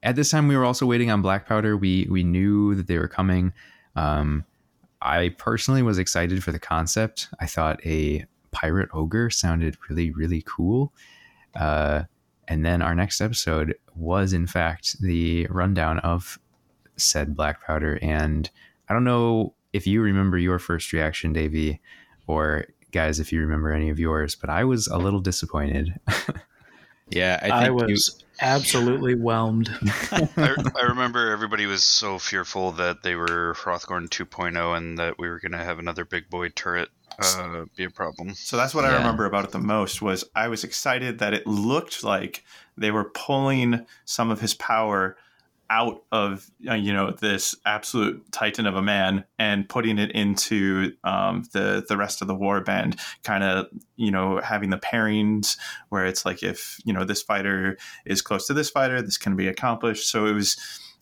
at this time, we were also waiting on Black Powder. We we knew that they were coming. Um, I personally was excited for the concept. I thought a pirate ogre sounded really really cool. Uh, and then our next episode was in fact the rundown of said Black Powder. And I don't know if you remember your first reaction, Davey, or guys, if you remember any of yours, but I was a little disappointed. yeah. I I, think you- was absolutely whelmed. I, I remember everybody was so fearful that they were Hrothgorn 2.0 and that we were going to have another big boy turret uh, be a problem. So that's what I remember about it the most was I was excited that it looked like they were pulling some of his power out of uh, you know this absolute titan of a man and putting it into um, the the rest of the war band kind of you know having the pairings where it's like if you know this fighter is close to this fighter this can be accomplished. So it was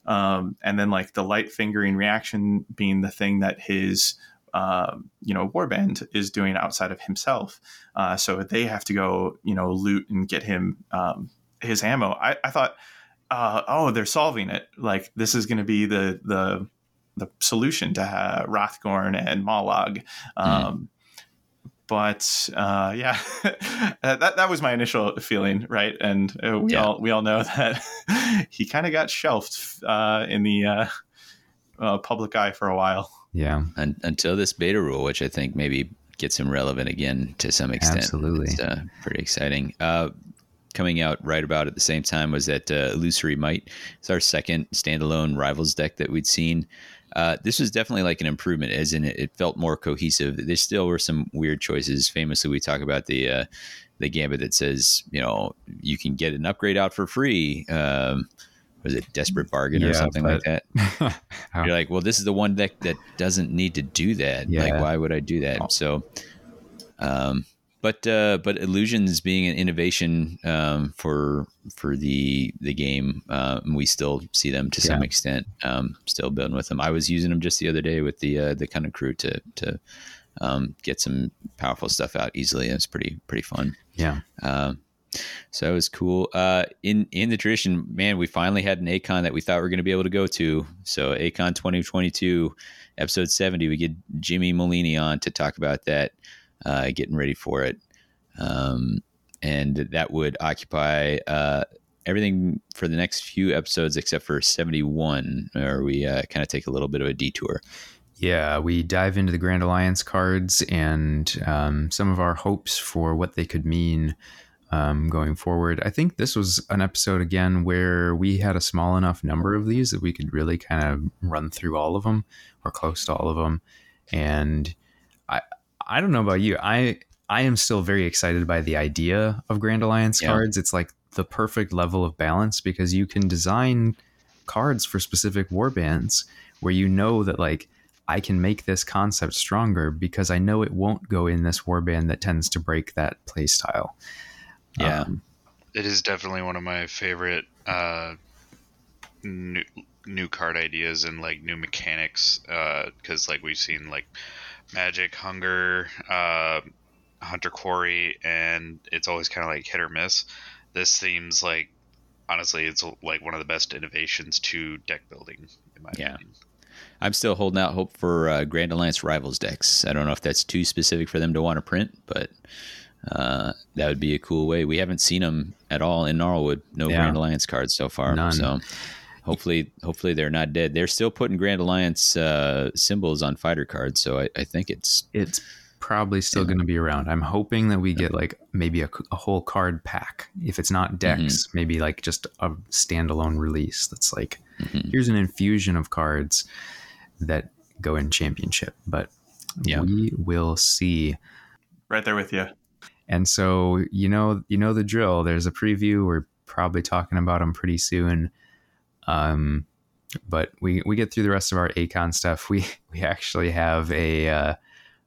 um, and then like the light fingering reaction being the thing that his um, you know warband is doing outside of himself. Uh, so they have to go you know loot and get him um, his ammo. I, I thought uh, oh they're solving it like this is going to be the the the solution to uh, Hrothgorn and Mollog. Um, But uh, yeah, that that was my initial feeling, right? And uh, we Yeah. all we all know that he kind of got shelved uh, in the uh, uh, public eye for a while. yeah. un- until this beta rule, which I think maybe gets him relevant again to some extent. Absolutely. It's uh, pretty exciting. Coming out right about at the same time was that uh, Illusory Might. It's our second standalone Rivals deck that we'd seen. Uh, this was definitely like an improvement, as in it, it felt more cohesive. There still were some weird choices. Famously, we talk about the uh, the gambit that says, you know, you can get an upgrade out for free. Um, was it Desperate Bargain or Yeah, something like that? You're like, well, this is the one deck that doesn't need to do that. Yeah. Like, why would I do that? So, um, but uh, but illusions being an innovation um, for for the the game, uh, we still see them to some extent. Um, still building with them. I was using them just the other day with the uh, the kind of crew to to um, get some powerful stuff out easily. It was pretty pretty fun. yeah. Um, so it was cool. Uh, in in the tradition, man, we finally had an Acon that we thought we were going to be able to go to. So Acon 2022, episode 70, we get Jimmy Molini on to talk about that, uh, getting ready for it, um, and that would occupy uh, everything for the next few episodes except for 71, where we uh, kind of take a little bit of a detour. Yeah, we dive into the Grand Alliance cards and um, some of our hopes for what they could mean um, going forward. I think this was an episode again where we had a small enough number of these that we could really kind of run through all of them or close to all of them. And I, I don't know about you. I, I am still very excited by the idea of Grand Alliance Yeah. cards. It's like the perfect level of balance because you can design cards for specific war bands where you know that like I can make this concept stronger because I know it won't go in this warband that tends to break that playstyle. Yeah. Um, It is definitely one of my favorite uh, new new card ideas and like new mechanics because like we've seen like Magic, Hunger, uh, Hunter Quarry, and it's always kind of like hit or miss. This seems like honestly, it's like one of the best innovations to deck building in my Yeah. opinion. I'm still holding out hope for uh, Grand Alliance Rivals decks. I don't know if that's too specific for them to want to print, but uh, that would be a cool way. We haven't seen them at all in Gnarlwood. No Yeah. Grand Alliance cards so far. None. So hopefully, hopefully they're not dead. They're still putting Grand Alliance uh, symbols on fighter cards, so I, I think it's it's probably still Yeah. going to be around. I'm hoping that we get like maybe a, a whole card pack. If it's not decks, Mm-hmm. maybe like just a standalone release that's like Mhm. here's an infusion of cards that go in championship. But Yeah. we will see. Right there with you. And so you know you know the drill. There's a preview. We're probably talking about them pretty soon. Um, but we we get through the rest of our Acon stuff. We we actually have a uh,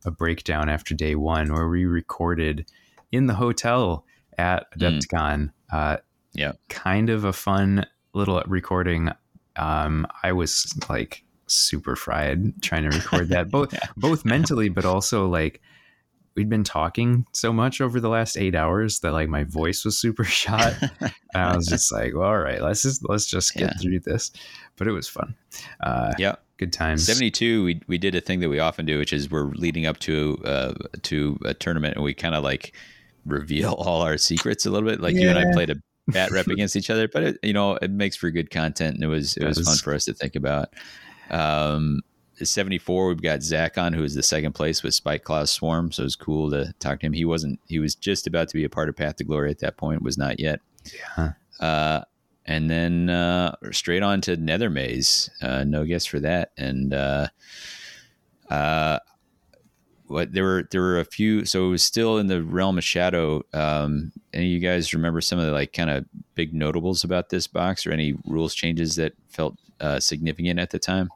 a breakdown after day one where we recorded in the hotel at AdeptCon. Uh, Yeah. kind of a fun little recording. Um, I was like super fried trying to record that both both mentally, but also like we'd been talking so much over the last eight hours that like my voice was super shot. and I was just like, well, all right, let's just let's just get Yeah. through this. But it was fun. Uh, yeah. good times. 72 we, we did a thing that we often do which is we're leading up to uh, to a tournament and we kind of like reveal all our secrets a little bit like you and i played a bat rep against each other but it, you know it makes for good content and it was it was Does. fun for us to think about um 74 we've got zach on who is the second place with Spiteclaw's Swarm so it was cool to talk to him he wasn't he was just about to be a part of path to glory at that point was not yet Yeah. uh, and then uh, straight on to Nethermaze. Uh, no guess for that. And uh, uh, what there were there were a few. So it was still in the realm of shadow. Um, any of you guys remember some of the like kind of big notables about this box, or any rules changes that felt uh, significant at the time?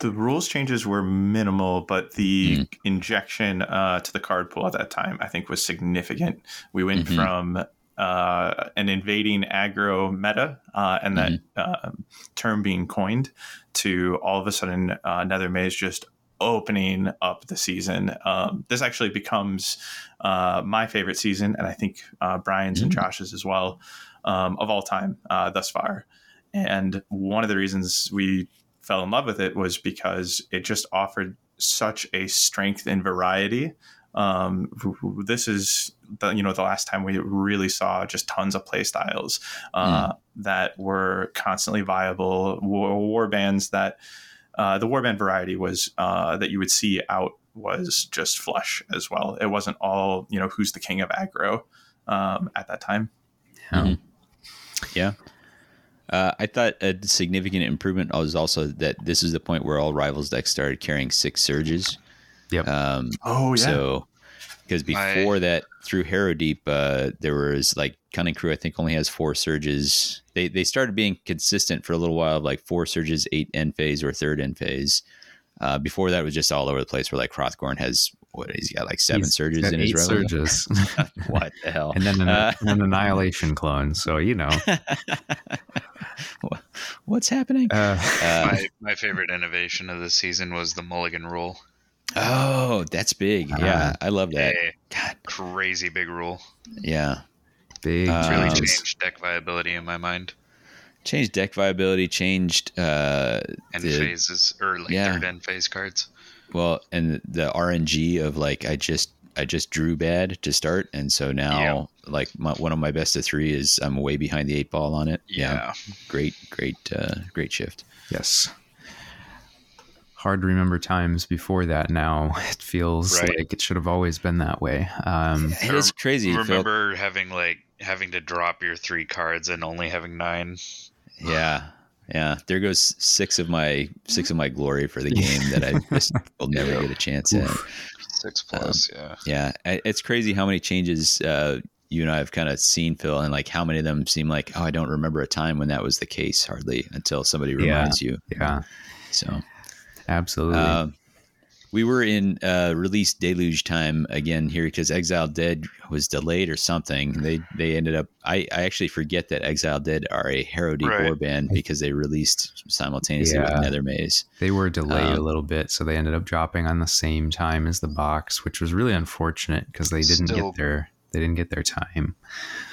The rules changes were minimal, but the injection uh, to the card pool at that time, I think, was significant. We went Mhm. from uh, an invading aggro meta uh, and that um term being coined to all of a sudden uh, Nethermaze just opening up the season. Um, this actually becomes uh, my favorite season, and I think uh, Brian's and Josh's as well um, of all time uh, thus far. And one of the reasons we fell in love with it was because it just offered such a strength and variety. Um, this is the you know the last time we really saw just tons of play styles uh, that were constantly viable war, war bands that uh, the warband variety was uh, that you would see out was just flush as well. It wasn't all you know who's the king of aggro um, at that time. Yeah. Yeah. Uh, I thought a significant improvement was also that this is the point where all rivals decks started carrying six surges. Yep. Um, Oh yeah, So, because My- before that, through Harrowdeep, uh, there was like Cunning Crew. I think only has four surges. They they started being consistent for a little while, of like four surges, eight end phase or third end phase. Uh, before that, it was just all over the place. Where like Hrothgorn has what he's got like seven He's surges got in his eight rival. surges, what the hell? and then an, Uh, an annihilation clone. So you know, What's happening? uh, Uh, my, my favorite innovation of the season was the mulligan rule. oh, that's big. Yeah, I love that. A God, crazy big rule. yeah. big Uh, Really Um, changed deck viability in my mind. Changed deck viability. Changed. Uh, And the- phases or like yeah. third end phase cards. Well, and the RNG of like I just I just drew bad to start, and so now like my, one of my best of three is I'm way behind the eight ball on it. Yeah. great, great, uh, great shift. Yes. Hard to remember times before that now. It feels Right. like it should have always been that way. Um, It is crazy. It felt- Remember having like having to drop your three cards and only having nine. Yeah, yeah. There goes six of my six of my glory for the game that I just will never get a chance at. Six plus, yeah. Yeah, I- it's crazy how many changes uh, you and I have kind of seen Phil, and like how many of them seem like, oh, I don't remember a time when that was the case hardly until somebody Yeah. reminds you. Yeah, So, absolutely. um, we were in uh, release deluge time again here because Exile Dead was delayed or something. They they ended up. I, I actually forget that Exile Dead are a Harrowdeep Right. War band because they released simultaneously Yeah. with Nethermaze. they were delayed a um, little bit, so they ended up dropping on the same time as the box, which was really unfortunate because they didn't get their they didn't get their time.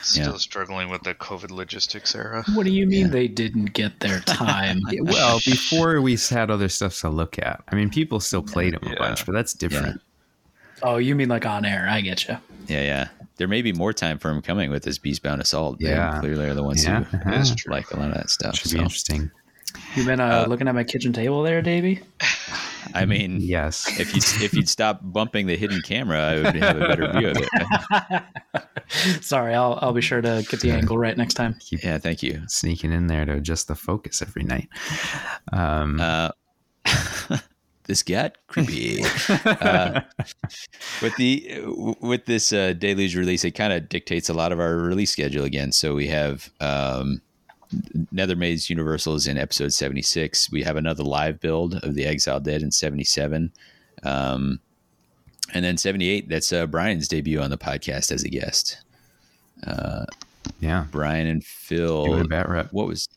Still Yeah. struggling with the COVID logistics era. What do you mean Yeah. they didn't get their time? Well, before we had other stuff to look at. I mean, people still played them a Yeah. bunch, but that's different. oh, you mean like on air? I get you. Yeah, yeah. There may be more time for him coming with this Beastbound Assault. They Yeah. clearly are the ones Yeah. who That's true. like a lot of that stuff. Should So, be interesting. You been uh, Uh, looking at my kitchen table there, Davey? I mean, Yes. if you if you'd stop bumping the hidden camera, I would have a better view of it. Sorry, I'll I'll be sure to get the angle right next time. Keep Yeah, thank you. sneaking in there to adjust the focus every night. Um, Uh, this got creepy. uh, with the with this uh, deluge release, it kind of dictates a lot of our release schedule again. So we have um, Nethermaze is in episode seventy six. We have another live build of the Exile Dead in seventy seven. Um, and then 78, that's uh, Brian's debut on the podcast as a guest. yeah. Brian and Phil. Give a bat rep. what was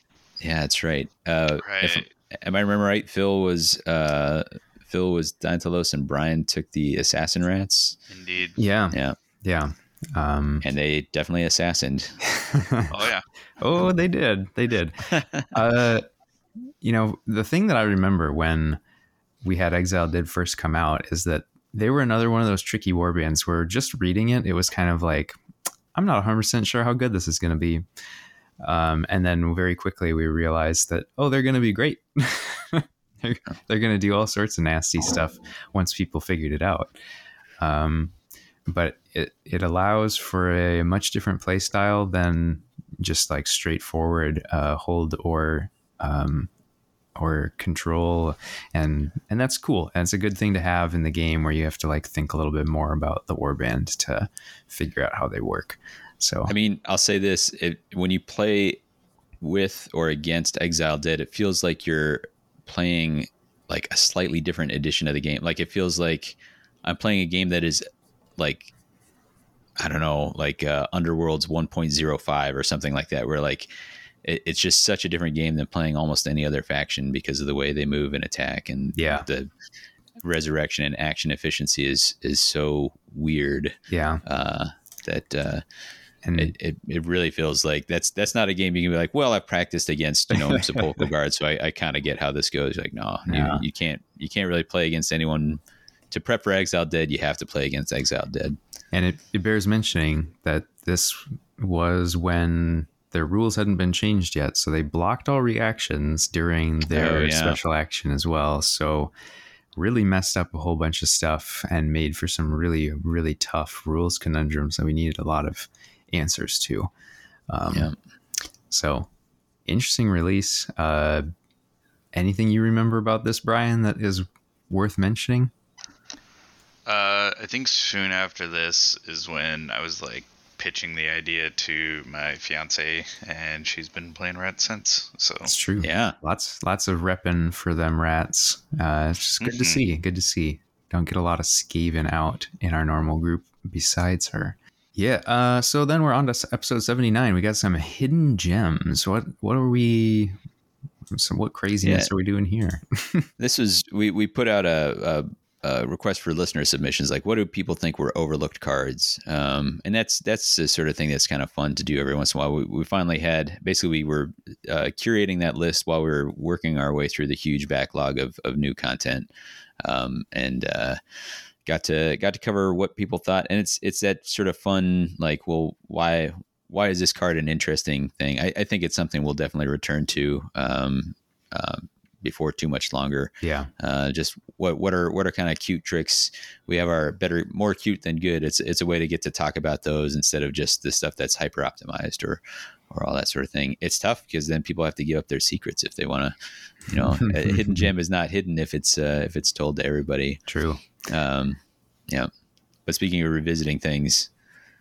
yeah that's right uh if- am i remember right phil was uh phil was Deintalos and brian took the assassin rats Indeed. Yeah. yeah Yeah. Um, and they definitely assassined Oh yeah. Oh, they did. They did. uh, you know, the thing that I remember when we had Exile did first come out is that they were another one of those tricky war bands where just reading it, it was kind of like, I'm not 100% sure how good this is going to be. Um, and then very quickly we realized that, oh, they're going to be great. they're they're going to do all sorts of nasty stuff once people figured it out. Um, but it, it allows for a much different play style than just like straightforward uh, hold or um, or control and and that's cool. And it's a good thing to have in the game where you have to like think a little bit more about the warband to figure out how they work. So i mean i'll say this it, when you play with or against exile dead it feels like you're playing like a slightly different edition of the game. Like it feels like i'm playing a game that is like I don't know, like uh, Underworld's 1.05 or something like that, where like it, it's just such a different game than playing almost any other faction because of the way they move and attack, and Yeah. the resurrection and action efficiency is is so weird yeah uh, that uh, and it, it it really feels like that's that's not a game you can be like, well, I've practiced against you know sepulchral guards, so I, I kind of get how this goes. Like, no, Yeah. you, you can't you can't really play against anyone. To prep for Exile Dead, you have to play against Exile Dead. And it, it bears mentioning that this was when their rules hadn't been changed yet. So they blocked all reactions during their Oh, yeah. special action as well. So really messed up a whole bunch of stuff and made for some really, really tough rules conundrums that we needed a lot of answers to. Um, Yeah. So interesting release. Uh, anything you remember about this, Brian, that is worth mentioning? Uh, I think soon after this is when I was like pitching the idea to my fiance, and she's been playing Rat since. So It's true. Yeah, lots lots of repping for them rats. Uh, it's just good to Mhm. see. Good to see. Don't get a lot of Skaven out in our normal group besides her. Yeah. Uh, so then we're on to episode seventy nine. We got some hidden gems. What what are we? So what craziness Yeah. are we doing here? this was we we put out a, a, a request for listener submissions. Like, what do people think were overlooked cards? Um, and that's that's the sort of thing that's kind of fun to do every once in a while. We, we finally had basically we were uh, curating that list while we were working our way through the huge backlog of of new content, um, and. Uh, got to got to cover what people thought and it's it's that sort of fun like well why why is this card an interesting thing i, I think it's something we'll definitely return to um, uh, before too much longer yeah. uh, just what what are what are kind of cute tricks we have our better more cute than good it's it's a way to get to talk about those instead of just the stuff that's hyper optimized or or all that sort of thing it's tough because then people have to give up their secrets if they want to you know a hidden gem is not hidden if it's uh, if it's told to everybody True. um, yeah. But speaking of revisiting things,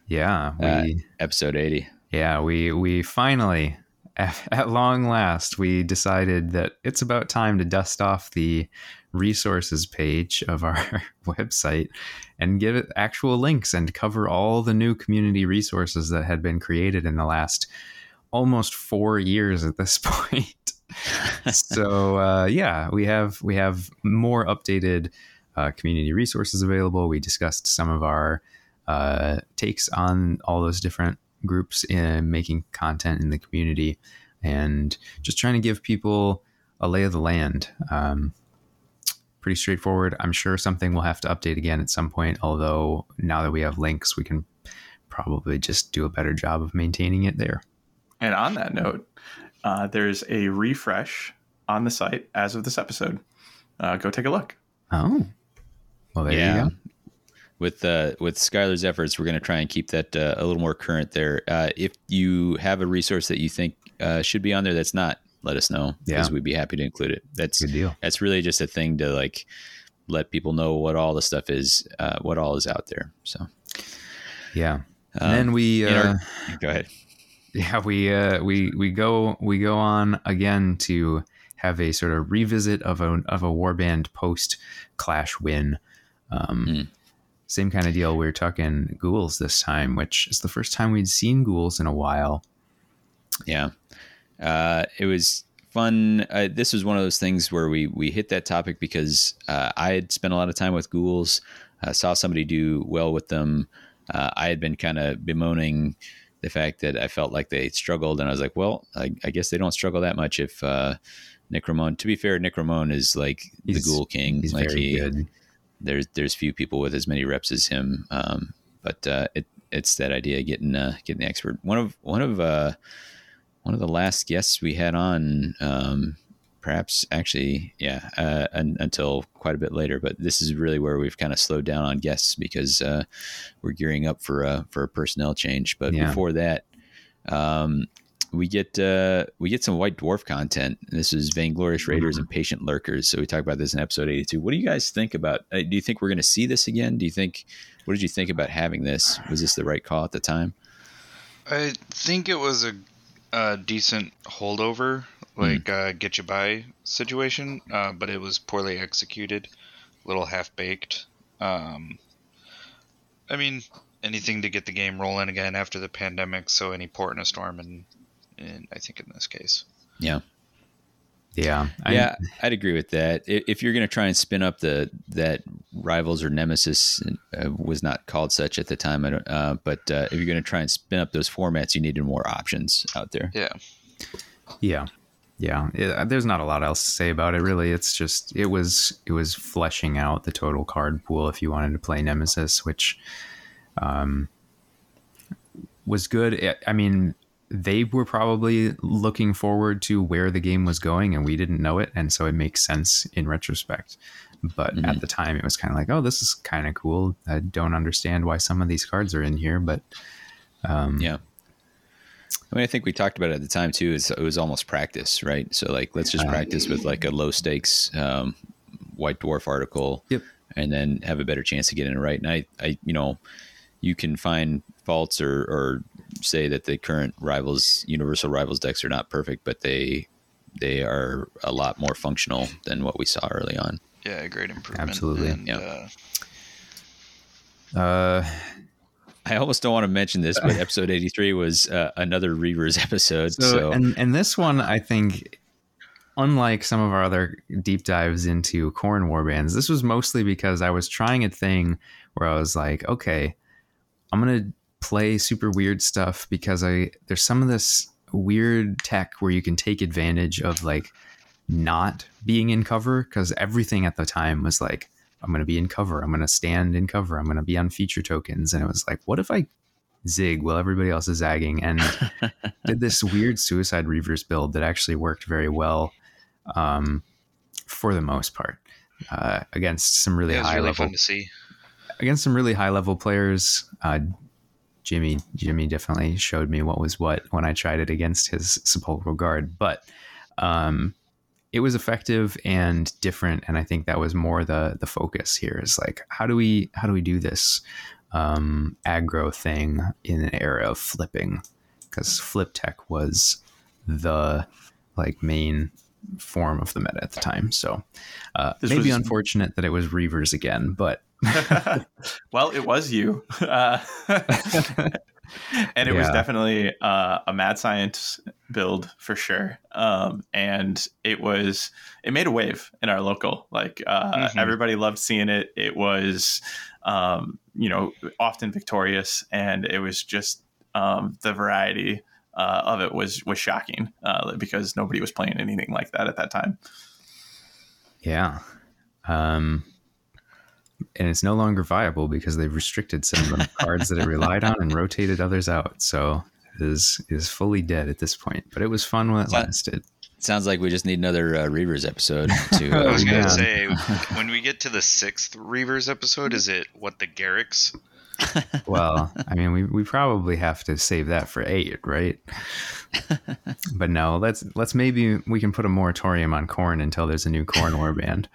Yeah, we Uh, Episode 80. yeah we we finally at, long last we decided that it's about time to dust off the resources page of our website and give it actual links and cover all the new community resources that had been created in the last almost four years at this point. so uh, yeah, we have we have more updated uh, community resources available. We discussed some of our uh, takes on all those different groups in making content in the community, and just trying to give people a lay of the land. Um, pretty straightforward. I'm sure something we'll have to update again at some point. Although now that we have links, we can probably just do a better job of maintaining it there. And on that note, uh, there's a refresh on the site as of this episode. Uh, go take a look. Oh, well, there yeah. you go. With uh, with Skylar's efforts, we're going to try and keep that uh, a little more current there. Uh, if you have a resource that you think uh, should be on there that's not, let us know because Yeah. we'd be happy to include it. That's Good deal. that's really just a thing to like let people know what all the stuff is, uh, what all is out there. So, Yeah. um, and then we uh, our- go ahead. yeah we uh we we go we go on again to have a sort of revisit of a of a warband post clash win um Hmm. Same kind of deal we are talking ghouls this time which is the first time we'd seen ghouls in a while Yeah. Uh, it was fun. Uh, this was one of those things where we, we hit that topic because uh, I had spent a lot of time with ghouls, uh, saw somebody do well with them. Uh, I had been kind of bemoaning the fact that I felt like they struggled, and I was like, well, I, I guess they don't struggle that much if uh, Nick Ramon. To be fair, Nick Ramon is like He's- the ghoul king. he's like very he, good there's there's few people with as many reps as him. Um, but uh, it it's that idea of getting uh, getting the expert. One of one of uh, one of the last guests we had on, um, perhaps actually, yeah, uh, un, until quite a bit later. But this is really where we've kind of slowed down on guests because uh, we're gearing up for a for a personnel change. But Yeah. before that. Um, we get uh, we get some White Dwarf content. This is Vainglorious Raiders and Patient Lurkers. So we talk about this in episode eighty two. What do you guys think about? Uh, do you think we're going to see this again? Do you think? What did you think about having this? Was this the right call at the time? I think it was a, a decent holdover, like uh, get you by situation, uh, but it was poorly executed, a little half baked. Um, I mean, anything to get the game rolling again after the pandemic. So any port in a storm, and, and I think in this case, Yeah, yeah I- yeah, I'd agree with that. If you're going to try and spin up the that rivals or nemesis uh, was not called such at the time, I don't, uh, but uh, if you're going to try and spin up those formats, you needed more options out there. yeah, Yeah, yeah. It, there's not a lot else to say about it, really. It's just it was it was fleshing out the total card pool if you wanted to play Nemesis, which um, was good. I- I mean, they were probably looking forward to where the game was going, and we didn't know it, and so it makes sense in retrospect. But at the time, it was kind of like, oh, this is kind of cool. I don't understand why some of these cards are in here, but um, Yeah. I mean, I think we talked about it at the time too. Is it was almost practice, right? So like, let's just practice with like a low stakes um, white dwarf article, Yep. and then have a better chance of getting it right. And I, I, you know, you can find faults or or say that the current rivals, universal rivals decks are not perfect, but they they are a lot more functional than what we saw early on. yeah, a great improvement. Absolutely, And, yeah. uh, uh, I almost don't want to mention this, but episode eighty three was uh, another Reavers episode. So, So, and and this one, I think, unlike some of our other deep dives into Khorne warbands, this was mostly because I was trying a thing where I was like, okay, I'm gonna play super weird stuff because I there's some of this weird tech where you can take advantage of like not being in cover because everything at the time was like I'm going to be in cover. I'm going to stand in cover. I'm going to be on feature tokens. And it was like, what if I zig while everybody else is zagging? And did this weird suicide reavers build that actually worked very well um, for the most part uh, against some really high really level fun to see. against some really high level players. Uh, Jimmy Jimmy definitely showed me what was what when I tried it against his sepulchral guard, but um, it was effective and different, and I think that was more the the focus here. Is like how do we how do we do this um, aggro thing in an era of flipping, because flip tech was the like main form of the meta at the time. So uh, maybe was- unfortunate that it was Reavers again, but well, it was you. Uh, and it was definitely uh, a mad science build for sure. Um, and it was, it made a wave in our local. Like uh, Mhm. everybody loved seeing it. It was, um, you know, often victorious. And it was just um, the variety uh, of it was, was shocking uh, because nobody was playing anything like that at that time. yeah. Um, and it's no longer viable because they've restricted some of the cards that it relied on and rotated others out. So it is is fully dead at this point. But it was fun when it That- lasted. Sounds like we just need another uh, Reavers episode to. I Uh, was gonna man. say when we get to the sixth Reavers episode, is it what the Garreks? Well, I mean, we, we probably have to save that for eight, right? but no, let's let's maybe we can put a moratorium on Khorne until there's a new Khorne warband.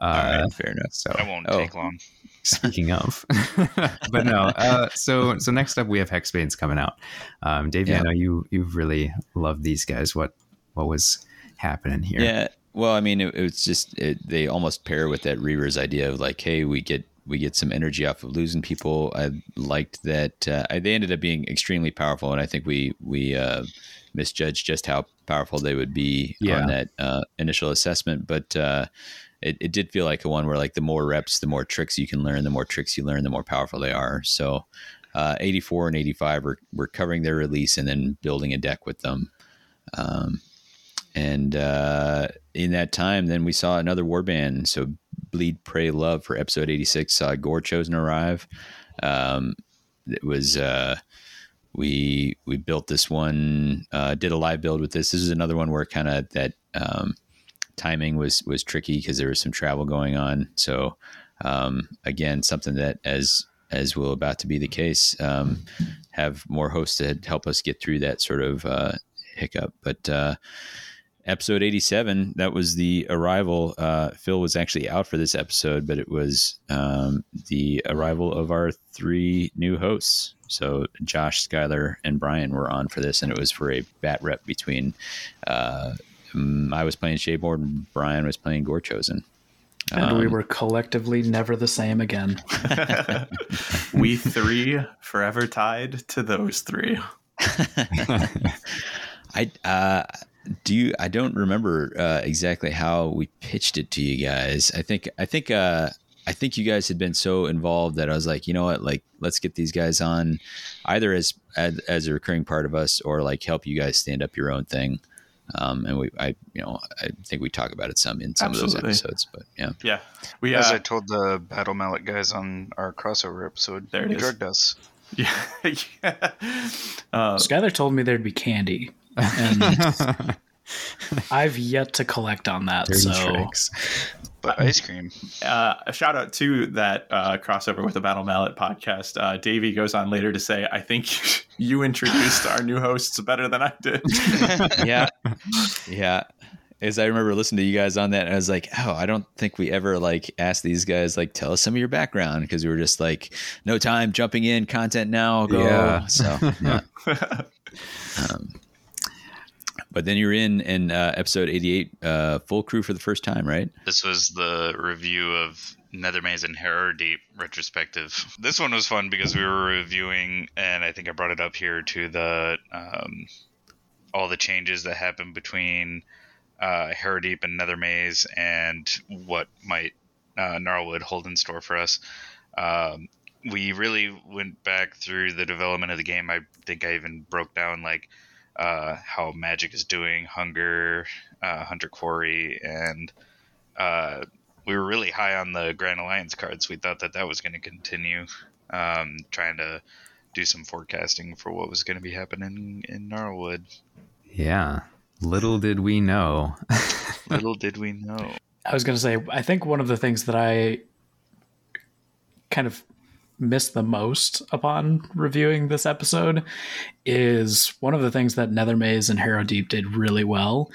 Uh, all right, fair enough. So That won't Oh. take long. speaking of, but no. Uh, so so next up we have Hexbane's coming out. Um, Davey, Yeah. I know you you've really loved these guys. What what was happening here? Yeah. Well, I mean, it, it was just it, they almost pair with that Reavers idea of like, hey, we get we get some energy off of losing people. I liked that uh, they ended up being extremely powerful, and I think we we uh, misjudged just how powerful they would be Yeah. on that uh, initial assessment. But uh, it, it did feel like a one where like the more reps, the more tricks you can learn, the more tricks you learn, the more powerful they are. So. Uh, 84 and 85 were, were covering their release and then building a deck with them. Um, and uh, in that time, then we saw another warband. So Bleed, Pray, Love for episode 86 saw Gorechosen arrive. Um, it was uh, we we built this one, uh, did a live build with this. This is another one where kind of that um, timing was was tricky because there was some travel going on. So um, again, something that as as will about to be the case, um, have more hosts to help us get through that sort of uh, hiccup. But uh, episode 87 that was the arrival uh, phil was actually out for this episode but it was um, the arrival of our three new hosts so josh skylar and brian were on for this and it was for a bat rep between uh, i was playing Shadeborn and brian was playing gore chosen And we Um, were collectively never the same again. we three forever tied to those three. I uh, do. You, I don't remember uh, exactly how we pitched it to you guys. I think. I think. Uh, I think you guys had been so involved that I was like, you know what, like let's get these guys on, either as as, as a recurring part of us or like help you guys stand up your own thing. Um, and we, I, you know, I think we talk about it some in some Absolutely. of those episodes, but yeah, Yeah, we As uh, I told the Battle Mallet guys on our crossover episode, There it they is. drugged us. yeah. yeah. Uh, Skylar told me there'd be candy, and I've yet to collect on that. Dirty so tricks. But ice cream. uh, a shout out to that uh, crossover with the Battle Mallet podcast. Uh, Davey goes on later to say, "I think you introduced our new hosts better than I did." yeah, yeah. As I remember listening to you guys on that, I was like, "Oh, I don't think we ever like asked these guys like tell us some of your background because we were just like, no time, jumping in, content now, go." Yeah. So, yeah. um, but then you're in in uh, episode 88, uh, full crew for the first time, right? This was the review of Nethermaze and Harrowdeep retrospective. This one was fun because we were reviewing, and I think I brought it up here to the um, all the changes that happened between uh, Deep and Nethermaze, and what might uh, Gnarlwood hold in store for us. Um, we really went back through the development of the game. I think I even broke down like uh, how Magic is doing, Hunger, uh, Hunter Quarry, and uh, we were really high on the Grand Alliance cards. We thought that that was going to continue, um, trying to do some forecasting for what was going to be happening in Gnarlwood. yeah. Little did we know. Little did we know. I was going to say, I think one of the things that I kind of missed the most upon reviewing this episode is one of the things that Nethermaze and Harrowdeep did really well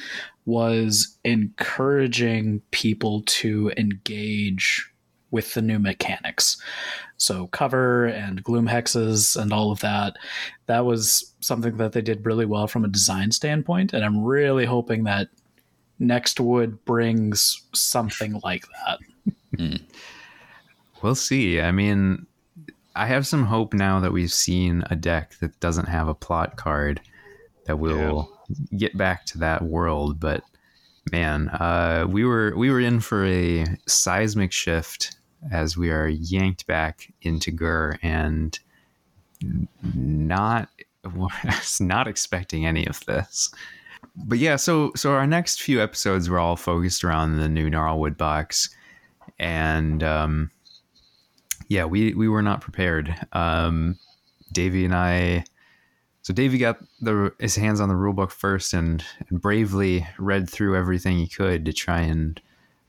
was encouraging people to engage with the new mechanics. So cover and gloom hexes and all of that. That was something that they did really well from a design standpoint, and I'm really hoping that Nextwood brings something like that. Hmm. We'll see. I mean, I have some hope now that we've seen a deck that doesn't have a plot card that will get back to that world. But man, uh, we were we were in for a seismic shift as we are yanked back into Ghur and not not expecting any of this. But yeah, so so our next few episodes were all focused around the new Gnarlwood box, and um, yeah, we we were not prepared. Um, Davey and I, so Davey got the his hands on the rulebook first and, and bravely read through everything he could to try and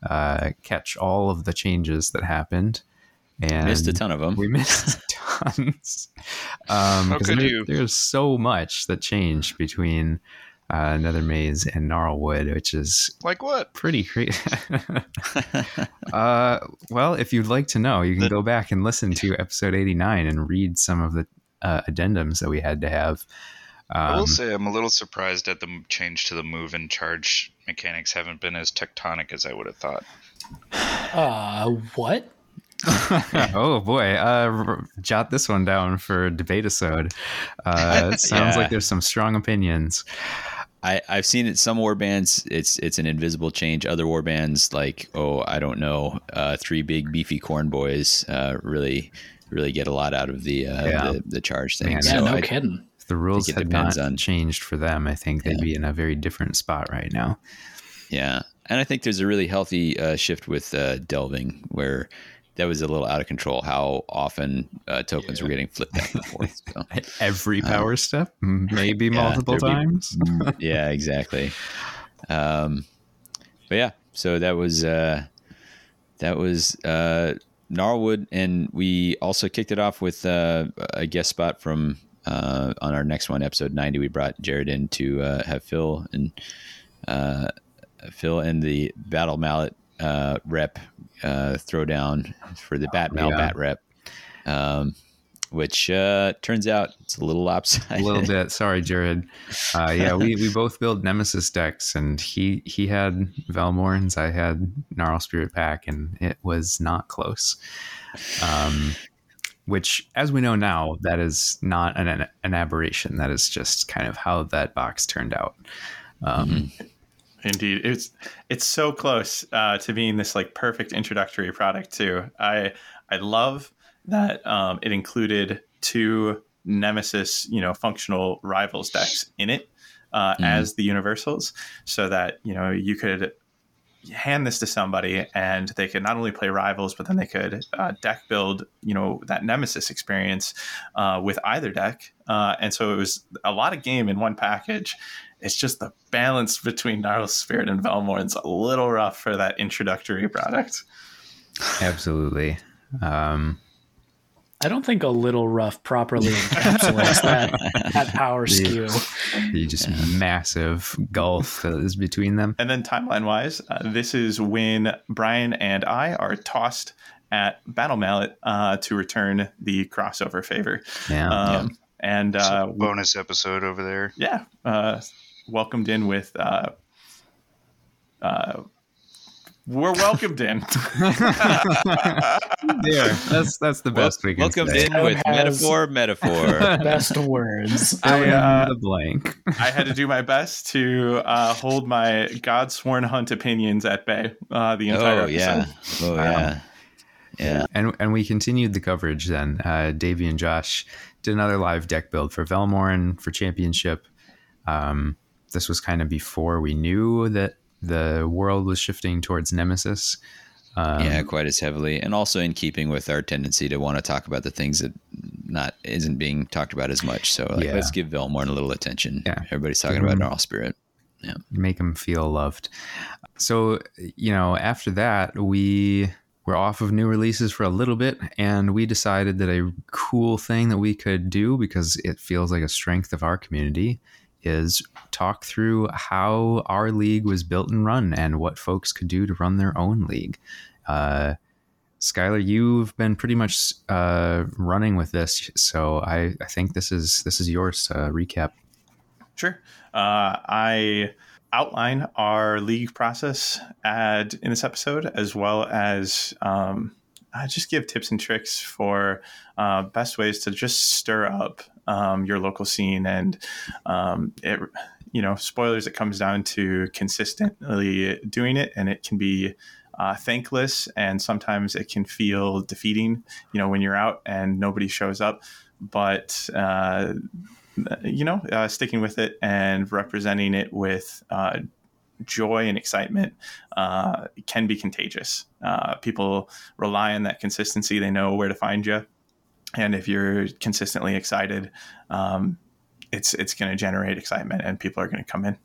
uh, catch all of the changes that happened. And Missed a ton of them. we missed tons. Um, How 'cause could there- you? There's so much that changed between uh, Nethermaze and Gnarlwood, which is Like what? pretty crazy. uh, well, if you'd like to know, you can The- go back and listen to episode 89 and read some of the uh, addendums that we had to have. I Um, will say I'm a little surprised at the change to the move and charge mechanics haven't been as tectonic as I would have thought. Uh, what? oh boy, uh, r- jot this one down for debate episode. Uh, it sounds Yeah. like there's some strong opinions. I, I've seen it some war bands. It's it's an invisible change. Other war bands like oh I don't know, uh, three big beefy Khorne boys uh, really really get a lot out of the uh, Yeah. the, the charge thing. Man, Yeah, so no I, kidding. The rules it had not on- changed for them, I think they'd Yeah. be in a very different spot right now. yeah, and I think there's a really healthy uh, shift with uh, delving where that was a little out of control. How often uh, tokens were getting flipped back and forth. So. Every power step, maybe Uh, yeah, multiple there'd be- times. yeah, exactly. Um, but yeah, so that was uh, that was uh, Gnarlwood, and we also kicked it off with uh, a guest spot from uh, on our next one, episode ninety. We brought Jared in to uh, have Phil and uh, Phil and the Battle Mallet uh, rep uh, throw down for the Bat Mal Yeah. Bat rep. Um, which uh, turns out it's a little lopsided. a little bit. Sorry, Jared. Uh, yeah, we, we both build Nemesis decks, and he he had Velmorns, I had Gnarl Spirit Pack, and it was not close. Um, which, as we know now, that is not an an aberration. That is just kind of how that box turned out. Um, Indeed, it's it's so close uh, to being this like perfect introductory product too. I I love that um, it included two Nemesis, you know, functional rivals decks in it uh, Mhm. as the universals, so that you know you could hand this to somebody and they could not only play rivals, but then they could uh, deck build, you know, that Nemesis experience uh, with either deck. Uh, and so it was a lot of game in one package. It's just the balance between Gnarl Spirit and Velmorn's a little rough for that introductory product. absolutely. Um, I don't think a little rough properly encapsulates that, that power skew. the just massive gulf that is between them. And then timeline wise, uh, this is when Brian and I are tossed at Battle Mallet uh, to return the crossover favor. Yeah. Um, And So uh, bonus episode over there. yeah, uh, welcomed in with. Uh, uh, we're welcomed in. there. That's that's the best we can Welcome say. in with Has- metaphor, metaphor. Best words. I, uh, the blank. I had to do my best to uh, hold my Godsworn Hunt opinions at bay uh, the entire oh episode. yeah, oh Wow. yeah, yeah. And and we continued the coverage then. Uh, Davey and Josh did another live deck build for Velmorn for championship. Um, this was kind of before we knew that the world was shifting towards Nemesis. Um, yeah, quite as heavily, and also in keeping with our tendency to want to talk about the things that not isn't being talked about as much. So like, Yeah. let's give Velmorn a little attention. Yeah. everybody's talking about him- Gnarl Spirit. make them feel loved. So, you know, after that, we were off of new releases for a little bit, and we decided that a cool thing that we could do because it feels like a strength of our community is talk through how our league was built and run and what folks could do to run their own league. Uh, Skylar, you've been pretty much uh, running with this, so I, I think this is this is yours. Uh, recap. Sure. Uh, I outline our league process ad in this episode, as well as um, I just give tips and tricks for uh, best ways to just stir up um, your local scene. And um, it, you know, spoilers, it comes down to consistently doing it, and it can be uh, thankless, and sometimes it can feel defeating. You know, when you're out and nobody shows up, but uh, you know, uh, sticking with it and representing it with uh, joy and excitement uh, can be contagious. Uh, people rely on that consistency; they know where to find you, and if you're consistently excited, um, it's it's going to generate excitement, and people are going to come in.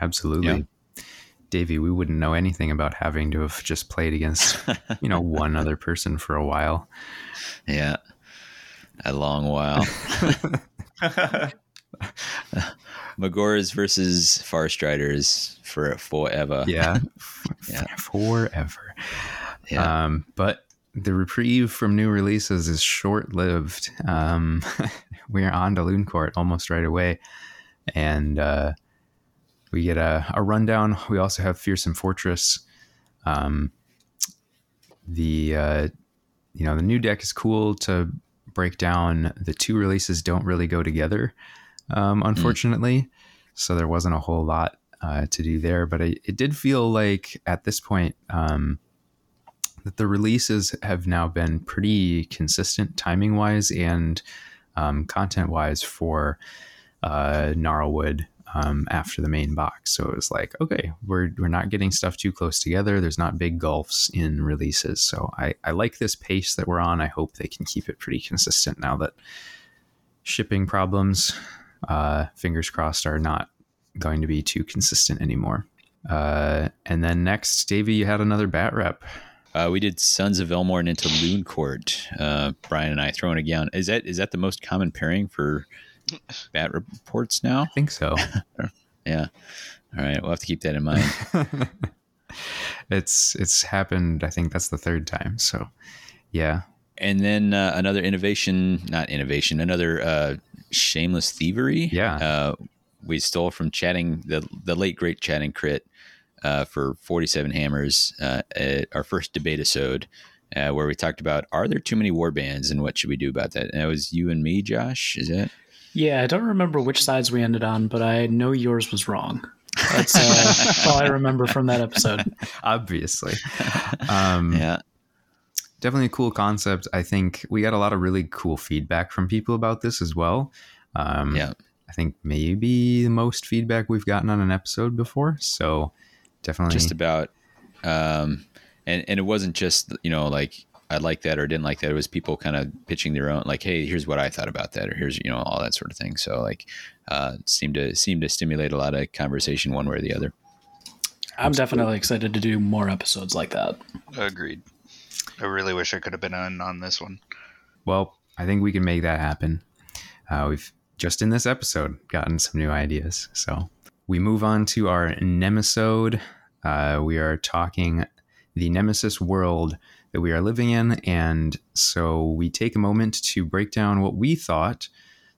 Absolutely. Yeah. Davey, we wouldn't know anything about having to have just played against, you know, one other person for a while. Yeah. A long while. Magore's versus Farstriders for forever. Yeah. yeah. Forever. Yeah. Um, but the reprieve from new releases is short lived. Um, we're on to Loon Court almost right away. And uh, we get a, a, rundown. We also have Fearsome Fortress. Um, the uh, you know the new deck is cool to break down. The two releases don't really go together um, hmm. unfortunately. Mm. So there wasn't a whole lot uh, to do there, but it, it, did feel like at this point um, that the releases have now been pretty consistent timing wise and um, content wise for uh, Gnarlwood um, after the main box. So it was like, okay, we're, we're not getting stuff too close together. There's not big gulfs in releases. So I, I like this pace that we're on. I hope they can keep it pretty consistent now that shipping problems uh, fingers crossed, are not going to be too consistent anymore. Uh, and then next, Davey, you had another bat rep. Uh, we did Sons of Velmorn into Loon Court. Uh, Brian and I throwing it down. Is that is that the most common pairing for bat reports now? I think so. yeah. All right, we'll have to keep that in mind. it's it's happened. I think that's the third time. So, yeah. And then uh, another innovation, not innovation, another uh, shameless thievery. Yeah. Uh, we stole from chatting the the late great chatting crit uh, for 47 hammers uh, at our first debate episode uh, where we talked about are there too many war bands and what should we do about that? And it was you and me josh is it? Yeah i don't remember which sides we ended on but i know yours was wrong. That's uh, all i remember from that episode. Obviously. Um, yeah definitely a cool concept. I think we got a lot of really cool feedback from people about this as well. Um, yeah. I think maybe the most feedback we've gotten on an episode before. So definitely just about, um, and, and it wasn't just, you know, like I like that or didn't like that. It was people kind of pitching their own, like, Hey, here's what I thought about that. Or here's, you know, all that sort of thing. So like, uh, seemed to seemed to stimulate a lot of conversation one way or the other. I'm definitely excited to do more episodes like that. Agreed. I really wish I could have been on on this one. Well, I think we can make that happen. Uh, we've just in this episode gotten some new ideas. So we move on to our Nemisode. Uh, we are talking the Nemesis world that we are living in. And so we take a moment to break down what we thought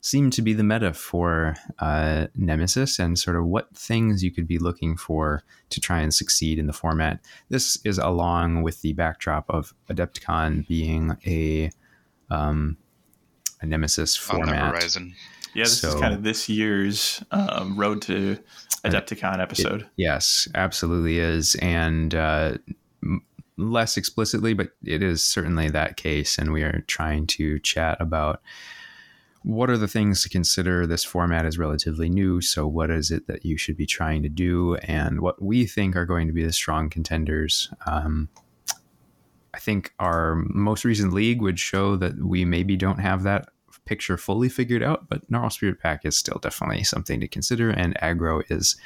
seemed to be the meta for uh, Nemesis and sort of what things you could be looking for to try and succeed in the format. This is along with the backdrop of Adepticon being a um, a Nemesis format. horizon. Yeah, this so, is kind of this year's um, Road to Adepticon episode. It, yes, absolutely is, and uh, less explicitly, but it is certainly that case. And we are trying to chat about what are the things to consider? This format is relatively new, so what is it that you should be trying to do, and what we think are going to be the strong contenders? Um, I think our most recent league would show that we maybe don't have that picture fully figured out, but Gnarl Spirit Pack is still definitely something to consider, and aggro is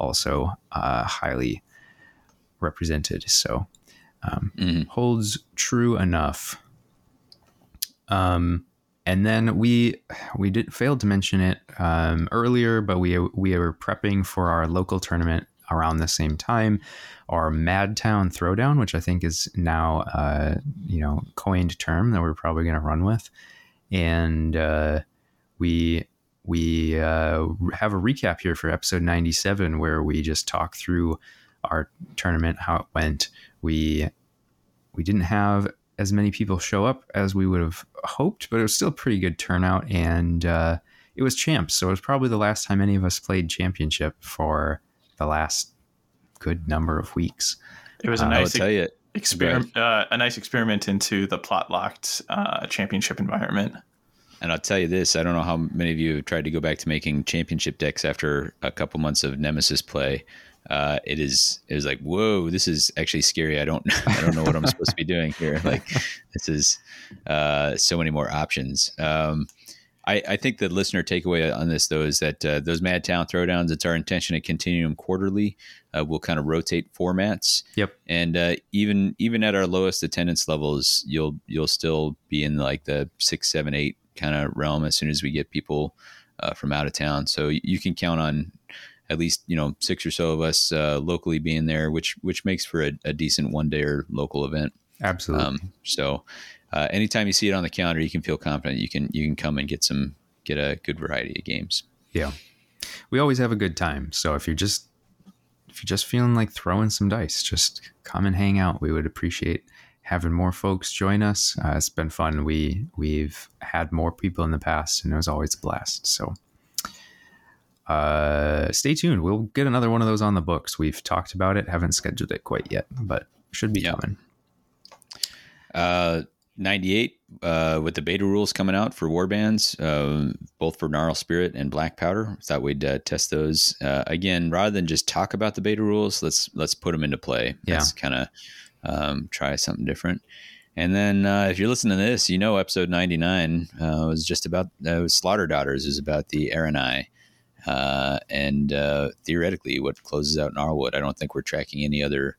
also uh, highly represented. So um, mm-hmm. holds true enough. Um, and then we we did failed to mention it um, earlier, but we we were prepping for our local tournament around the same time. Are Madtown Throwdown, which I think is now uh, you know coined term that we're probably going to run with, and uh, we we uh, have a recap here for episode 97 where we just talk through our tournament how it went. We we didn't have as many people show up as we would have hoped but it was still a pretty good turnout and uh, it was champs so it was probably the last time any of us played championship for the last good number of weeks It was a Uh, nice tell you, experiment. Uh, a nice experiment into the plot locked uh, championship environment. and I'll tell you this: I don't know how many of you have tried to go back to making championship decks after a couple months of Nemesis play. Uh, it is it was like whoa, this is actually scary. I don't I don't know what I'm supposed to be doing here. Like this is uh, so many more options. Um, I, I think the listener takeaway on this though is that uh, those Mad Town throwdowns. It's our intention to continue them quarterly. Uh, we'll kind of rotate formats. Yep. And uh, even even at our lowest attendance levels, you'll you'll still be in like the six, seven, eight kind of realm as soon as we get people uh, from out of town. So you can count on at least you know six or so of us uh, locally being there, which which makes for a, a decent one day or local event. absolutely Um, so uh, anytime you see it on the calendar, you can feel confident you can you can come and get some get a good variety of games. Yeah. We always have a good time. So if you're just if you're just feeling like throwing some dice, just come and hang out. We would appreciate having more folks join us. Uh, it's been fun. We we've had more people in the past and it was always a blast. So uh, stay tuned. We'll get another one of those on the books. We've talked about it, haven't scheduled it quite yet, but should be Yeah. coming. Uh, 98 uh, with the beta rules coming out for warbands, uh, both for Gnarl Spirit and Black Powder. Thought we'd uh, test those uh, again rather than just talk about the beta rules. Let's let's put them into play. Yeah. Let's kind of um, try something different. And then uh, if you're listening to this, you know episode 99 uh, was just about uh, Slaughter Daughters is about the Arenai. Uh, and uh, theoretically, what closes out Gnarlwood. I don't think we're tracking any other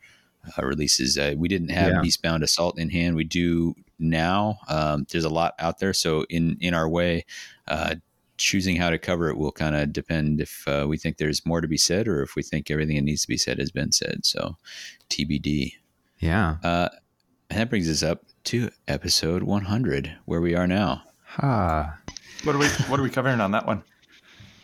uh, releases. Uh, we didn't have Yeah. Beastbound Assault in hand. We do now. Um, there's a lot out there, so in in our way, uh, choosing how to cover it will kind of depend if uh, we think there's more to be said or if we think everything that needs to be said has been said. So TBD. Yeah. Uh, and that brings us up to episode 100, where we are now. Ha. What are we What are we covering on that one?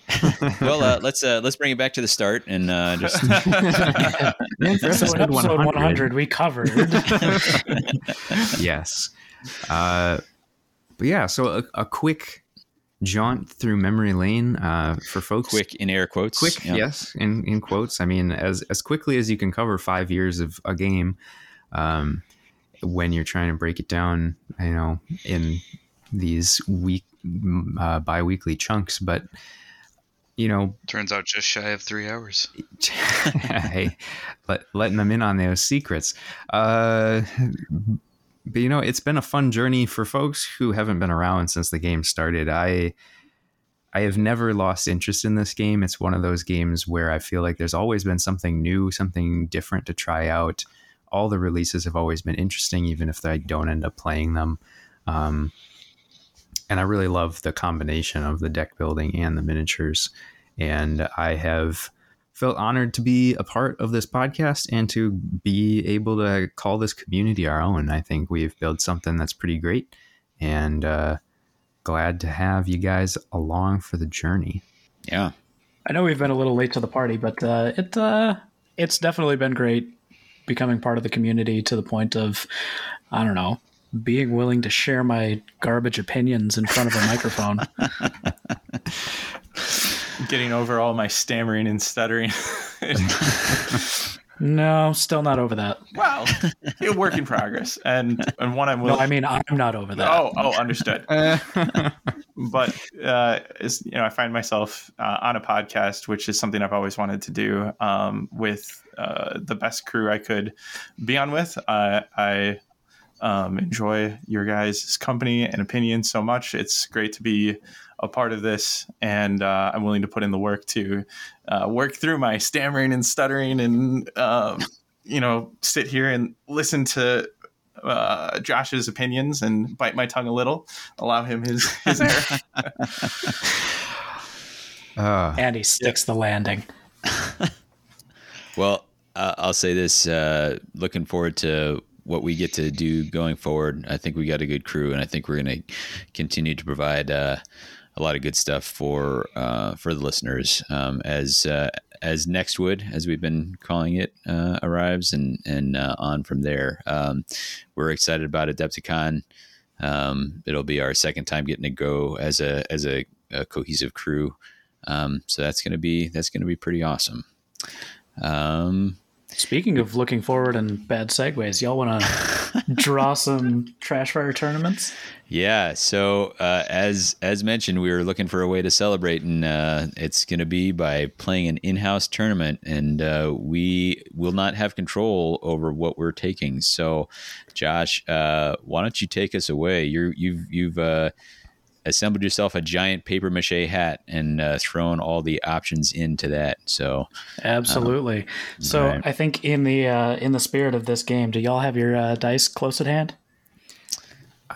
Well, uh, let's uh, let's bring it back to the start and uh, just Man, for episode episode 100. 100, we covered. yes. Uh, but yeah, so a, a quick jaunt through memory lane uh, for folks. quick in air quotes. quick, Yeah. yes, in, in quotes. I mean, as as quickly as you can cover five years of a game, um, when you're trying to break it down, you know, in these week uh, bi-weekly chunks, but you know, Turns out just shy of three hours. hey, let, letting them in on those secrets. Uh, but you know, it's been a fun journey for folks who haven't been around since the game started. I I have never lost interest in this game. It's one of those games where I feel like there's always been something new, something different to try out. All the releases have always been interesting, even if I don't end up playing them. Um, and I really love the combination of the deck building and the miniatures. And I have felt honored to be a part of this podcast and to be able to call this community our own. I think we've built something that's pretty great, and uh, glad to have you guys along for the journey. Yeah. I know we've been a little late to the party, but uh, it uh, it's definitely been great becoming part of the community to the point of I don't know being willing to share my garbage opinions in front of a microphone. Getting over all my stammering and stuttering. no, still not over that. wow, a work in progress, and and one I'm Willing- No. I mean I'm not over that. Oh, oh, understood. but uh, is you know, I find myself uh, on a podcast, which is something I've always wanted to do um, with uh, the best crew I could be on with. Uh, I um, enjoy your guys' company and opinion so much. It's great to be a part of this, and uh, I'm willing to put in the work to uh, work through my stammering and stuttering, and um, you know, sit here and listen to uh, Josh's opinions and bite my tongue a little, allow him his his air. Uh, And he sticks the landing. Well, uh, I'll say this: uh, looking forward to what we get to do going forward. I think we got a good crew, and I think we're going to continue to provide uh, a lot of good stuff for uh, for the listeners um, as uh, as Nextwood, as we've been calling it, uh, arrives, and and uh, on from there. Um, we're excited about Adepticon. Um, it'll be our second time getting to go as a as a, a cohesive crew. Um, so that's gonna be that's gonna be pretty awesome. Um, Speaking of looking forward and bad segues, y'all want to draw some trash fire tournaments? Yeah. So uh, as as mentioned, we were looking for a way to celebrate, and uh, it's going to be by playing an in-house tournament, and uh, we will not have control over what we're taking. So, Josh, uh, why don't you take us away? You're you've you've uh, assembled yourself a giant paper mache hat and uh, thrown all the options into that. So Absolutely. so right. I think in the uh, in the spirit of this game, do y'all have your uh, dice close at hand?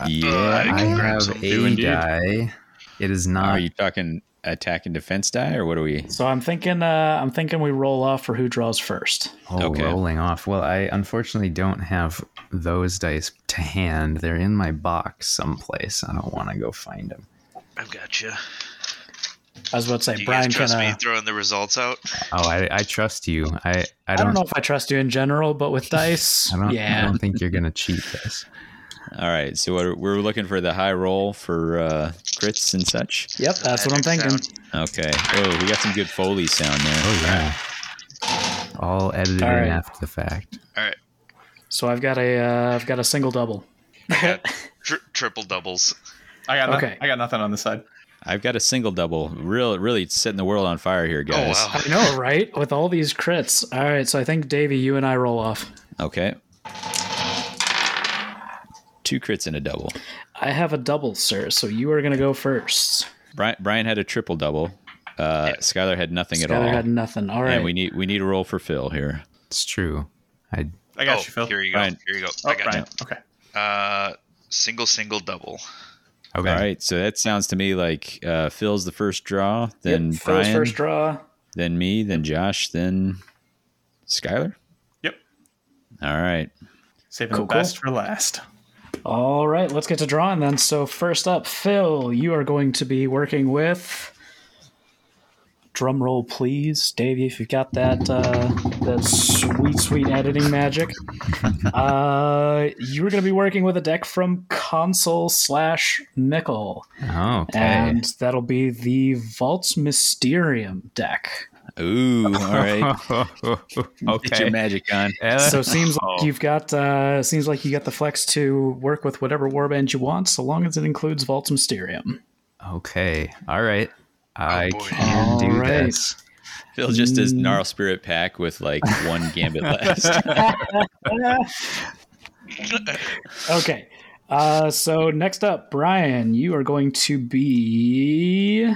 yeah. I I have a indeed. die. It is not. Are you talking attack and defense die, or what are we? So I'm thinking uh, I'm thinking we roll off for who draws first. Oh, Okay. rolling off. Well, I unfortunately don't have those dice to hand. They're in my box someplace. I don't want to go find them. I've got you. I was about to say Do you Brian guys trust can. me throwing the results out? Oh, I, I trust you. I, I I don't, don't know if I trust you in general, but with dice, I don't, I don't think you're gonna cheat this. All right. So we're, we're looking for the high roll for uh, crits and such. Yep, that's what I'm thinking. sound. Okay. Oh, we got some good Foley sound there. Oh yeah. All edited All right. in after the fact. All right. So I've got a uh, I've got a single double. I got tri- triple doubles. I got no- I got nothing on this side. I've got a single double. Real, really setting the world on fire here, guys. Oh, wow. I know, right? With all these crits. All right, so I think Davey, you and I roll off. Okay. Two crits and a double. I have a double, sir. So you are going to go first. Brian, Brian had a triple double. Uh, Skylar had nothing at Skylar all. had nothing. All right. And we need we need a roll for Phil here. It's true. I I got oh, you, Phil. Here you go. Brian. Here you go. oh, I got Brian. Okay. Uh, single, single, double. okay. All right. So that sounds to me like uh, Phil's the first draw, then Yep, Phil's Brian, first draw. then me, then Josh, then Skylar. Yep. All right. Saving Cool, the best for last. All right, let's get to drawing then. So first up, Phil, you are going to be working with. Drum roll, please, Davey. If you've got that uh, that sweet, sweet editing magic, uh, you are going to be working with a deck from Console slash Nickel, Oh, okay. and that'll be the Vaults Mysterium deck. Ooh. All right. okay. Get your magic on. Uh, So it seems like Oh. you've got uh, seems like you got the flex to work with whatever warband you want, so long as it includes Vaults Mysterium. okay. All right. I boy. can do All right. this. Phil just does Mm. Gnarl Spirit Pack with like one gambit left. Okay. Uh, so next up, Brian, you are going to be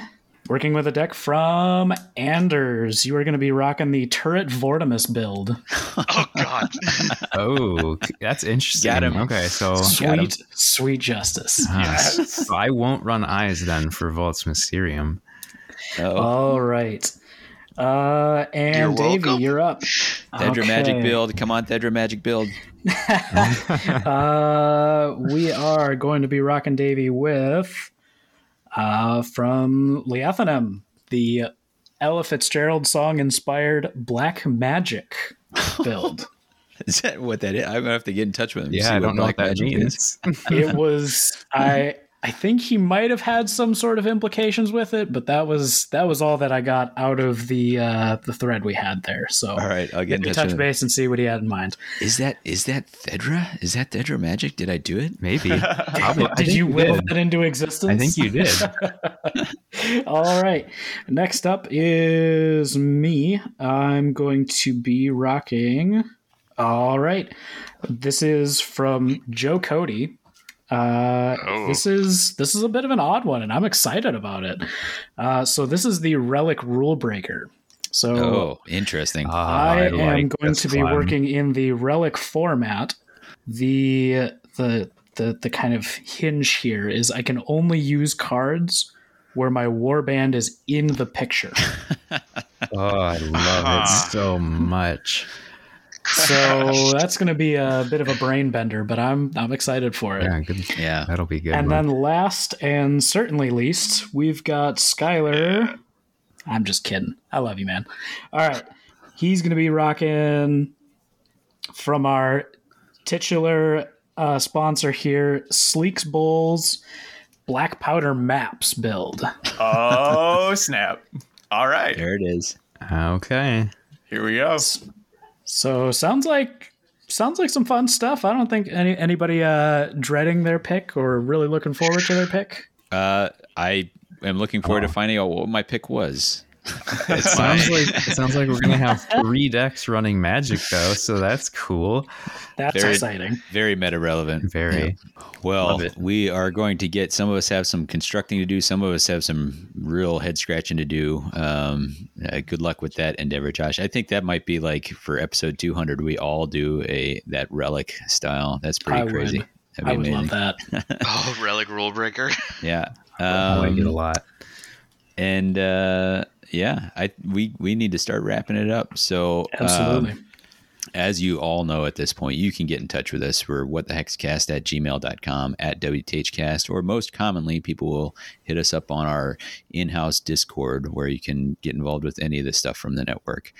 working with a deck from Anders. You are going to be rocking the Turret Vortimus build. Oh God. Oh, that's interesting. Got him. Okay, so Got him. Sweet, sweet justice. uh, Yes. so I won't run eyes then for Vaults Mysterium. Oh, All right. Uh, and You're Davey, welcome. you're up. Thedra Magic build. Come on, Thedra Magic build. Uh, we are going to be rocking Davey with uh, from Leathanem, the Ella Fitzgerald song inspired Black Magic build. Is that what that is? I'm gonna have to get in touch with him. Yeah, see I don't know what that Magic means. it was I I think he might have had some sort of implications with it, but that was that was all that I got out of the uh, the thread we had there. So All right, I'll get let in touch, touch base and see what he had in mind. Is that is that Thedra? Is that Thedra Magic? Did I do it? Maybe. Probably. Did you will that into existence? I think you did. All right. Next up is me. I'm going to be rocking. All right. This is from Joe Cody. Uh, Oh. This is this is a bit of an odd one, and I'm excited about it. Uh, so this is the Relic Rule Breaker. So Oh, interesting. Ah, I, am like going to be one. working in the relic format. The the the the kind of hinge here is I can only use cards where my warband is in the picture. Oh, I love it so much. So that's going to be a bit of a brain bender, but I'm I'm excited for it. Yeah, good. Yeah. That'll be good. and one. then last and certainly least, we've got Skylar. I'm just kidding. I love you, man. All right. He's going to be rocking from our titular uh, sponsor here, Sleeks Bowls Black Powder Maps build. Oh snap! All right, There it is. okay. here we go. So sounds like sounds like some fun stuff. I don't think any anybody uh, dreading their pick or really looking forward to their pick. Uh, I am looking forward to finding out what my pick was. It sounds like it sounds like we're gonna have three decks running magic though, so that's cool. That's Very- exciting. Very meta relevant. Very. Well, we are going to get some of us have some constructing to do. Some of us have some real head scratching to do. Um, uh, good luck with that endeavor, Josh. I think that might be like for episode 200, we all do a that relic style. That's pretty I crazy. That'd I would amazing. love that. Oh, relic rule breaker. Yeah. I like it a Um, lot. And uh, yeah, I we we need to start wrapping it up. So um, Absolutely. as you all know at this point, you can get in touch with us. We're what the hexcast at gmail.com, at WTHcast, or most commonly, people will hit us up on our in house Discord where you can get involved with any of the stuff from the network.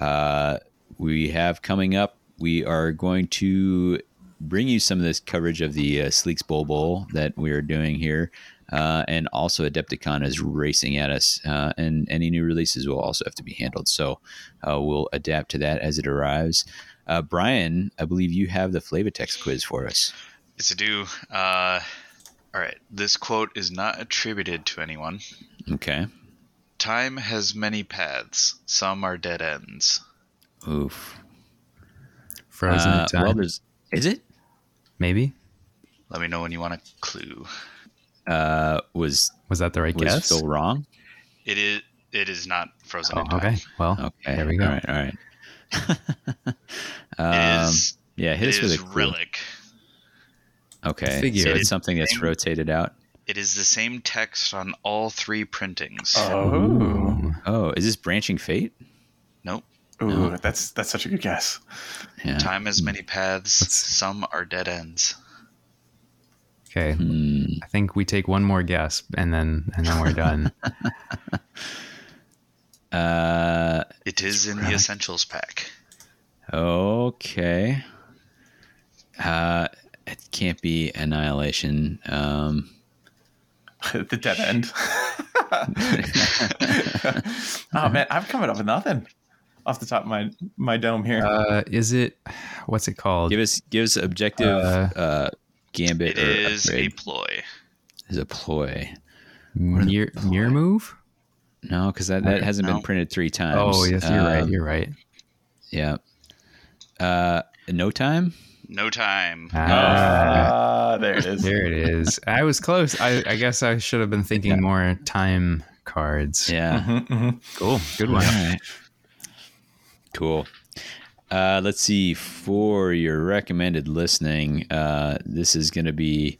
Uh, we have coming up, we are going to bring you some of this coverage of the uh, Sleeks Bowl Bowl that we are doing here. Uh, and also, Adepticon is racing at us, uh, and any new releases will also have to be handled. So, uh, we'll adapt to that as it arrives. Uh, Brian, I believe you have the Flavatex quiz for us. Yes, I do. Uh, all right. This quote is not attributed to anyone. Okay. Time has many paths. Some are dead ends. Oof. Frozen Uh, in time. well, is it Maybe. Let me know when you want a clue. Uh, was Was that the right was guess? Still wrong? It is. It is not frozen Oh, in time. okay. Well, Okay, there we go. All right, all right. Um, is. yeah, hit It us with a is clue. relic. Okay, Figured. so it's something that's Same- rotated out. It is the same text on all three printings. Oh, Oh, is this branching fate? nope. Ooh, that's that's such a good guess. Yeah. Time has many paths. Let's- Some are dead ends. Okay. Hmm. I think we take one more guess and then and then we're done. Uh, It is in the essentials pack. okay. Uh, it can't be annihilation. Um, the dead end. oh man, I'm coming up with nothing off the top of my my dome here. uh, is it what's it called? give us give us objective Uh, uh, gambit It or is a ploy. is a ploy. Mirror, mirror move? No, because that, that hasn't no. been printed three times. Oh, yes, you're right. Um, You're right. Yeah. Uh, no time. No time. Ah, Ah, there it is. there it is. I was close. I, I guess I should have been thinking Yeah. more time cards. Yeah. Mhm, mhm. Cool. Good one. All right. Cool. Uh, let's see. For your recommended listening, uh, this is going to be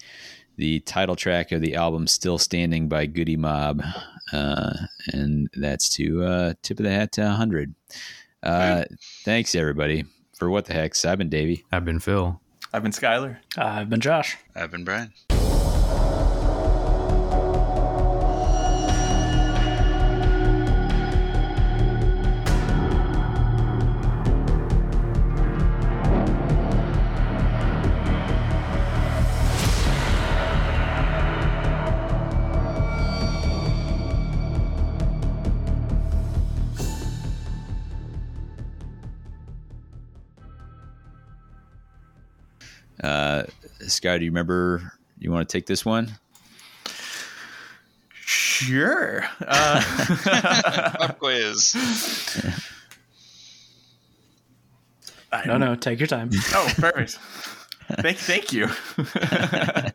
the title track of the album "Still Standing" by Goodie Mob, uh, and that's to uh, tip of the hat to 100. Uh, thanks everybody for What the Hex. I've been Davey. I've been Phil. I've been Skylar. I've been Josh. I've been Brian. Uh, Scott, do you remember? You want to take this one? Sure. Uh, Pop quiz. I- No, no, take your time. Oh, perfect. thank, thank you.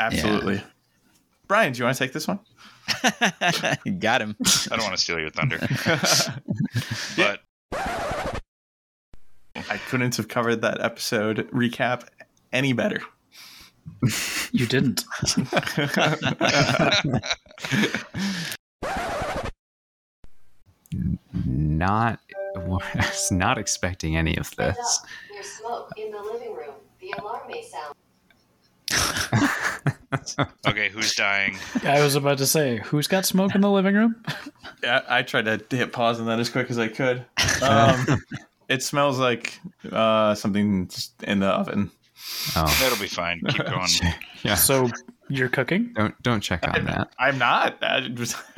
Absolutely. Brian, do you want to take this one? Got him. I don't want to steal your thunder, but I couldn't have covered that episode recap any better. You didn't. Not was not expecting any of this. there's smoke in the living room. The alarm may sound. Okay, who's dying? I was about to say, who's got smoke in the living room? Yeah, I tried to hit pause on that as quick as I could. Um, it smells like uh, something in the oven. Oh, That'll be fine. Keep going. yeah. So you're cooking? Don't don't check on that. I'm not. I just,